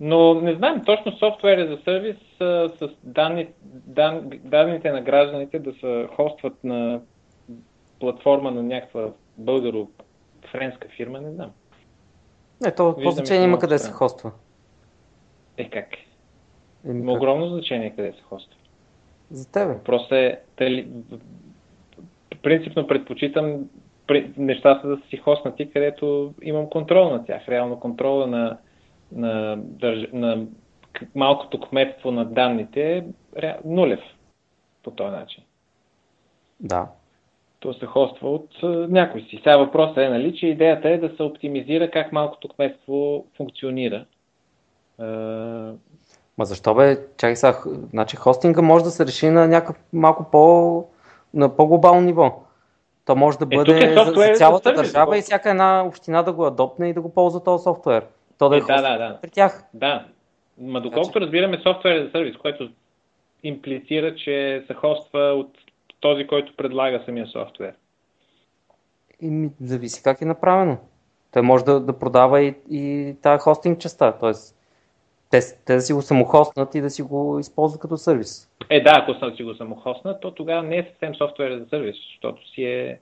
Но не знам, точно софтуер за сервис а, с данни, дан, данните на гражданите да се хостват на платформа на някаква българо-френска фирма, не знам. Не, то Виждаме какво значение има къде се хоства? Е как? Еми, Има как? огромно значение къде се хоства. За тебе. Въпросът е, дали, принципно предпочитам нещата да си хоснати, където имам контрол на тях. Реално контрола на, на, държ... на малкото кметство на данните е нулев по този начин. Да. То се хоства от а, някой си. Сега въпросът е, нали, че идеята е да се оптимизира как малкото кметство функционира. А, Ма защо бе? Чакай сега. Значи хостинга може да се реши на някакъв малко по, на по-глобално ниво. То може да Е, бъде тук е за, за цялата сервис, държава и всяка една община да го адопне и да го ползва този софтуер. То да е, Е, да, да, да. при тях. Да, ма доколкото разбираме софтуер за сервис, който имплицира, че се хоства от този, който предлага самия софтуер. И зависи как е направено. Той може да, да продава и, и тази хостинг частта. Тоест, те, те да си го самохостнат и да си го използват като сервис. Е, да, ако съм си го самохостна, то тогава не е съвсем софтуер за сервис, защото си е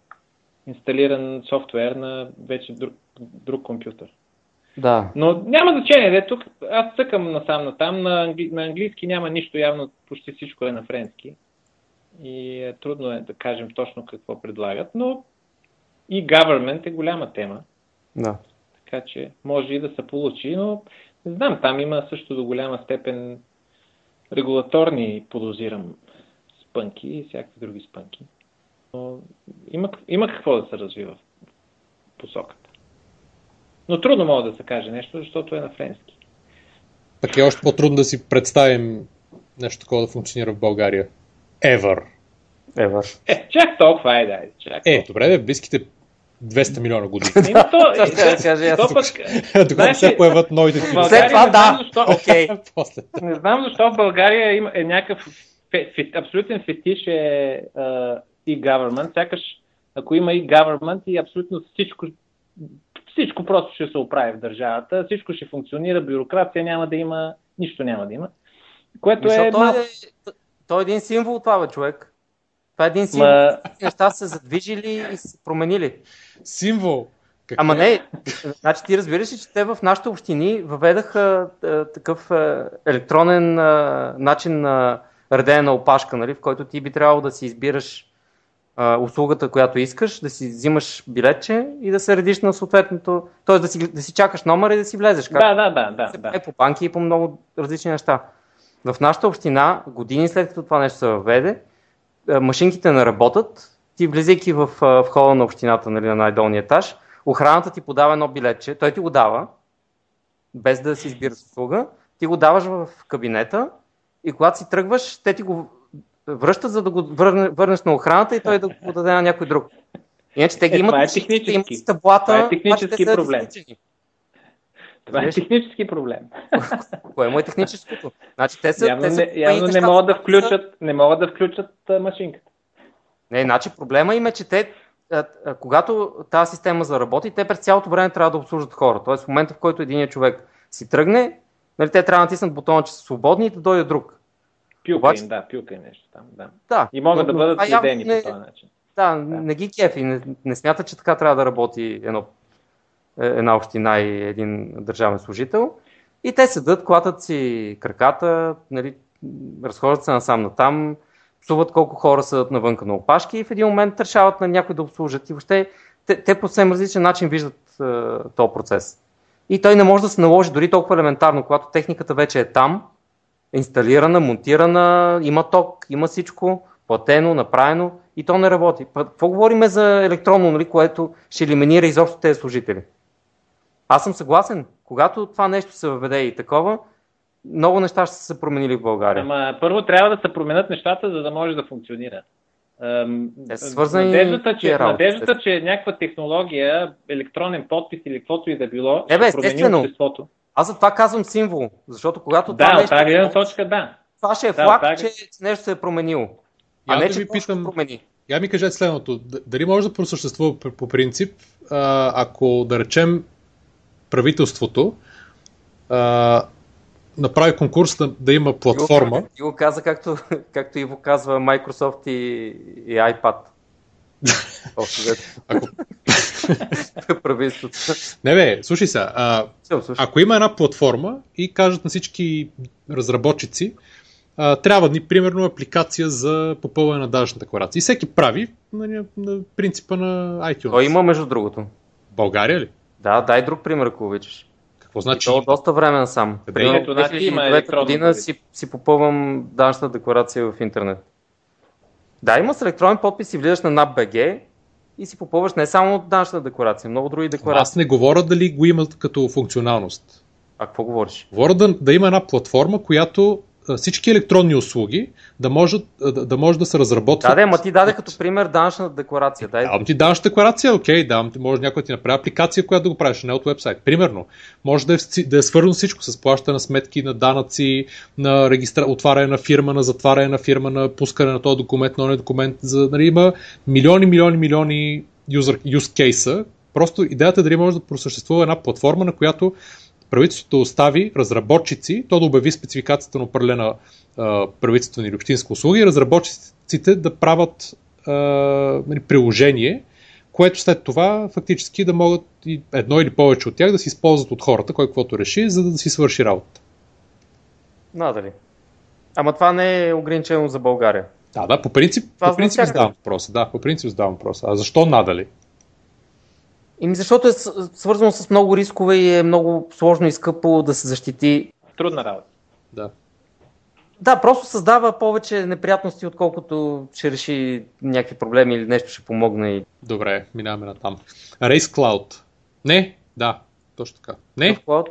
инсталиран софтуер на вече друг, друг компютър. Да. Но няма значение, де, тук аз цъкам насам натам, на, англи, на английски няма нищо, явно почти всичко е на френски. И е трудно е да кажем точно какво предлагат, но и government е голяма тема. Да. Така че може и да се получи, но не знам, там има също до голяма степен регулаторни, подозирам, спънки и всякакви други спънки. Но има, има какво да се развива в посоката. Но трудно мога да се каже нещо, защото е на френски. пък е още по-трудно да си представим нещо такова да функционира в България. Ever. Евър. Е, чак толкова е, да. Чак Е, добре, да, близките 200 милиона години. Има то, Това ще да кажа аз. то пък, Докато Значи, се появят новите в цивилизации. След това да. Окей. После. Не знам защо в България има, е някакъв абсолютен фетиш е и government. Сякаш ако има и government и абсолютно всичко, всичко просто ще се оправи в държавата, всичко ще функционира, бюрокрация няма да има, нищо няма да има. Което Мисъл, е той, е, той е един символ това, бе, човек. Това е един символ. Ма, Неща са се задвижили и се променили. Символ. Какво? Ама не, значи ти разбираш че те в нашите общини въведаха е, такъв е, електронен е, начин на редене на опашка, нали, в който ти би трябвало да си избираш е, услугата, която искаш, да си взимаш билетче и да се редиш на съответното, т.е. Да си, да си чакаш номера и да си влезеш. Как да, да, да, да, да. прави по банки и по много различни неща. В нашата община, години след като това нещо се въведе, е, машинките не работят. Ти влизайки в е, входа на общината, нали, на най-долния етаж, охраната ти подава едно билетче, той ти го дава, без да си избираш услуга, ти го даваш в кабинета и когато си тръгваш, те ти го връщат, за да го върне, върнеш на охраната и той да го даде на някой друг. Иначе те ги Е, имат, това е технически. имат таблата, Това е технически те са проблем. Това е технически проблем. Кое му е техническото? Значи те са, Явно, те са не, явно не могат да включат, не могат да включат а, машинката. Не, значи проблема им е, че те, а, а, когато тази система заработи, те през цялото време трябва да обслужват хора. Тоест в момента, в който един човек си тръгне, нали, те трябва да натиснат бутона, че са свободни и да дойде друг. Пюка Обаче- им, да, им нещо там, да. Да. И могат но- да бъдат следени не, по този начин. Да, не ги кефи, не, не смятат, че така трябва да работи едно, е, една община и един държавен служител. И те седат, клатат си краката, нали, разхождат се насам натам, псуват колко хора са навънка на опашки и в един момент решават на някой да обслужат. И въобще те, те по съвсем различен начин виждат е, този процес. И той не може да се наложи дори толкова елементарно, когато техниката вече е там, инсталирана, монтирана, има ток, има всичко, платено, направено и то не работи. Какво говориме за електронно, нали, което ще елиминира изобщо тези служители? Аз съм съгласен. Когато това нещо се въведе и такова, много неща ще се променили в България. Ама първо трябва да се променят нещата, за да може да функционира. Е, свързани надеждата, че, надеждата, че някаква технология, електронен подпис или каквото и да било, е, бе, естествено. обществото. Аз за това казвам символ, защото когато да, това нещо... Да, гледна точка, да. Това ще е да, факт, че нещо се е променило. А не, да че питам, промени. Я ми кажете следното. Дали може да просъществува по принцип, ако да речем правителството направи конкурс да, да има платформа. Иво, Иво каза, както, както Иво казва Microsoft и, и iPad. Ако... Правителството. Не бе, слушай се. А, ако има една платформа и кажат на всички разработчици, а, трябва ни, примерно, апликация за попълване на данъчна декларация. И всеки прави на, на принципа на iTunes. Той има, между другото. България ли? Да, дай друг пример, ако обичаш. Какво значи? И то доста време сам. Примерно, значи има година си, си попълвам данъчна декларация в интернет. Да, има с електронен подпис и влизаш на NAP.BG и си попълваш не само данъчна декларация, много други декларации. Аз не говоря дали го има като функционалност. А какво говориш? Говоря да, да има една платформа, която всички електронни услуги да може да, да, може да се разработват. Да, да, ма ти даде като пример данъчна декларация. Дай. Давам ти данъчна декларация, окей, давам ти, може някой да ти направи апликация, която да го правиш, не от вебсайт. Примерно, може да е, да е свързано всичко с плащане на сметки, на данъци, на регистра... отваряне на фирма, на затваряне на фирма, на пускане на този документ, на този документ. За, нали, има милиони, милиони, милиони user, use case Просто идеята е дали може да просъществува една платформа, на която правителството остави разработчици, то да обяви спецификацията на определена правителствена или общинска услуга и разработчиците да правят а, нали, приложение, което след това фактически да могат и едно или повече от тях да се използват от хората, кой каквото реши, за да си свърши работа. Надали. Ама това не е ограничено за България. Да, да, по принцип, това по принцип задавам въпроса. Да, по принцип задавам въпроса. А защо надали? Ими защото е свързано с много рискове и е много сложно и скъпо да се защити. Трудна работа. Да. Да, просто създава повече неприятности, отколкото ще реши някакви проблеми или нещо ще помогне. Добре, минаваме на там. Race Cloud. Не, да, точно така. Не. Cloud?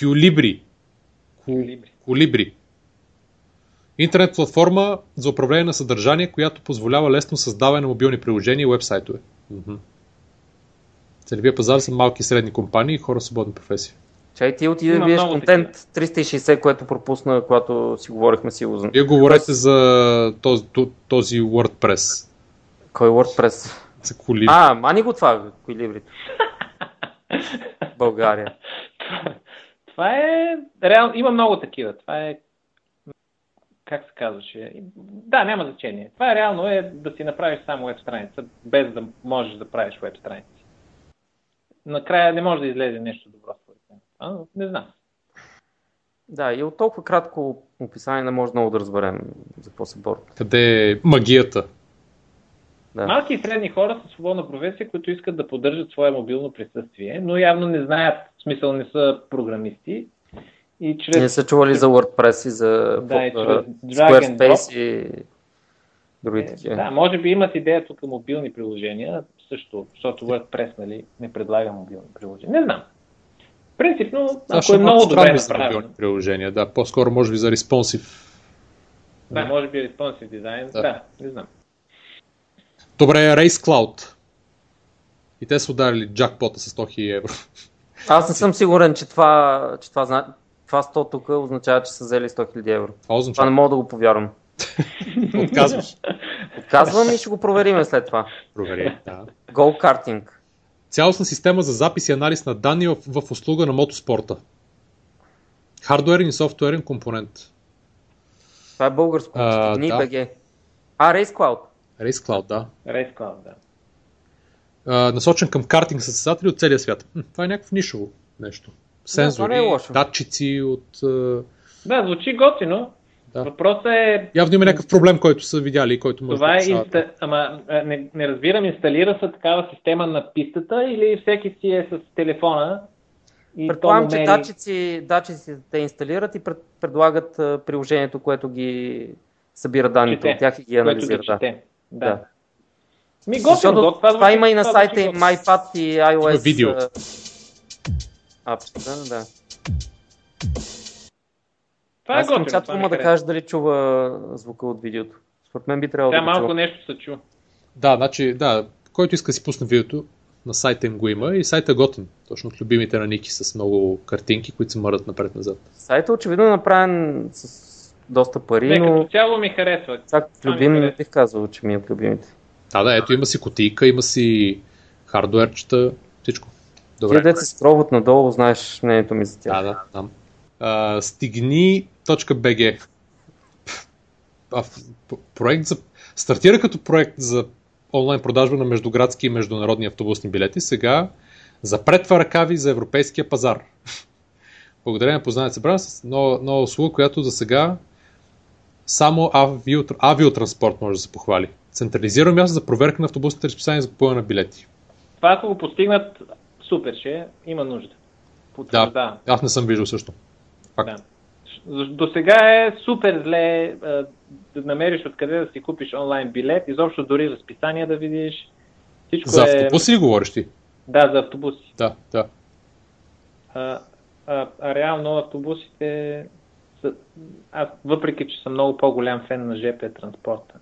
Кюлибри. Кулибри. Интернет платформа за управление на съдържание, която позволява лесно създаване на мобилни приложения и вебсайтове. Целевия пазар са малки и средни компании и хора с свободни професии. Чай ти отиде да видиш контент 360, което пропусна, когато си говорихме си го. Вие говорите за този, този WordPress. Кой WordPress? За колибри. А, мани го това, колибрите. България. Това е... Реално, има много такива. Това е как се казваше? Да, няма значение. Това е реално е да си направиш само веб страница, без да можеш да правиш веб страници. Накрая не може да излезе нещо добро според мен. Не знам. Да, и от толкова кратко описание не може много да разберем за какво се борят. Къде е магията? Да. Малки и средни хора са свободна професия, които искат да поддържат свое мобилно присъствие, но явно не знаят, в смисъл не са програмисти и чрез... Не са чували за WordPress и за да, и чрез Squarespace и други такива. Да, може би имат идея тук мобилни приложения, също, защото WordPress нали, не предлага мобилни приложения. Не знам. Принципно, ако е много добре направено. мобилни приложения, да, по-скоро може би за responsive. Да, може би responsive дизайн, да. да, не знам. Добре, Race Cloud. И те са ударили джакпота с 100 000 евро. Аз не съм сигурен, че това, че това това 100 тук означава, че са взели 100 000 евро. Това, означава... това не мога да го повярвам. Отказваш. Отказвам и ще го проверим след това. Провери, да. Go karting. Цялостна система за запис и анализ на данни в, в услуга на мотоспорта. Хардуерен и софтуерен компонент. Това е българско. А, да. BG. А, Race Cloud. Race Cloud, да. Race Cloud, да. А, насочен към картинг състезатели от целия свят. това е някакво нишово нещо. Сензори, това не е датчици от... Да, звучи готино. Да. Въпросът е, Явно има някакъв проблем, който са видяли и който може това да е, инста... ама не, не разбирам, инсталира се такава система на пистата или всеки си е с телефона и Предполагам, че датчици, датчици те инсталират и пред, предлагат а, приложението, което ги събира данните чете, от тях и ги анализира. ги Да. чете. Да. Да. Ми готино, Защото това, звучи- има и на това сайта им готино. iPad и iOS. Има видео. А, Апчета, да. Това е Аз искам готино. ми да кажа дали чува звука от видеото. Според мен би трябвало да го малко чува. нещо се чу. Да, значи, да, който иска да си пусне видеото, на сайта им го има и сайта е готин. Точно от любимите на Ники с много картинки, които се мърдат напред-назад. Сайта очевидно е направен с доста пари, Не, но като цяло ми харесва. ми любим не харесва. бих казал, че ми е от любимите. Да, да, ето има си кутийка, има си хардуерчета, всичко. Тия Добре. деца скроват надолу, знаеш мнението ми за тях. Да, да, знам. А, стигни.bg проект за... Стартира като проект за онлайн продажба на междуградски и международни автобусни билети, сега запретва ръкави за европейския пазар. Благодарение на познание се брана с нова, нова услуга, която за сега само авиотр... авиотранспорт може да се похвали. Централизирано място за проверка на автобусните разписания за купуване на билети. Това ако го постигнат, супер ще е. Има нужда. Потвърждавам. Аз не съм виждал също. Факт. Да. До сега е супер зле да намериш откъде да си купиш онлайн билет, изобщо дори разписание да видиш. Всичко За е... автобуси ли говориш ти? Да, за автобуси. Да, да. А, а, а реално автобусите са... Аз, въпреки, че съм много по-голям фен на ЖП транспорта,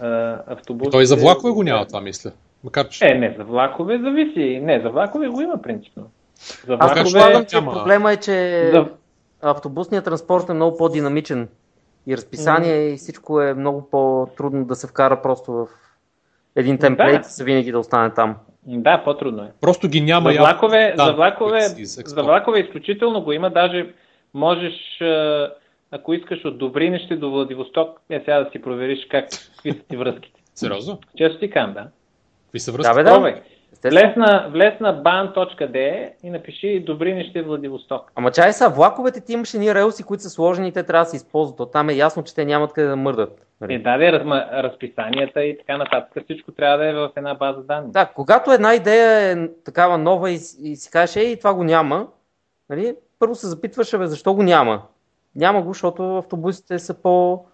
а, автобусите... Той за влакове го няма това, мисля. Макар, че... Е, не, за влакове зависи. Не, за влакове го има принципно. За Аз Влакове- предполагам, че проблема е, че За... автобусният транспорт е много по-динамичен и разписание и всичко е много по-трудно да се вкара просто в един темплейт Да. и се винаги да остане там. Да, по-трудно е. Просто ги няма За влакове, данни, за, влакове, за влакове изключително го има. Даже можеш, ако искаш от Добринище до Владивосток, е сега да си провериш как, какви са ти връзките. Сериозно? Често ти кам, да. Какви са Да, връзки? бе, да. Влез на, влез на ban.de и напиши Добринище Владивосток. Ама чай са, влаковете ти имаш едни релси, които са сложени и те трябва да се използват. От там е ясно, че те нямат къде да мърдат. Нали? Е, даде раз, ма, разписанията и така нататък. Всичко трябва да е в една база данни. Да, когато една идея е такава нова и, и си кажеш, ей, това го няма, нали? първо се запитваш, бе, защо го няма? Няма го, защото автобусите са по...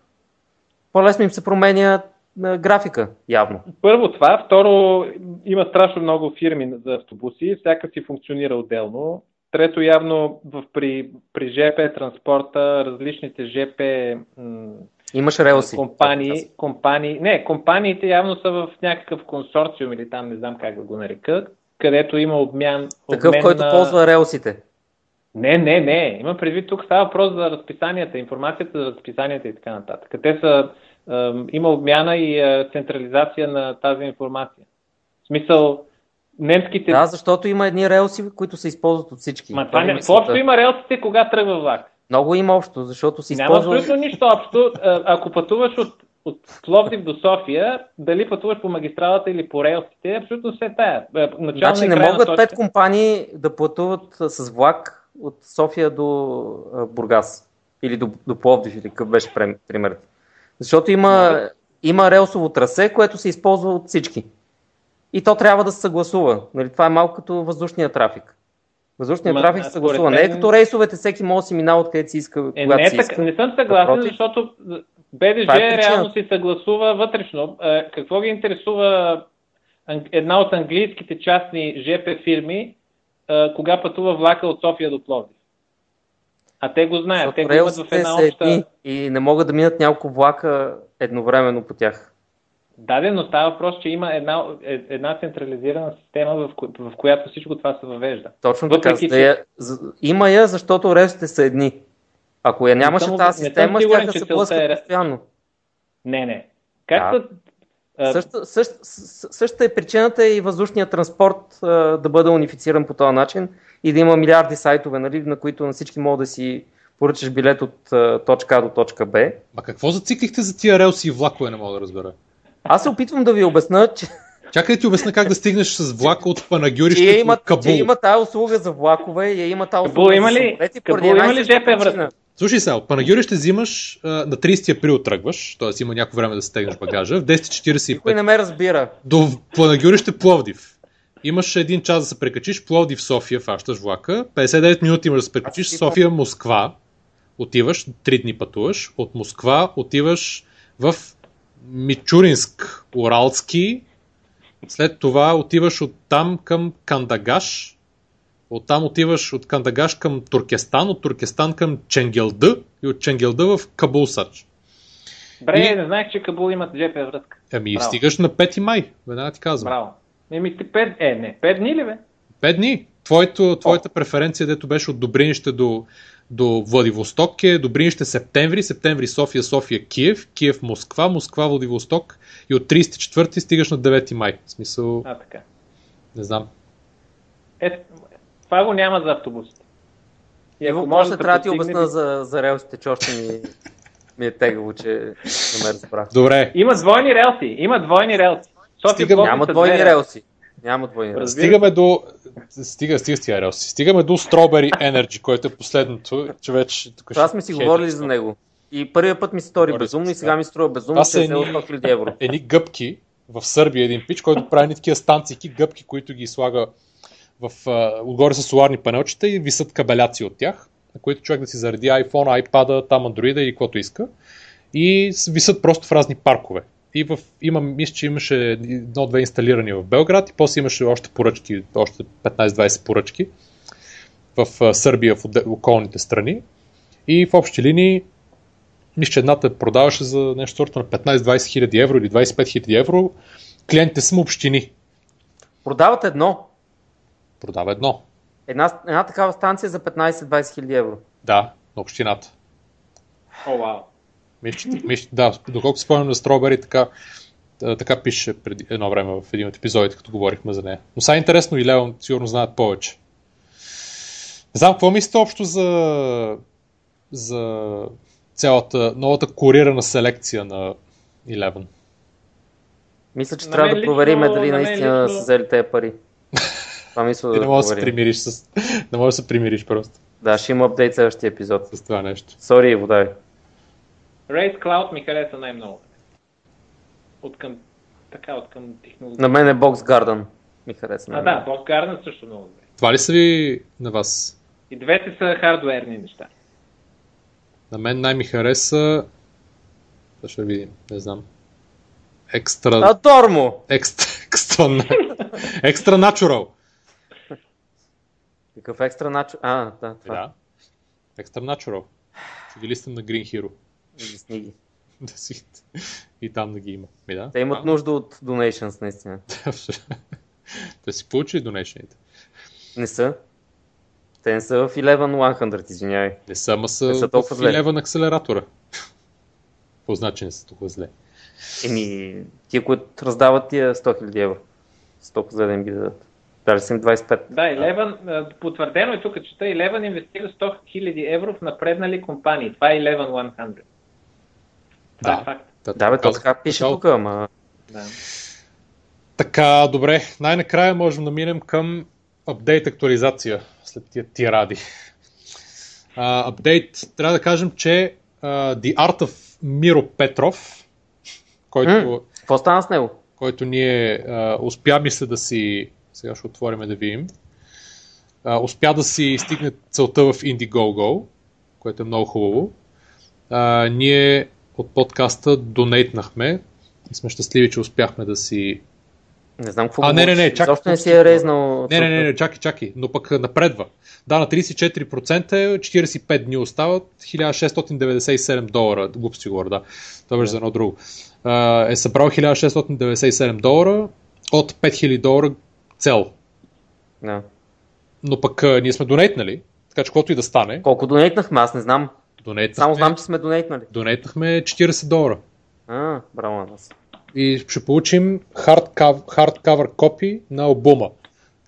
По-лесно им се променя а, графика, явно. Първо това, второ има страшно много фирми за автобуси, всяка си функционира отделно. Трето, явно в, при, при ЖП транспорта, различните ЖП м, Имаш релси. компании, компании, не, компаниите явно са в някакъв консорциум или там не знам как да го нарека, където има обмян. Такъв, обмен който на... ползва релсите. Не, не, не. Има предвид тук става въпрос за разписанията, информацията за разписанията и така нататък. Те са, има обмяна и централизация на тази информация. В смисъл, немските... Да, защото има едни релси, които се използват от всички. Ма това не, какво общо има релсите, кога тръгва влак? Много има общо, защото се Няма използва... абсолютно нищо общо. Ако пътуваш от, от Пловдив до София, дали пътуваш по магистралата или по релсите, абсолютно все тая. Е, Начална Значи не могат точка. пет компании да пътуват с влак от София до Бургас. Или до, до Пловдив, или какъв беше примерът. Защото има, има релсово трасе, което се използва от всички. И то трябва да се съгласува. Нали, това е малко като въздушния трафик. Въздушният Ма, трафик се съгласува. Не е като рейсовете, всеки може да си минава откъдето си иска, Е, не, си така, иска. не съм съгласен, Напротив. защото БДЖ е реално си съгласува вътрешно. Е, Какво ги интересува една от английските частни ЖП фирми, е, кога пътува влака от София до Пловдив? А те го знаят, те го имат в една обща... и не могат да минат няколко влака едновременно по тях. Да, де, но става въпрос, че има една, е- една централизирана система, в, ко- в която всичко това се въвежда. Точно Въпреки, така. че- я, има я, защото релсите са едни. Ако я нямаше съм- тази система, сигурен, ще се блъскат е- постоянно. Не, не. Как Да. а, Същата, същ, съ- същата е причината и въздушният транспорт а, да бъде унифициран по този начин и да има милиарди сайтове, нали, на които на всички могат да си поръчаш билет от а, точка А до точка Б. Ма какво зациклихте за тия релси и влакове, не мога да разбера. Аз се опитвам да ви обясна, че Чакай да ти обясня как да стигнеш с влака от Панагюрище Тия до имат, Кабул. тия има тази услуга за влакове, я има тази Кабул услуга има за ли- самолети, Кабул има ли ЖП връзка? Слушай сега, от Панагюри ще взимаш а, на 30 април тръгваш, т.е. има някакво време да стегнеш багажа, в Никой 10.45 не ме разбира. до Панагюрище Пловдив. Имаш един час да се прекачиш, Пловдив София, фащаш влака, 59 минути имаш да се прекачиш, София Москва, отиваш, 3 дни пътуваш, от Москва отиваш в Мичуринск, Уралски, след това отиваш от там към Кандагаш, оттам отиваш от Кандагаш към Туркестан, от Туркестан към Ченгелдъ и от Ченгелдъ в Кабулсач. Бре, И- не знаех, че Кабул имат ЖП връзка. Ами Браво. стигаш на 5 май, веднага ти казвам. Браво. Еми ти пет... Е, не, пет дни ли бе? 5 дни. Твоето, твоята преференция, дето беше от Добринище до, до Владивосток е Добринище септември, септември София, София, Киев, Киев, Москва, Москва, Владивосток и от 34 стигаш на 9 май. В смисъл, А, така. не знам. Е, това го няма за автобусите. И ако може да трябва да ти обясна за, за релсите, че още ми, ми е тегаво, че не ме разбрах. Добре, Има двойни релси, има двойни релси. София Стига- Пловдив Няма са двойни релси. Няма двойни релси. Стигаме до... Стига, стига с тия релси. Стигаме до Strawberry Energy, което е последното, че вече... Тук Това ще сме си говорили за него. И първия път ми се стори безумно и сега ми струва безумно, са че е взел едни- 100 000 евро. едни гъбки в Сърбия, един пич, който прави едни такива станцики, гъбки, които ги слага в, а, отгоре с соларни панелчета и висат кабеляци от тях, на които човек да си зареди iPhone, iPad, там Android и каквото иска. И висат просто в разни паркове. И в, има, мисля, че имаше едно-две инсталирани в Белград и после имаше още поръчки, още 15-20 поръчки в Сърбия, в околните страни. И в общи линии мисля, че едната продаваше за нещо сорта на 15-20 хиляди евро или 25 хиляди евро. Клиентите са му общини. Продават едно. Продава едно. Една, една такава станция за 15-20 хиляди евро. Да, на общината. О, вау. Мисля, мисля, че- да, доколкото спомням на Strawberry, така, така пише преди едно време в един от епизодите, като говорихме за нея. Но сега е интересно и Леон сигурно знаят повече. Не знам, какво мислите общо за, за цялата новата курирана селекция на Eleven? Мисля, че На трябва да лично- проверим дали на наистина лично- са взели тези пари. Това мисля да не можеш да се примириш с... Не можеш да се примириш просто Да, ще има апдейт следващия епизод. с това нещо. Сори, водай. Race Cloud ми хареса най-много. От към, така, от към технология. На мен е Box Garden. Ми хареса. А, да, Boss Garden също много добре. Това ли са ви на вас? И двете са хардуерни неща. На мен най-ми хареса... Да ще видим, не знам. Екстра... А, Тормо! Екстра... Екстра... Екстра Natural. Какъв екстра нач... А, да, това. Да. Екстра Natural. Ще ги листам на Green Hero. Изясни ги. Да си... И там да ги има. Ми да. Те имат нужда от donations, наистина. да си получи донейшените. Не са. Те не са в 1100, извинявай. Не са, ама са, Не са толкова в зле. 11 на акселератора. Какво значи не са толкова зле? Еми, тия, които раздават тия 100 000 евро. 100 за да им ги дадат. Дали са им 25. Да, Eleven, а, потвърдено е тук, че Eleven инвестира 100 000 евро в напреднали компании. Това е Eleven 100. Това Да. е факт. Да, бе, то така пише тук, ама... Да. Така, добре. Най-накрая можем да минем към апдейт актуализация след тия тиради. Апдейт, трябва да кажем, че а, The Art of Миро Петров, който. Какво стана с него? който ние а, успя, мисля да си, сега ще отворим да видим, а, успя да си стигне целта в Indiegogo, което е много хубаво. А, ние от подкаста донейтнахме и сме щастливи, че успяхме да си Не знам какво А, не, не, не, чакай, Защо не си е рейзнал... Не, не, не, не, чакай, чакай, но пък напредва. Да, на 34% е 45 дни остават, 1697 долара, глупости говоря, да, това беше за едно друго. Е събрал 1697 долара от 5000 долара цел. Да. Но пък ние сме донейтнали, така че каквото и да стане, Колко донейтнахме? Аз не знам. Донейтнахме, Само знам, че сме донейтнали. донейтнахме 40 долара. А, браво на нас. И ще получим хардкавър копи на албума.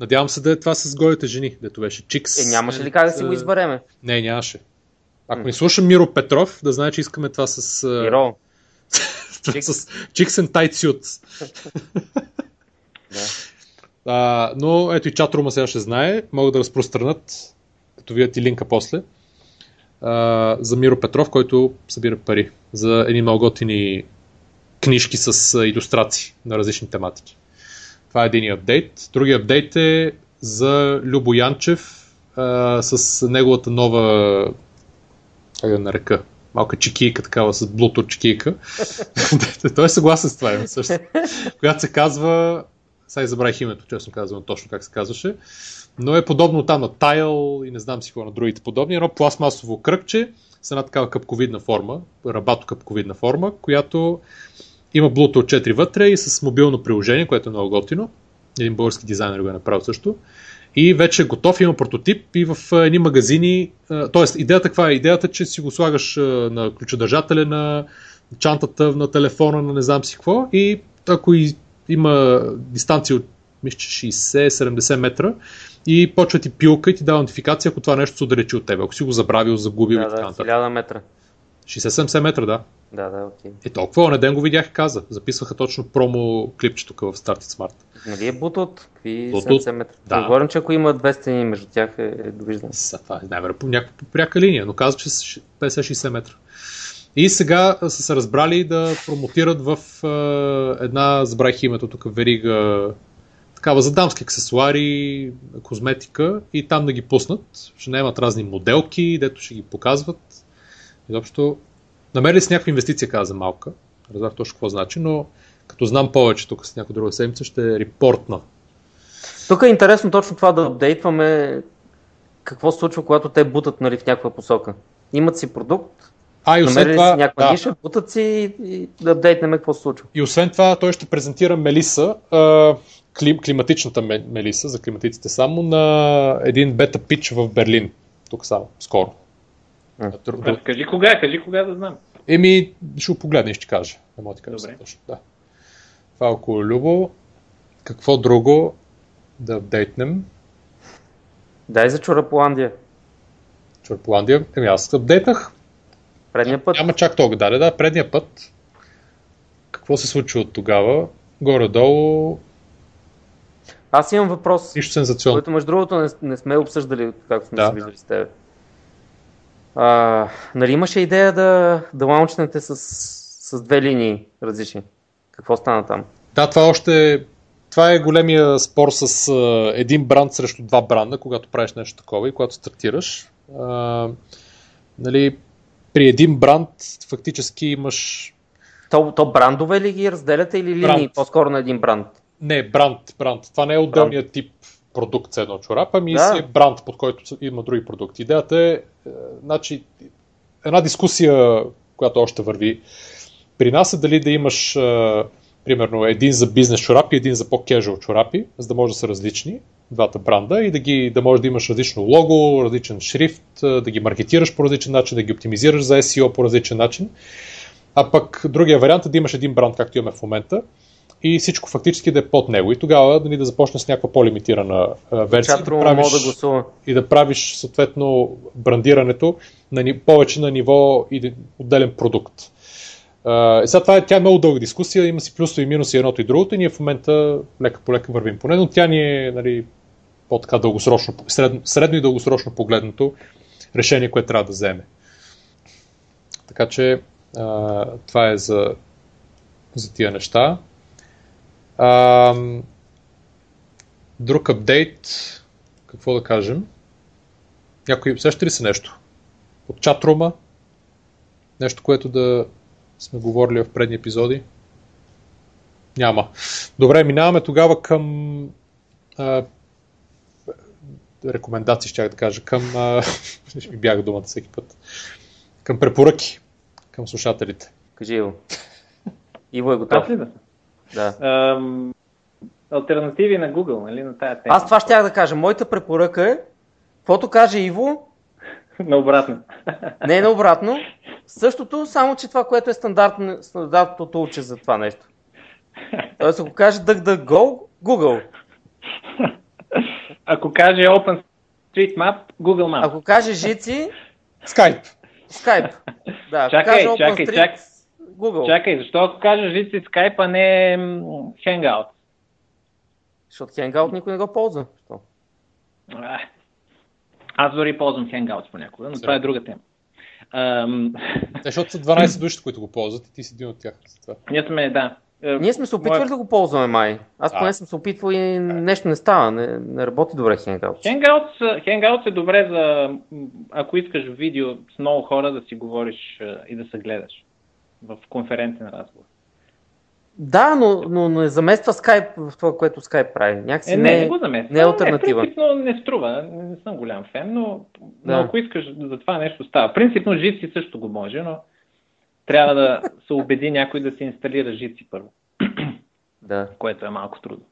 Надявам се да е това с голите жени, дето беше Чикс. Е, нямаше ли как да си го избереме? Не, нямаше. Ако ни слуша Миро Петров, да знае, че искаме това с, Миро. с Chicks and Tight Suits. Но ето и чатрума сега ще знае. Могат да разпространят, като видят и линка после, за Миро Петров, който събира пари за едни много готини книжки с иллюстрации на различни тематики. Това е един апдейт. Другия апдейт е за Любо Янчев а, с неговата нова как да нарека, малка чекийка, такава с Bluetooth чекийка. Той е съгласен с това, също. Която се казва, сега забравих името, честно казвам, точно как се казваше, но е подобно там на тайл и не знам си какво на другите подобни. Едно пластмасово кръгче с една такава къпковидна форма, рабато къпковидна форма, която има Bluetooth 4 вътре и с мобилно приложение, което е много готино. Един български дизайнер го е направил също. И вече е готов, има прототип и в едни магазини. Тоест, идеята каква е? Идеята, че си го слагаш на ключодържателя, на чантата, на телефона, на не знам си какво. И ако има дистанция от мисля, 60-70 метра и почва ти пилка и ти дава нотификация, ако това нещо се отдалечи от теб. Ако си го забравил, загубил да, и така нататък. Да, 1000 метра. 60-70 метра, да. Да, да, окей. Е толкова, на ден го видях и каза. Записваха точно промо клипчето в Start Smart. Нали е бутот? Какви Bluetooth? 70 метра? Да. Говорим, че ако има две стени между тях е, е довиждане. Са, това е най-вероятно някаква пряка линия, но казва, че с 50-60 метра. И сега са се разбрали да промотират в е, една, забравих името тук, верига, такава за дамски аксесуари, козметика и там да ги пуснат. Ще наемат разни моделки, дето ще ги показват. Изобщо, намерили с някаква инвестиция, каза малка. Разбрах точно какво значи, но като знам повече тук с някоя друга седмица, ще репортна. Тук е интересно точно това да апдейтваме какво се случва, когато те бутат нали, в някаква посока. Имат си продукт, А, и освен това, си някаква да, ниша, бутат си и, и да апдейтнем какво се случва. И освен това, той ще презентира Мелиса, а, клим, климатичната Ме- Мелиса, за климатиците само, на един бета пич в Берлин. Тук само, скоро. А, Кажи кога, кажи кога да знам. Еми, ще го погледна и ще ти кажа. Не мога ти кажа Добре. точно. Да. Това е около Любо. Какво друго да апдейтнем? Дай за Чурапуландия. Чурполандия. Еми аз апдейтнах. Предния път. Няма чак толкова. Да, да, предния път. Какво се случи от тогава? Горе-долу Аз имам въпрос, нищо сензационно. който между другото не, не сме обсъждали, както сме Да. се виждали с теб. А, нали имаше идея да, да лаунчнете с, с две линии различни? Какво стана там? Да, това още. Това е големия спор с а, един бранд срещу два бранда, когато правиш нещо такова и когато стартираш. А, нали, при един бранд фактически имаш. То, то брандове ли ги разделяте или линии Бранд. по-скоро на един бранд? Не, бранд, бранд. Това не е отделният тип продукт едно чорап, ами Да. си е бранд, под който има други продукти. Идеята е, е, значи, една дискусия, която още върви при нас е дали да имаш е, примерно един за бизнес чорапи, един за по-кежуал чорапи, за да може да са различни двата бранда и да, ги, да може да имаш различно лого, различен шрифт, е, да ги маркетираш по различен начин, да ги оптимизираш за SEO по различен начин. А пък другия вариант е да имаш един бранд, както имаме в момента, и всичко фактически да е под него. И тогава нали, да започнеш с някаква по-лимитирана версия да правиш, да гласува. и да правиш съответно брандирането на, повече на ниво иде- отделен продукт. Uh, сега това е, тя е много дълга дискусия, има си плюсове и минуси едното и другото и ние в момента лека по лека вървим по нея, но тя ни е нали, по-така дългосрочно, средно, средно и дългосрочно погледнато решение, което трябва да вземе. Така че а, това е за, за тия неща. Друг апдейт, какво да кажем? Някой сеща ли се нещо? От чатрума? Нещо, което да сме говорили в предни епизоди? Няма. Добре, минаваме тогава към а, рекомендации, ще да кажа, към а, ще ми бяга думата всеки път. Към препоръки към слушателите. Кажи Иво. Иво е готов. Ли да? Да. Ам, Альтернативи на Google, нали, на тая тема. Аз това щях да кажа. Моята препоръка е, каквото каже Иво, Наобратно. не е наобратно. Същото, само че това, което е стандартно, стандартното уче за това нещо. Тоест, ако каже DuckDuckGo, Google. Ако каже OpenStreetMap, Google Maps. Ако каже Жици, Skype. Skype. Да, ако Чакай, каже чакай, чакай. Google. Чакай, защо ако кажеш жици Skype, а не Hangout? Защото Hangout никой не го ползва. Що? Аз дори ползвам Hangouts понякога, но Сега. това е друга тема. Ам, защото са 12 души, които го ползват и ти си един от тях. Затова. ние сме, да. Е, Ние сме се опитвали моя- да го ползваме май. Аз поне съм се опитвал и нещо не става. Не, не работи добре Hangouts. Hangouts, Hangouts е добре за, ако искаш видео с много хора да си говориш е, и да се гледаш в конферентен разговор. Да, но, но не замества Skype в това, което Skype прави. Някакси Е, не, не, не го замества. не е алтернатива. Не, принципно не струва. Не съм голям фен, но, но Да. ако искаш за това нещо става. Принципно Jitsi също го може, но трябва да се убеди някой да се инсталира Jitsi първо, Да. което е малко трудно.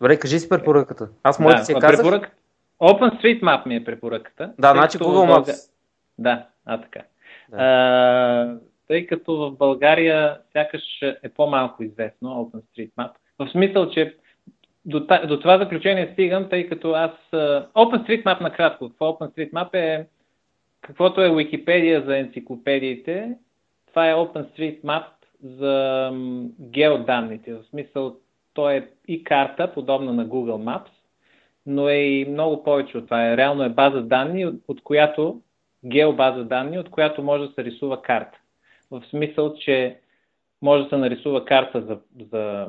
Добре, кажи си препоръката. Аз моята си я казах. препорък... OpenStreetMap ми е препоръката. Да, значи Google Maps. Да, а така. Да. А, тъй като в България сякаш е по-малко известно OpenStreetMap. В смисъл, че до, до това заключение стигам, тъй като аз... OpenStreetMap накратко. Какво OpenStreetMap е каквото е Wikipedia за енциклопедиите, това е OpenStreetMap за геоданните. В смисъл, то е и карта, подобна на Google Maps, но е и много повече от това. Е, реално е база данни, от която, геобаза данни, от която може да се рисува карта. В смисъл, че може да се нарисува карта за, за,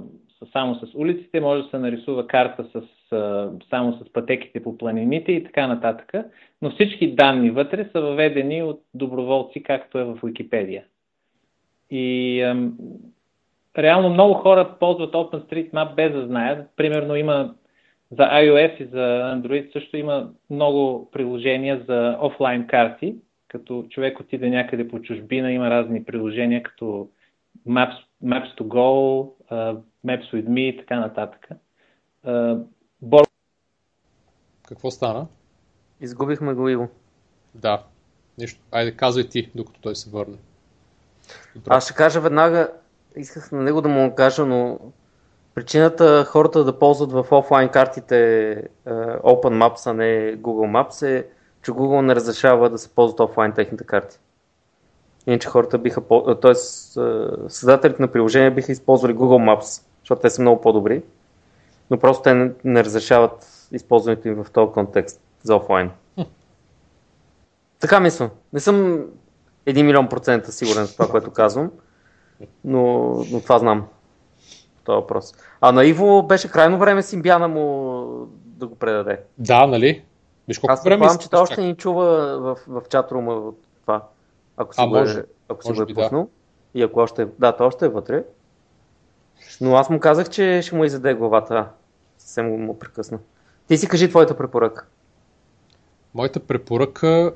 само с улиците, може да се нарисува карта с, само с пътеките по планините и така нататък. Но всички данни вътре са въведени от доброволци, както е в Wikipedia. И ам, реално много хора ползват OpenStreetMap без да знаят. Примерно има за iOS и за Android също има много приложения за офлайн карти. Като човек отиде някъде по чужбина, има разни приложения, като Maps, Maps to Go, а, Maps with Me и така нататък. А, Бор... Какво стана? Изгубихме го Иво. Да. Нищо. Айде, казвай ти, докато той се върне. Добре. Аз ще кажа веднага, исках на него да му кажа, но причината хората да ползват в офлайн картите е, Open Maps, а не Google Maps е, че Google не разрешава да се ползват офлайн техните карти. Иначе хората биха, т.е. създателите на приложения биха използвали Google Maps, защото те са много по-добри, но просто те не, не разрешават използването им в този контекст за офлайн. Така мисля. Не съм 1 милион процента сигурен в това, което казвам, но, но това знам. Това въпрос. А на Иво беше крайно време Симбяна му да го предаде. Да, нали? Виж колко Аз време изтича че още ни чува в, в чатрума от това. Ако си А, го е, може. ако си Може го е би, да. пуснал. И ако още е, да, той още е вътре. Но аз му казах, че ще му изяде главата. Съвсем му прекъсна. Ти си кажи твоята препоръка. Моята препоръка...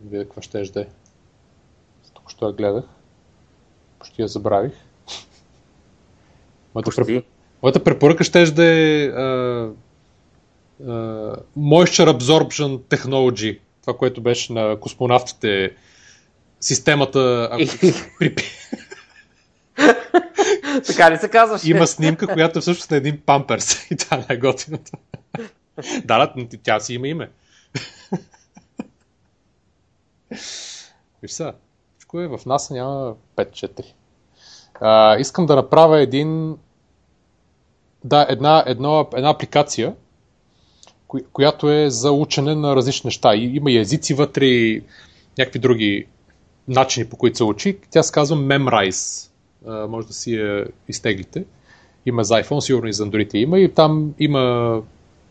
Видя какво ще е. Тук що я гледах. Почти я забравих. Моята, преп... Почти. Моята препоръка ще е а, а, Moisture Absorption Technology. Това, което беше на космонавтите. Системата... Ако... така ли се казваш? Има снимка, която е всъщност на един памперс. И не е готината. да, да, тя си има име. Виж сега, всичко е в нас няма 5-4. А, искам да направя един да, една, едно, една апликация, която е за учене на различни неща. И, има и езици вътре, и някакви други начини по които се учи. Тя се казва Memrise. Може да си я изтеглите. Има за iPhone, сигурно и за Android има. И там има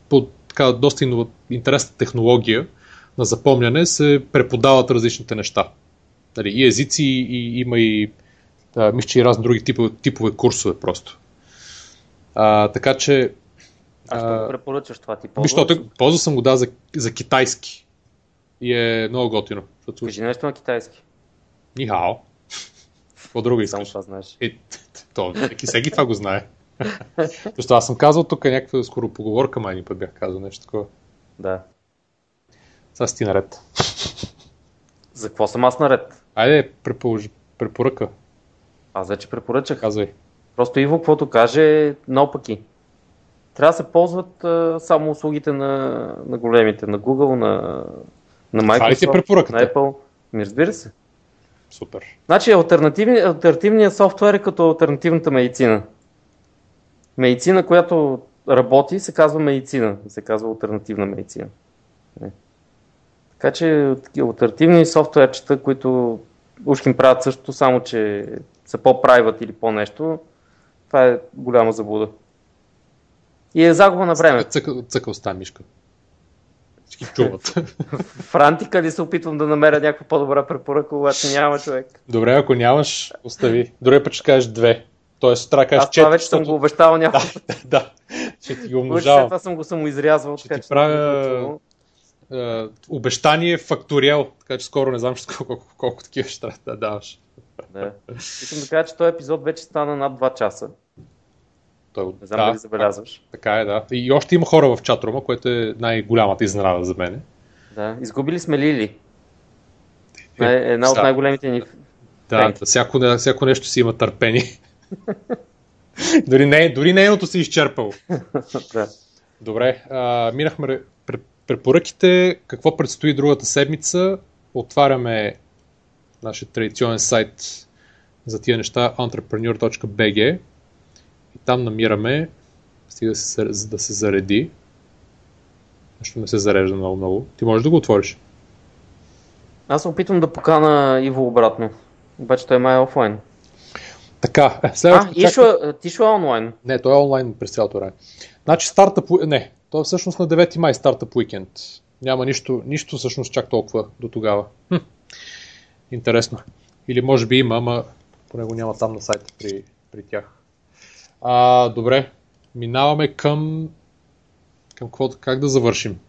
по така доста инова- интересна технология на запомняне се преподават различните неща. Нали, и езици, и има и а, мисля, че и разни други типове, типове курсове просто. А, така че А що а, го препоръчаш това? Ти ползваш? защото ползвал съм го да за, за китайски. И е много готино. Защото... Кажи нещо на китайски. Нихао. Какво друго Само искаш? това знаеш. Е, то, всеки, всеки това го знае. Защото аз съм казал тук някаква скоро поговорка, май ни път бях казал нещо такова. Да. Сега си ти наред. За какво съм аз наред? Айде, препоръж, препоръка, Аз вече препоръчах. казвай. Просто Иво, каквото каже, е наопаки. Трябва да се ползват а, само услугите на, на големите, на Google, на, на Microsoft, на Apple. Ми разбира се. Супер. Значи альтернативни, альтернативният софтуер е като альтернативната медицина. Медицина, която работи, се казва медицина, се казва альтернативна медицина. Не. Така че альтернативни софтуерчета, които уж им правят също, само че са по-прайват или по-нещо, това е голяма заблуда. И е загуба на време. Цъкал, цъкал ста мишка. Всички чуват. В Рантика ли се опитвам да намеря някаква по-добра препоръка, когато няма човек? Добре, ако нямаш, остави. Другия път ще кажеш две. Тоест, трябва да кажеш Аз това четири. вече съм го обещал няколко Да, да. Ще ти го умножавам. това съм го самоизрязвал. Ще така ти правя-. Е, обещание факториал, така че скоро не знам ще колко, колко, колко такива ще трябва да даваш. Да. Искам да кажа, че този епизод вече стана над 2 часа. Той, Не знам да, дали забелязваш. така е, да. И още има хора в чатрума, което е най-голямата изненада за мен. Да. Изгубили сме Лили. Е, една от да. най-големите ни. Да, you. всяко, всяко нещо си има търпение. дори, не, дори нейното си изчерпало. да. Добре, а, минахме ре- пре- препоръките. Какво предстои другата седмица? Отваряме нашия традиционен сайт за тия неща entrepreneur.bg там намираме стига да се, за да се зареди. Нещо не се зарежда много много. Ти можеш да го отвориш. Аз се опитвам да покана Иво обратно. Обаче той май е офлайн. Така, е, А, чак- Ишо, е- е онлайн. Не, той е онлайн през цялото време. Значи стартъп... уи- Не, то е всъщност на 9 май стартъп уикенд. Няма нищо, нищо всъщност чак толкова до тогава. Хм. Интересно. Или може би има, ама поне го няма там на сайта при, при тях. А, добре, минаваме към... Към какво, как да завършим?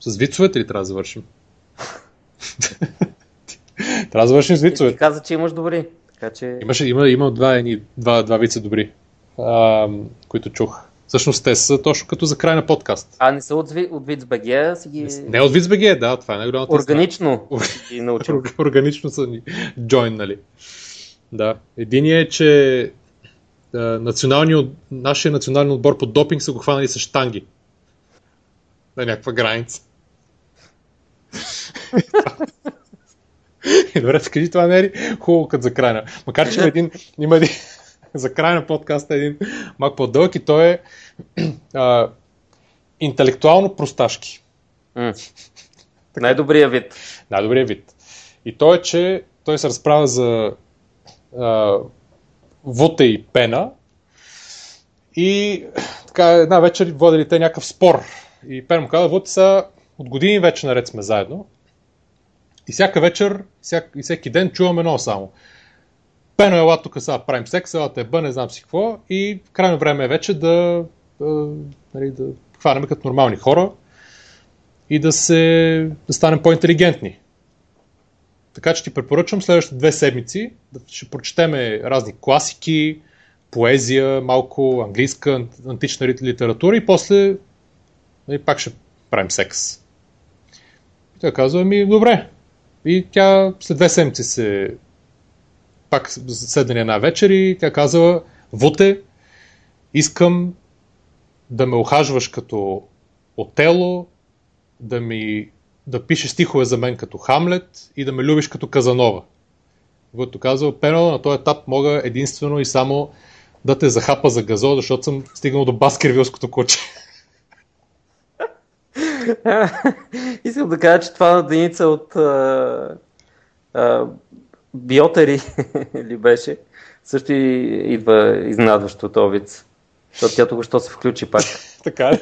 С вицовете ли трябва да завършим? трябва да завършим с вицовете. ти каза, че имаш добри. Така че... Имаше, има, има два, едни, два, два вица добри, а, които чух. Всъщност те са точно като за край на подкаст. А не са от, от ВИЦ.бГ, а си ги... Не от VizBG, да, това е най-голямата Органично ги научил. Органично са ни джойнали. Да. Единият е, че а, националният, нашия национален отбор по допинг са го хванали с штанги. На някаква граница. И Добре, скажи, това не ли хубаво като за край на... Макар, че има един, има един за край на подкаста е един малко по-дълъг и той е а, интелектуално просташки. М. Най-добрия вид. Най-добрият вид. И то е, че той се разправя за а, Вуте и Пена и така една вечер водили те някакъв спор. И Пен му каза, Вуте са от години вече наред сме заедно. И всяка вечер всяк, и всеки ден чуваме едно само. Пено ела тук сега правим секс, ела те бъ, не знам си какво. И крайно време е вече да, да, нали, да хванем като нормални хора и да, се, да станем по-интелигентни. Така че ти препоръчвам следващите две седмици да ще прочетеме разни класики, поезия, малко английска, ан- антична литература и после нали, пак ще правим секс. И тя казва ми, добре. И тя след две седмици се пак седнали една вечер и тя казва, Вуте, искам да ме охажваш като Отело, да ми да пишеш стихове за мен като Хамлет и да ме любиш като Казанова. Който казва, Пено, на този етап мога единствено и само да те захапа за газо, защото съм стигнал до баскервилското куче. Искам да кажа, че това на Деница от а, а, Биотери ли беше, също и идва изненадващо от вид. Защото тя току-що се включи пак. така е.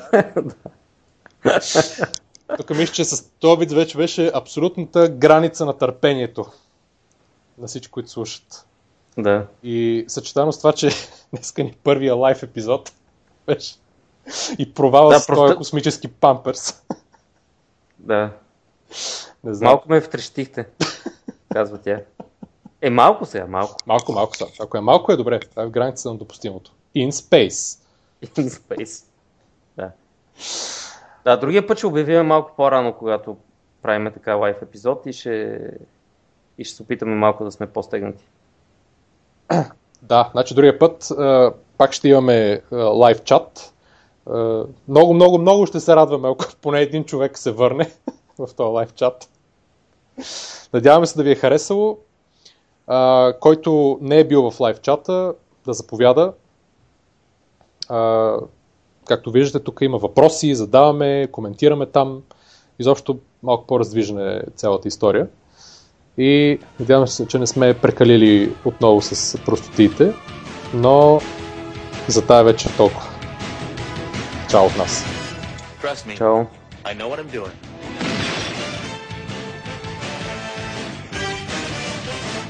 Тук мисля, че с този вид вече беше абсолютната граница на търпението на всички, които слушат. Да. И съчетано с това, че днеска ни първия лайв епизод беше и провала Да, с просто- този космически памперс. Да. Не знам. Малко ме втрещихте, казва тя. Е, малко сега, малко. Малко, малко са. Ако е малко, е добре. Това е в границата на допустимото. In space. In space. Да. Да, другия път ще обявим малко по-рано, когато правим така лайв епизод и ще, и ще се опитаме малко да сме по-стегнати. Да, значи другия път а, пак ще имаме а, лайв чат. А, много, много, много ще се радваме, ако поне един човек се върне в този лайв чат. Надяваме се да ви е харесало. А, който не е бил в лайв чата, да заповяда. А, както виждате, тук има въпроси, задаваме, коментираме там. Изобщо малко по-раздвижена е цялата история. И надявам се, че не сме прекалили отново с простотиите, но за тая вечер толкова. Чао от нас. Чао. I know what I'm doing.